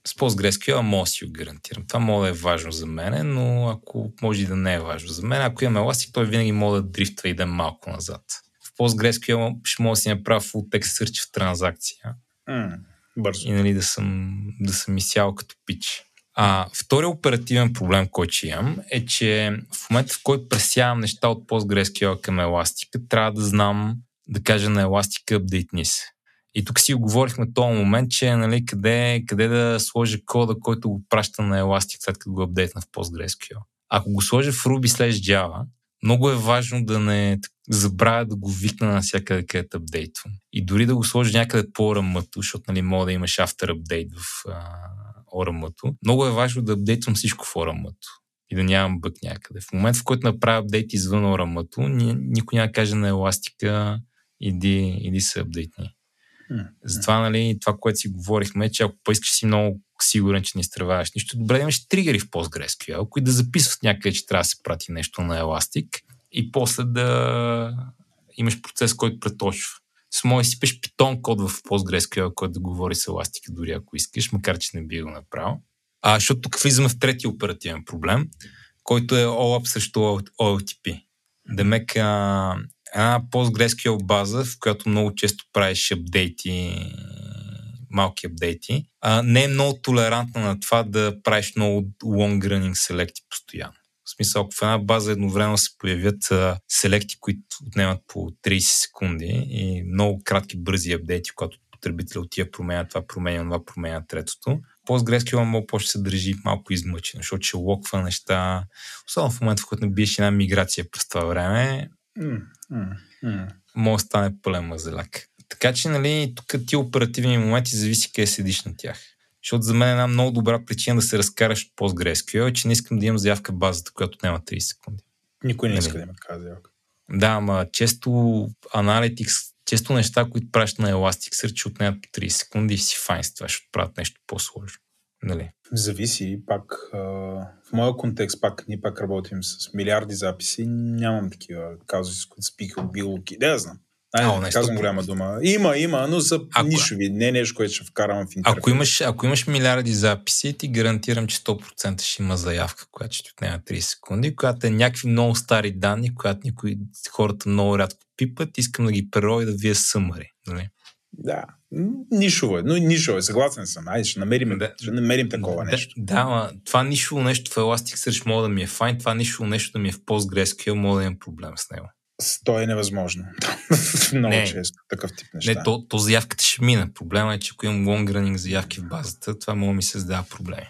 с PostgreSQL мога да си го гарантирам. Това може да е важно за мен, но ако може и да не е важно за мен, ако имам Elastic, той винаги може да дрифтва и да е малко назад. В PostgreSQL ще мога да си направя full text search в транзакция. Mm, бързо. И нали, да съм, да съм изцяло като пич. А, втория оперативен проблем, който имам, е, че в момента, в който пресявам неща от PostgreSQL към Elastic, трябва да знам, да кажа на Elastic апдейтни се. И тук си оговорихме този момент, че нали, къде, къде да сложа кода, който го праща на Elastic, след като го апдейтна в PostgreSQL. Ако го сложа в Ruby slash Java, много е важно да не забравя да го викна навсякъде, където апдейтвам. И дори да го сложа някъде по rm защото нали, мога да имаш after update в орм много е важно да апдейтвам всичко в орм и да нямам бък някъде. В момента, в който направя апдейт извън орм никой няма каже на еластика иди, иди се апдейтни. Затова, нали, това, което си говорихме, че ако поискаш си много сигурен, че не изтърваваш нищо, добре да имаш тригери в PostgreSQL, които да записват някъде, че трябва да се прати нещо на Elastic и после да имаш процес, който преточва. С мой сипеш питон код в PostgreSQL, който да говори с Elastic, дори ако искаш, макар че не би го направил. А, защото тук влизаме в третия оперативен проблем, който е OAuth срещу OLTP. Демек, една PostgreSQL база, в която много често правиш апдейти, малки апдейти, а, не е много толерантна на това да правиш много long running селекти постоянно. В смисъл, ако в една база едновременно се появят а, селекти, които отнемат по 30 секунди и много кратки, бързи апдейти, когато потребителя отива променя това, променя това, променя третото, PostgreSQL много по се държи малко измъчено, защото ще локва неща, особено в момента, в който набиеш една миграция през това време, mm, mm, mm. може да стане пълен мазеляк. Така че, нали, тук ти оперативни моменти зависи къде седиш на тях. Защото за мен е една много добра причина да се разкараш от PostgreSQL е, че не искам да имам заявка в базата, която няма 30 секунди. Никой не нали? иска да има такава заявка. Да, ама често Analytics, често неща, които пращат на Elasticsearch отнемат по 30 секунди и си файн с това, ще правят нещо по-сложно. Нали? Зависи. Пак в моя контекст, пак ние пак работим с милиарди записи. Нямам такива казуси, с които спих от билоки. Да, знам. Ай, а, не казвам голяма дума. Има, има, но са ако, нишови. Не нещо, което ще вкарам в интернет. Ако имаш, ако имаш милиарди записи, ти гарантирам, че 100% ще има заявка, която ще отнема 30 секунди, която е някакви много стари данни, която никой, хората много рядко пипат. Искам да ги прерой да вие съмари. Нали? Да, нишово е, но нишово е, съгласен съм. Айде, ще намерим, да, ще намерим такова да, нещо. Да, ма, това нишово нещо в Elasticsearch може да ми е файн, това нишово нещо да ми е в PostgreSQL, може да имам проблем с него. То е невъзможно. Много не, често такъв тип неща. Не, то, то заявката ще мине. Проблема е, че ако имам long running заявки в базата, това може да ми създава проблеми.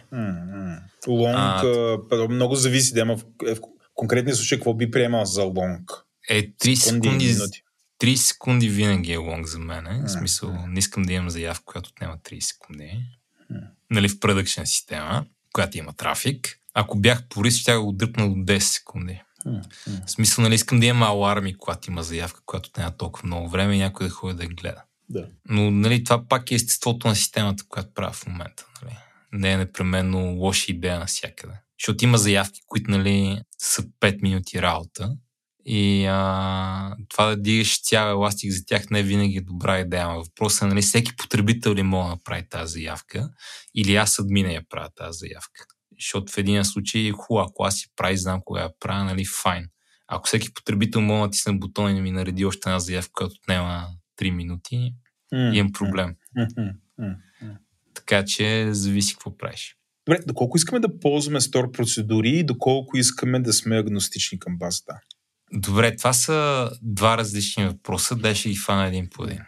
Лонг, а, много зависи да има в, в конкретния случай какво би приемал за лонг. Е, 3 секунди, секунди 30 секунди винаги е лонг за мен. Mm. В смисъл, не искам да имам заявка, която отнема 30 секунди. Нали, в продъкшен система, която има трафик. Ако бях по риск, ще го дръпна до 10 секунди. В смисъл, нали, искам да имам аларми, когато има заявка, която няма толкова много време и някой да ходи да гледа. Да. Но нали, това пак е естеството на системата, която правя в момента. Нали. Не е непременно лоша идея навсякъде. Защото има заявки, които нали, са 5 минути работа и а, това да дигаш цял еластик за тях не е винаги добра идея. Въпросът е, нали, всеки потребител ли може да направи тази заявка или аз админа я правя тази заявка. Защото в един случай е хубаво, ако аз си прави, знам кога я правя, нали, файн. Ако всеки потребител може да натисне бутон и ми нареди още една заявка, която отнема 3 минути, mm, имам проблем. Mm, mm, така че зависи какво правиш. Добре, доколко искаме да ползваме стор процедури и доколко искаме да сме агностични към базата? Добре, това са два различни въпроса. Дай ще ги фана един по един.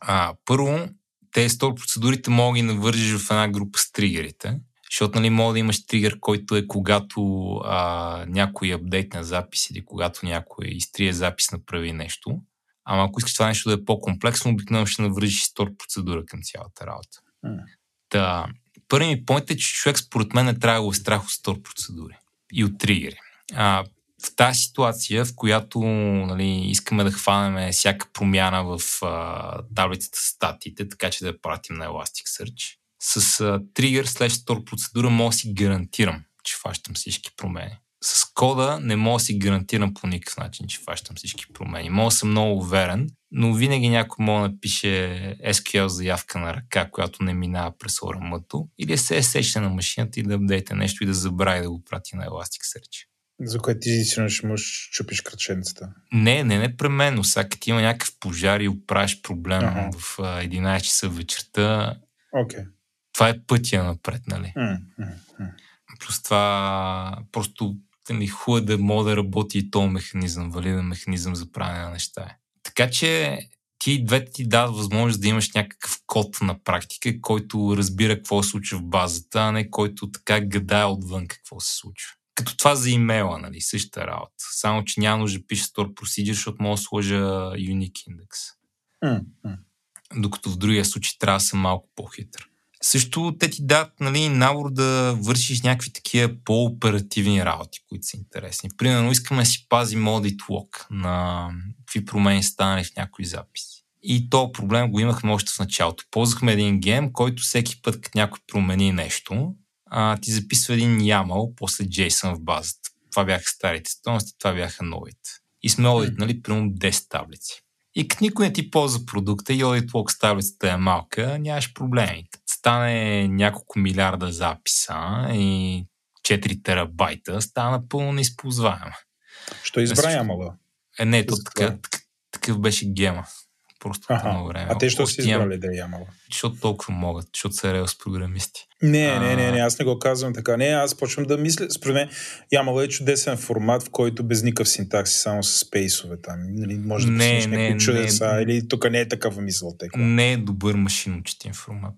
А, първо, тези стор процедурите могат да ги навържиш в една група с тригерите, защото нали, мога да имаш тригър, който е когато а, някой апдейт на запис или когато някой изтрие запис направи нещо. Ама ако искаш това нещо да е по-комплексно, обикновено ще навържиш стор процедура към цялата работа. Mm. Та, първи ми поинт е, че човек според мен не трябва да го е страх от стор процедури и от тригери. А, в тази ситуация, в която нали, искаме да хванем всяка промяна в а, таблицата с статиите, така че да я пратим на Elasticsearch, с Trigger след store процедура мога да си гарантирам, че фащам всички промени. С кода не мога да си гарантирам по никакъв начин, че фащам всички промени. Мога да съм много уверен, но винаги някой може да напише SQL заявка на ръка, която не минава през ORM-то, или се е сече на машината и да апдейте нещо и да забрави да го прати на Elasticsearch. За което ти единствено ще можеш чупиш кръченцата. Не, не непременно. Сега ти има някакъв пожар и оправиш проблем ага. в 11 часа вечерта. Okay. това е пътя напред, нали? М. Плюс това просто ми хубаво е да мога да работи и този механизъм, валиден механизъм за правене на неща. Така че ти двете ти дават възможност да имаш някакъв код на практика, който разбира какво се случва в базата, а не който така гадае отвън какво се случва. Като това за имейла, нали, същата работа. Само, че няма нужда да пише store procedure, защото мога да сложа unique индекс. М. Докато в другия случай трябва да съм малко по-хитър. Също те ти дадат нали, набор да вършиш някакви такива по-оперативни работи, които са интересни. Примерно искаме да си пазим audit log на какви промени станали в някои записи. И то проблем го имахме още в началото. Ползвахме един гем, който всеки път, като някой промени нещо, а, ти записва един YAML, после JSON в базата. Това бяха старите стойности, това бяха новите. И сме audit, нали, примерно 10 таблици. И като никой не ти ползва продукта и audit log таблицата е малка, нямаш проблеми. Стане няколко милиарда записа и 4 терабайта, става напълно неизползваема. Що избра Също- Ямала? Е, не, то така, такъв беше гема. Просто по едно време. А те що си избрали да е Ямала? Защото толкова могат, защото са релс програмисти. Не, не, не, не, аз не го казвам така. Не, аз почвам да мисля. Според мен Ямала е чудесен формат, в който без никакъв синтакс, само с спейсове там. Нали, може да Не, пуснеш не, някакви не. чудеса. Или тук не е такава мисъл. Тека. Не е добър машинно четим формат.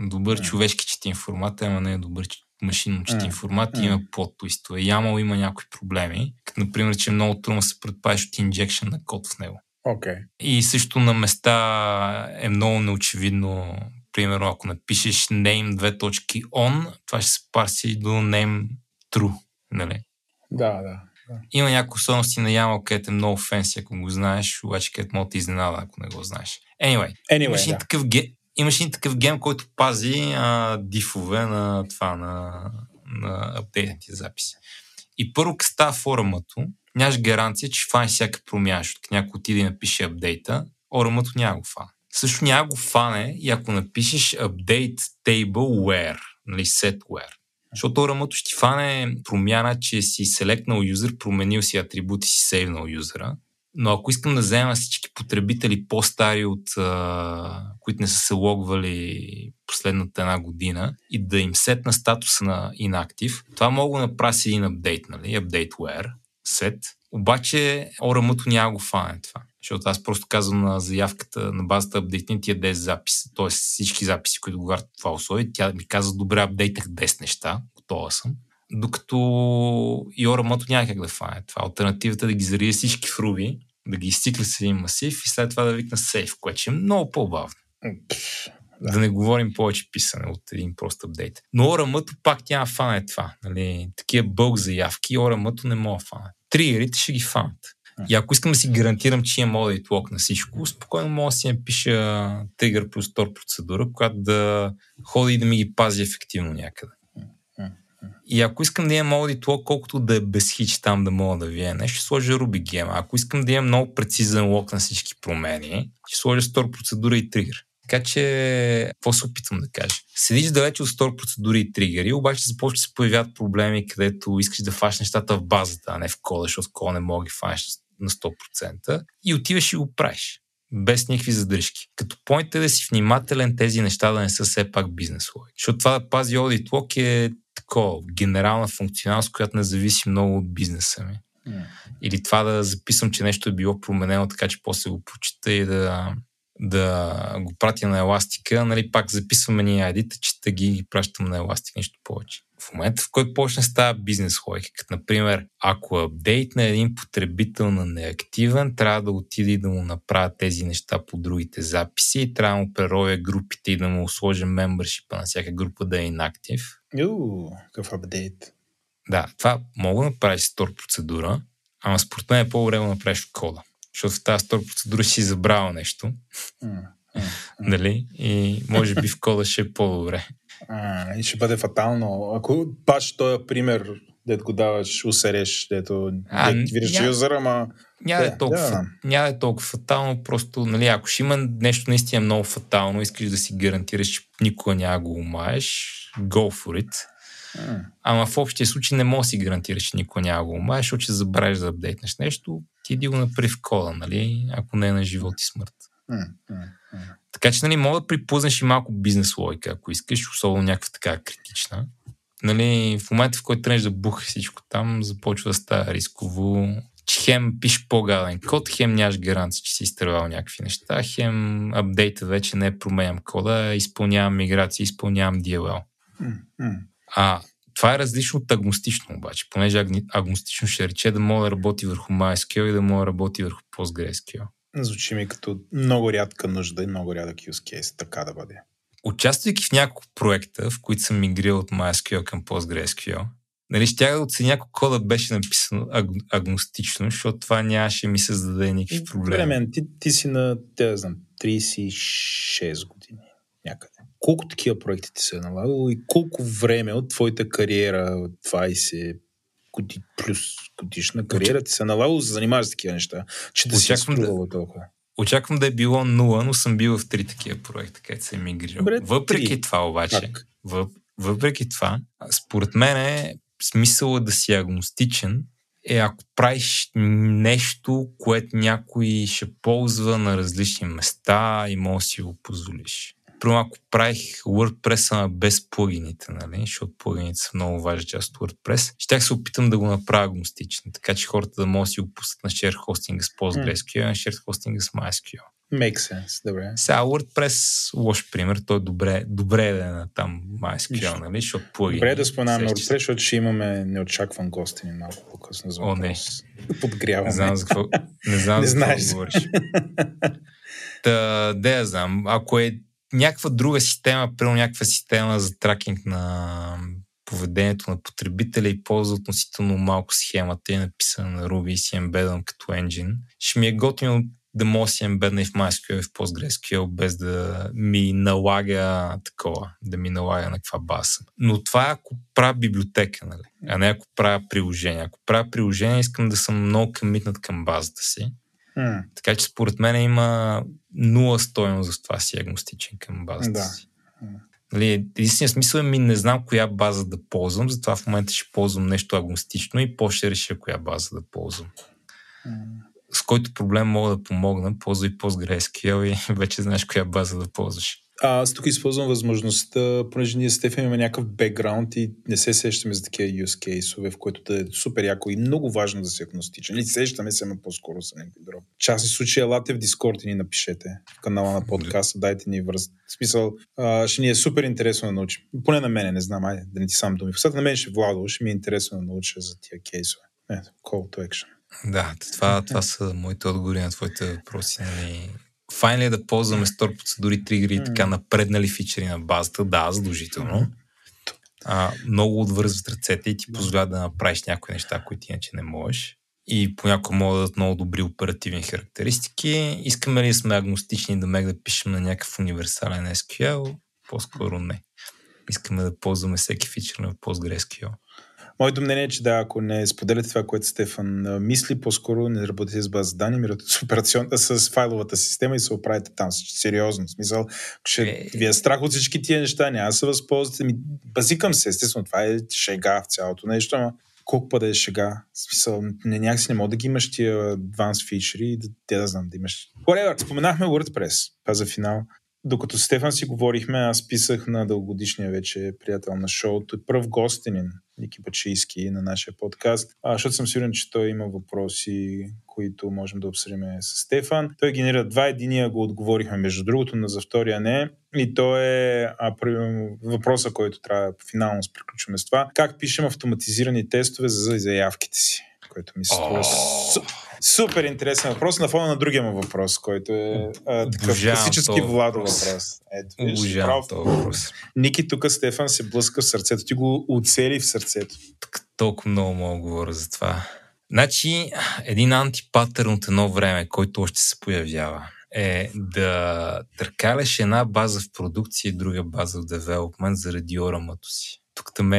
Добър М. човешки четим формат, ама не е добър машинно четим М. формат и има плод-твистове. Ямал има някои проблеми, като например, че е много трудно се предпазиш от инжекшн на код в него. Окей. И също на места е много неочевидно. Примерно, ако напишеш name две точки on, това ще се парси до name true. Нали? Да, да. Има някои особености на YAML, където е много фенси, ако го знаеш, обаче където може да изненада, ако не го знаеш. Anyway, имаш Anyway, един да. такъв, ге, имаш един такъв гем, който пази а, дифове на това, на, на апдейтните записи. И първо, като става форумато, нямаш гаранция, че фани всяка промяна, защото някой отиде и напише апдейта, оръмато няма го фане. Също няма го фане и ако напишеш update table where, нали, set where. Защото оръмато ще фане промяна, че си селектнал юзер, променил си атрибути, си сейвнал юзера. Но ако искам да взема всички потребители по-стари от а, които не са се логвали последната една година и да им сетна статуса на inactive, това мога да направя с един апдейт, нали? Update set. Обаче ORM-то няма го фане това. Защото аз просто казвам на заявката на базата апдейтни тия 10 записи, т.е. всички записи, които говорят това условие, тя ми казва, добре, апдейтнах 10 неща, готова съм. Докато и ORM-то няма как да фане това. Альтернативата е да ги зария всички в Ruby, да ги изцикля с един масив и след това да викна сейф, което ще е много по-бавно. Да. да не говорим повече писане от един прост апдейт. Но ORM-то пак няма фане това. Нали? Такива бълг заявки, ORM-то не мога фане. Тригерите ще ги фанат. И ако искам да си гарантирам, че имам audit log на всичко, спокойно мога да си напиша тригър плюс тор процедура, която да ходи и да ми ги пази ефективно някъде. И ако искам да имам log, колкото да е без хич там да мога да вие нещо, ще сложа Ruby Gem. Ако искам да имам много прецизен лог на всички промени, ще сложа store процедура и тригър. Така че, какво се опитвам да кажа? Седиш далече от store процедури и тригъри, обаче започва да се появяват проблеми, където искаш да фаш нещата в базата, а не в кода, защото кода не мога ги фанеш на 100%. И отиваш и го правиш. Без никакви задръжки. Като поинт е да си внимателен тези неща да не са все пак бизнес логик. Защото това да пази audit log е такова, генерална функционалност, която не зависи много от бизнеса ми. Или това да записвам, че нещо е било променено, така че после го прочита и да, да го пратя на еластика. Нали, пак записваме ние айдите, че да ги, ги пращам на еластик, нещо повече. В момента, в който почне става бизнес логика, като например, ако апдейт на един потребител на неактивен, трябва да отиде и да му направя тези неща по другите записи и трябва да му преровя групите и да му сложа мембършипа на всяка група да е inactive. Ю, какъв апдейт. Да, това мога да направиш стор процедура, ама според мен е по-добре да направиш кода. Защото в тази стор процедура си забрал нещо, м. нали? И може би в кода ще е по-добре. А, и ще бъде фатално. Ако баш този пример, дето го даваш, усереш, дето А, активираш ня- юзера, ама Няма да, Да, е толкова, да. няма е толкова фатално, просто, нали, ако ще има нещо наистина много фатално, искаш да си гарантираш, че никога няма го умаеш, go for it. м, Ама в общия случай не може да си гарантираш, че никога няма го умаеш, защото ще забравиш да апдейтнеш нещо, ти иди го направи в кода, нали, ако не е на живот и смърт. Така че, нали, мога да припузнеш и малко бизнес логика, ако искаш, особено някаква така критична. Нали, в момента, в който тръгнеш да буха всичко там, започва да става рисково. Че хем пиш по-гаден код, хем нямаш гаранция, че си изтървал някакви неща, хем апдейта вече не променям кода, изпълнявам миграция, изпълнявам DLL. А това е различно от агностично обаче, понеже агностично ще рече да мога да работи върху MySQL и да мога да работи върху PostgreSQL. Звучи ми като много рядка нужда и много рядък use case, така да бъде. Участвайки в няколко проекта, в които съм мигрирал от MySQL към PostgreSQL, нали, щях да оценя, ако кода беше написано аг- агностично, защото това нямаше ми създаде никакви проблеми. Време, ти, ти си на, те знам, 36 години някъде. Колко такива проекти ти се е налагало и колко време от твоята кариера, 20 годи, плюс годишна кариера, ти се налагало да се занимаваш с такива неща, че да си Очаквам да- струвало толкова. Очаквам да е било нула, но съм бил в три такива проекта, където съм мигрирал. Въпреки три. това обаче, въп, въпреки това, според мен е смисъла да си агностичен е ако правиш нещо, което някой ще ползва на различни места и може да си го позволиш. Примерно ако правих WordPress без плагините, нали? защото плагините са много важна част от WordPress, щях се опитам да го направя агностичен, така че хората да могат да си го пуснат на share хостинга с PostgreSQL, на share хостинга с MySQL. Make sense, добре. Сега WordPress, лош пример, той е добре, добре да е на там MySQL, нали, защото плагини. Добре е да се. WordPress, защото ще имаме неочакван гостин малко по-късно за О, не. Подгряваме. Не знам за какво, не знам Не за какво знаеш. говориш. Та, де я знам, ако е някаква друга система, примерно някаква система за тракинг на поведението на потребителя и ползва относително малко схемата и е написана на Ruby и си ембедам като engine, ще ми е готино да мога си ембедна и в MySQL и в PostgreSQL без да ми налага такова, да ми налага на каква база. Но това е ако правя библиотека, нали? а не ако правя приложение. Ако правя приложение, искам да съм много комитнат към базата си. М, Така че според мен има нула стоеност за това си агностичен към базата Да. си. Нали, единственият смисъл е ми не знам коя база да ползвам, затова в момента ще ползвам нещо агностично и после ще реша коя база да ползвам. м. С който проблем мога да помогна, ползвай PostgreSQL и вече знаеш коя база да ползваш. Аз тук използвам възможността, понеже ние с Стефан имаме някакъв бекграунд и не се сещаме за такива use case в което да е супер яко и много важно да си агностичен. Или сещаме се, по-скоро са някакви друг. Частни случаи елате в Дискорд и ни напишете в канала на подкаста, дайте ни връз. В смисъл, а, ще ни е супер интересно да научим. Поне на мене, не знам, айде, да не ти сам думи. В на мен ще владо, ще ми е интересно да науча за тия кейсове. Ето, call to action. Да, това, това са моите отговори на твоите въпроси. Нали. Файн ли е да ползваме стор процедури, тригери и така напреднали фичери на базата? Да, задължително. А, много отвързват ръцете и ти позволяват да направиш някои неща, които иначе не можеш. И понякога могат да дадат много добри оперативни характеристики. Искаме ли да сме агностични да мег да пишем на някакъв универсален SQL? По-скоро не. Искаме да ползваме всеки фичър на PostgreSQL. Моето мнение е, че да, ако не споделяте това, което Стефан мисли, по-скоро не работите с база данни, мирате с, операционната, с файловата система и се оправите там. Сериозно. В смисъл, ще Е. ви е страх от всички тия неща, няма да се възползвате. Ми, базикам се, естествено, това е шега в цялото нещо, ама колко пъде е шега. В смисъл, не, някакси не мога да ги имаш тия advanced фичери и да, те да знам да имаш. Whatever, споменахме WordPress, па за финал. Докато с Стефан си говорихме, аз писах на дългогодишния вече приятел на шоуто, пръв гостенин, Ники Пачийски на нашия подкаст, а, защото съм сигурен, че той има въпроси, които можем да обсъдим с Стефан. Той генерира два, единия го отговорихме между другото, но за втория не. И то е а, въпроса, който трябва финално да приключваме с това. Как пишем автоматизирани тестове за заявките си? Което ми се струва супер интересен въпрос на фона на другия му въпрос, който е а, такъв Обожавам класически Владо въпрос. Ето, виж, въпрос. Ники тук Стефан се блъска в сърцето. Ти го оцели в сърцето. толкова много мога говоря за това. Значи, един антипатърн от едно време, който още се появява, е да търкаляш една база в продукция и друга база в девелопмент заради орамато си. Тук там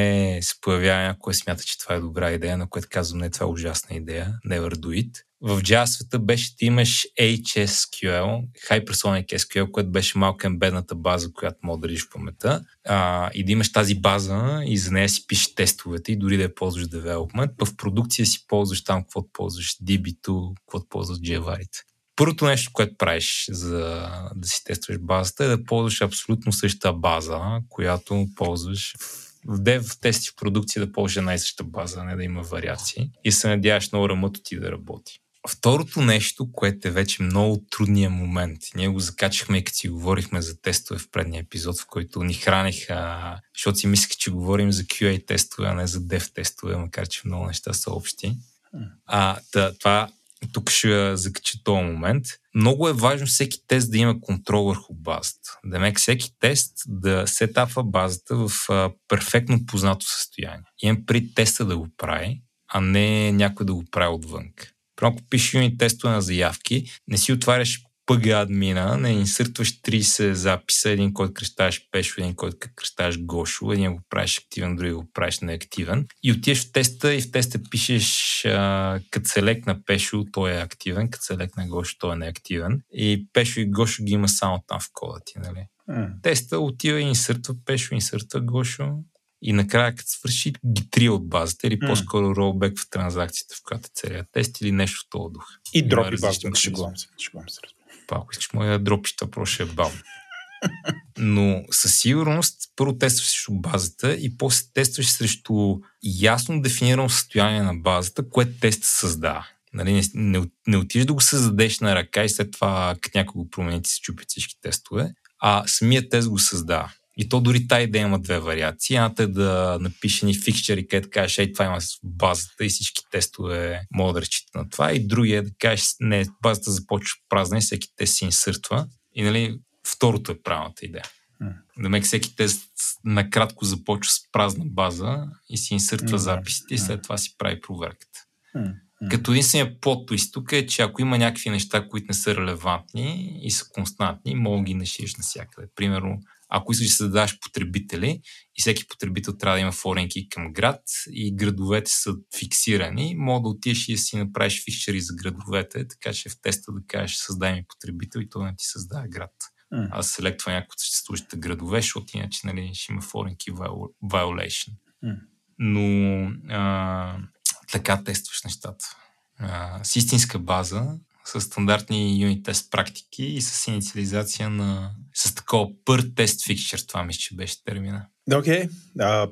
се появява някой смята, че това е добра идея, на което казвам, не, това е ужасна идея, never do it. В Java света беше да имаш HSQL, Hypersonic SQL, което беше малко ембедната база, която мога да в памета, а, и да имаш тази база и за нея си пишеш тестовете и дори да я ползваш development. В продукция си ползваш там, какво ползваш DB2, какво ползваш JavaRite. Първото нещо, което правиш за да си тестваш базата е да ползваш абсолютно същата база, която ползваш в дев тести в продукция да ползваш една и съща база, а не да има вариации и се надяваш много рамъто ти да работи. Второто нещо, което е вече много трудния момент, ние го закачихме и като си говорихме за тестове в предния епизод, в който ни храниха, защото си мислех, че говорим за QA тестове, а не за dev тестове, макар че много неща са общи. А, да, това тук ще закача този момент. Много е важно всеки тест да има контрол върху базата. Демек всеки тест да сетапва базата в а, перфектно познато състояние. Имам при теста да го прави, а не някой да го прави отвън. Прямо ако пишеш юнит тестове на заявки, не си отваряш PG админа, не инсъртваш 30 записа, един който кръщаваш Пешо, един който кръщаваш Гошо, един го правиш активен, други го правиш неактивен. И отиваш в теста и в теста пишеш а, като селект на Пешо, той е активен, като селект на Гошо, той е неактивен. И Пешо и Гошо ги има само там в кода ти, нали? Mm. Теста отива и инсъртва Пешо, инсъртва Гошо, и накрая, като свърши, ги три от базата или mm. по-скоро ролбек в транзакцията, в която целият тест или нещо в този дух. И дропи базата, шегувам се. Шегувам се. Ако искаш моя дропи, това просто ще е бавно. Но със сигурност първо тестваш срещу базата и после тестваш срещу ясно дефинирано състояние на базата, което тест създава. Нали, не, не, не отидеш да го създадеш на ръка и след това, като някой го промени, ти се чупят всички тестове, а самият тест го създава. И то дори тази идея има две вариации. Едната е да напише ни фикчери, където кажеш, ей, това има в базата и всички тестове могат да разчитат на това. И другия е да кажеш, не, базата започва празна и всеки тест се инсъртва. И нали, второто е правилната идея. Ме всеки тест накратко започва с празна база и си инсъртва записите и след това си прави проверката. Като единствения подтвист тук е, че ако има някакви неща, които не са релевантни и са константни, мога ги нашиеш навсякъде. Примерно, ако искаш да създадаш потребители и всеки потребител трябва да има форенки към град и градовете са фиксирани, мога да отидеш и да си направиш фикчери за градовете, така че в теста да кажеш създай ми потребител и той да ти създава град. Mm. Аз селектва някои от съществуващите градове, защото иначе нали, ще има форенки violation. Mm. Но а, така тестваш нещата. А, с истинска база с стандартни юнит тест практики и с инициализация на... с такова пър тест фикчер, това мисля, че беше термина. Окей. Okay.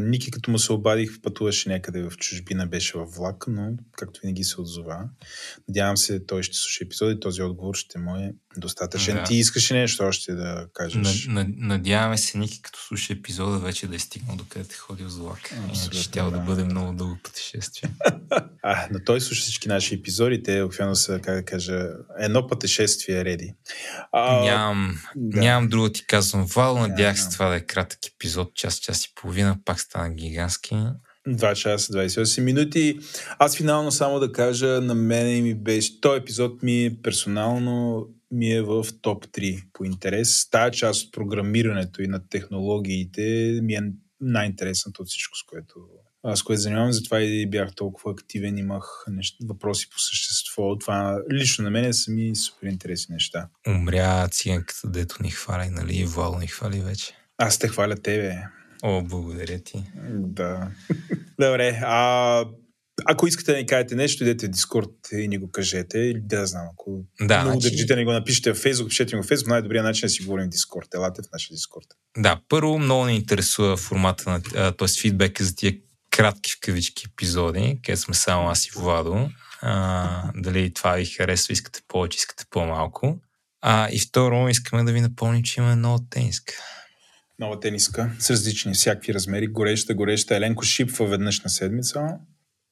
Ники, като му се обадих, пътуваше някъде в чужбина, беше във влак, но както винаги се отзова. Надявам се, той ще слуша епизод и този отговор ще му е достатъчен. Да. Ти искаш нещо още да кажеш? На, надяваме се, Ники, като слуша епизода, вече да е стигнал до където е ходил с влак. Иначе ще да. да бъде много дълго пътешествие. а, но той слуша всички наши епизоди. Те обикновено са, как да кажа, едно пътешествие реди. А, нямам, да. нямам друго ти казвам. Вал, надях се това да е кратък епизод, час, час и половина пак стана гигантски. 2 часа 28 минути. Аз финално само да кажа, на мен ми беше, този епизод ми персонално ми е в топ 3 по интерес. Тая част от програмирането и на технологиите ми е най-интересната от всичко, с което с което занимавам, затова и бях толкова активен, имах неща, въпроси по същество. Това лично на мен са ми супер интересни неща. Умря циганката, дето ни хвали, нали? Вал ни хвали вече. Аз те хваля тебе. О, благодаря ти. Да. Добре. А, ако искате да ни кажете нещо, идете в Дискорд и ни го кажете. Или да знам, ако да, много значи... държите, ни го напишете в Фейсбук, пишете го в Фейсбук, най-добрият начин е да си говорим в Дискорд. Елате в нашия Дискорд. Да, първо много ни интересува формата на, т.е. фидбека за тия кратки в кавички епизоди, където сме само аз и Владо. А, дали това ви харесва, искате повече, искате по-малко. А, и второ, искаме да ви напомним, че има нова тениска нова тениска с различни всякакви размери. Гореща, гореща. Еленко шипва веднъж на седмица.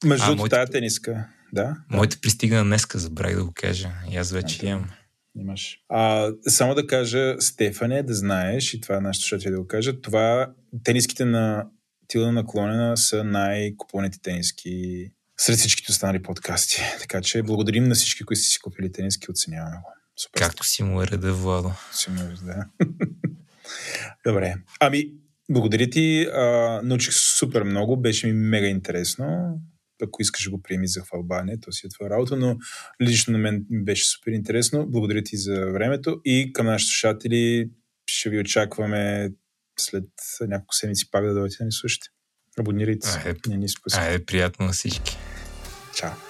Между другото, моите... тази тениска. Да? Моите пристигна днеска, забравих да го кажа. И аз вече имам. Имаш. А, само да кажа, Стефане, да знаеш, и това нашето ще да го кажа, това тениските на Тилда наклонена са най-купуваните тениски сред всичките останали подкасти. Така че благодарим на всички, които си купили тениски, оценяваме го. Супер. Както си му е реда, Владо. Си му е, да. Добре. Ами, благодаря ти. А, научих супер много. Беше ми мега интересно. Ако искаш го приеми за хвалбане, то си е твоя работа, но лично на мен беше супер интересно. Благодаря ти за времето и към нашите слушатели ще ви очакваме след няколко седмици пак да дойдете да ни слушате. Абонирайте се. Айде, не ни Айде, приятно на всички. Чао.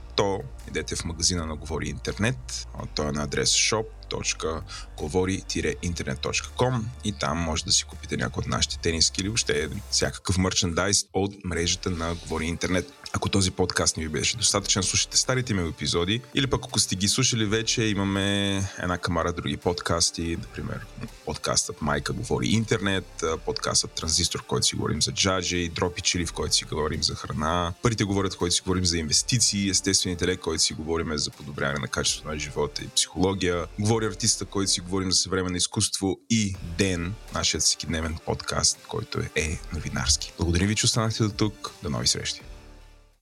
то идете в магазина на Говори Интернет. Той е на адрес shop www.говори-интернет.com и там може да си купите някои от нашите тениски или въобще всякакъв мерчендайз от мрежата на Говори Интернет. Ако този подкаст не ви беше достатъчен, слушайте старите ми епизоди или пък ако сте ги слушали вече, имаме една камара други подкасти, например подкастът Майка говори интернет, подкастът Транзистор, в който си говорим за джаджи, Дропи Чили, в който си говорим за храна, Парите говорят, в който си говорим за инвестиции, Естествен интелект, който си говорим за подобряване на качеството на живота и психология, говори артиста, който си говорим за съвременно изкуство и Ден, нашият всекидневен подкаст, който е новинарски. Благодаря ви, че останахте до тук. До нови срещи!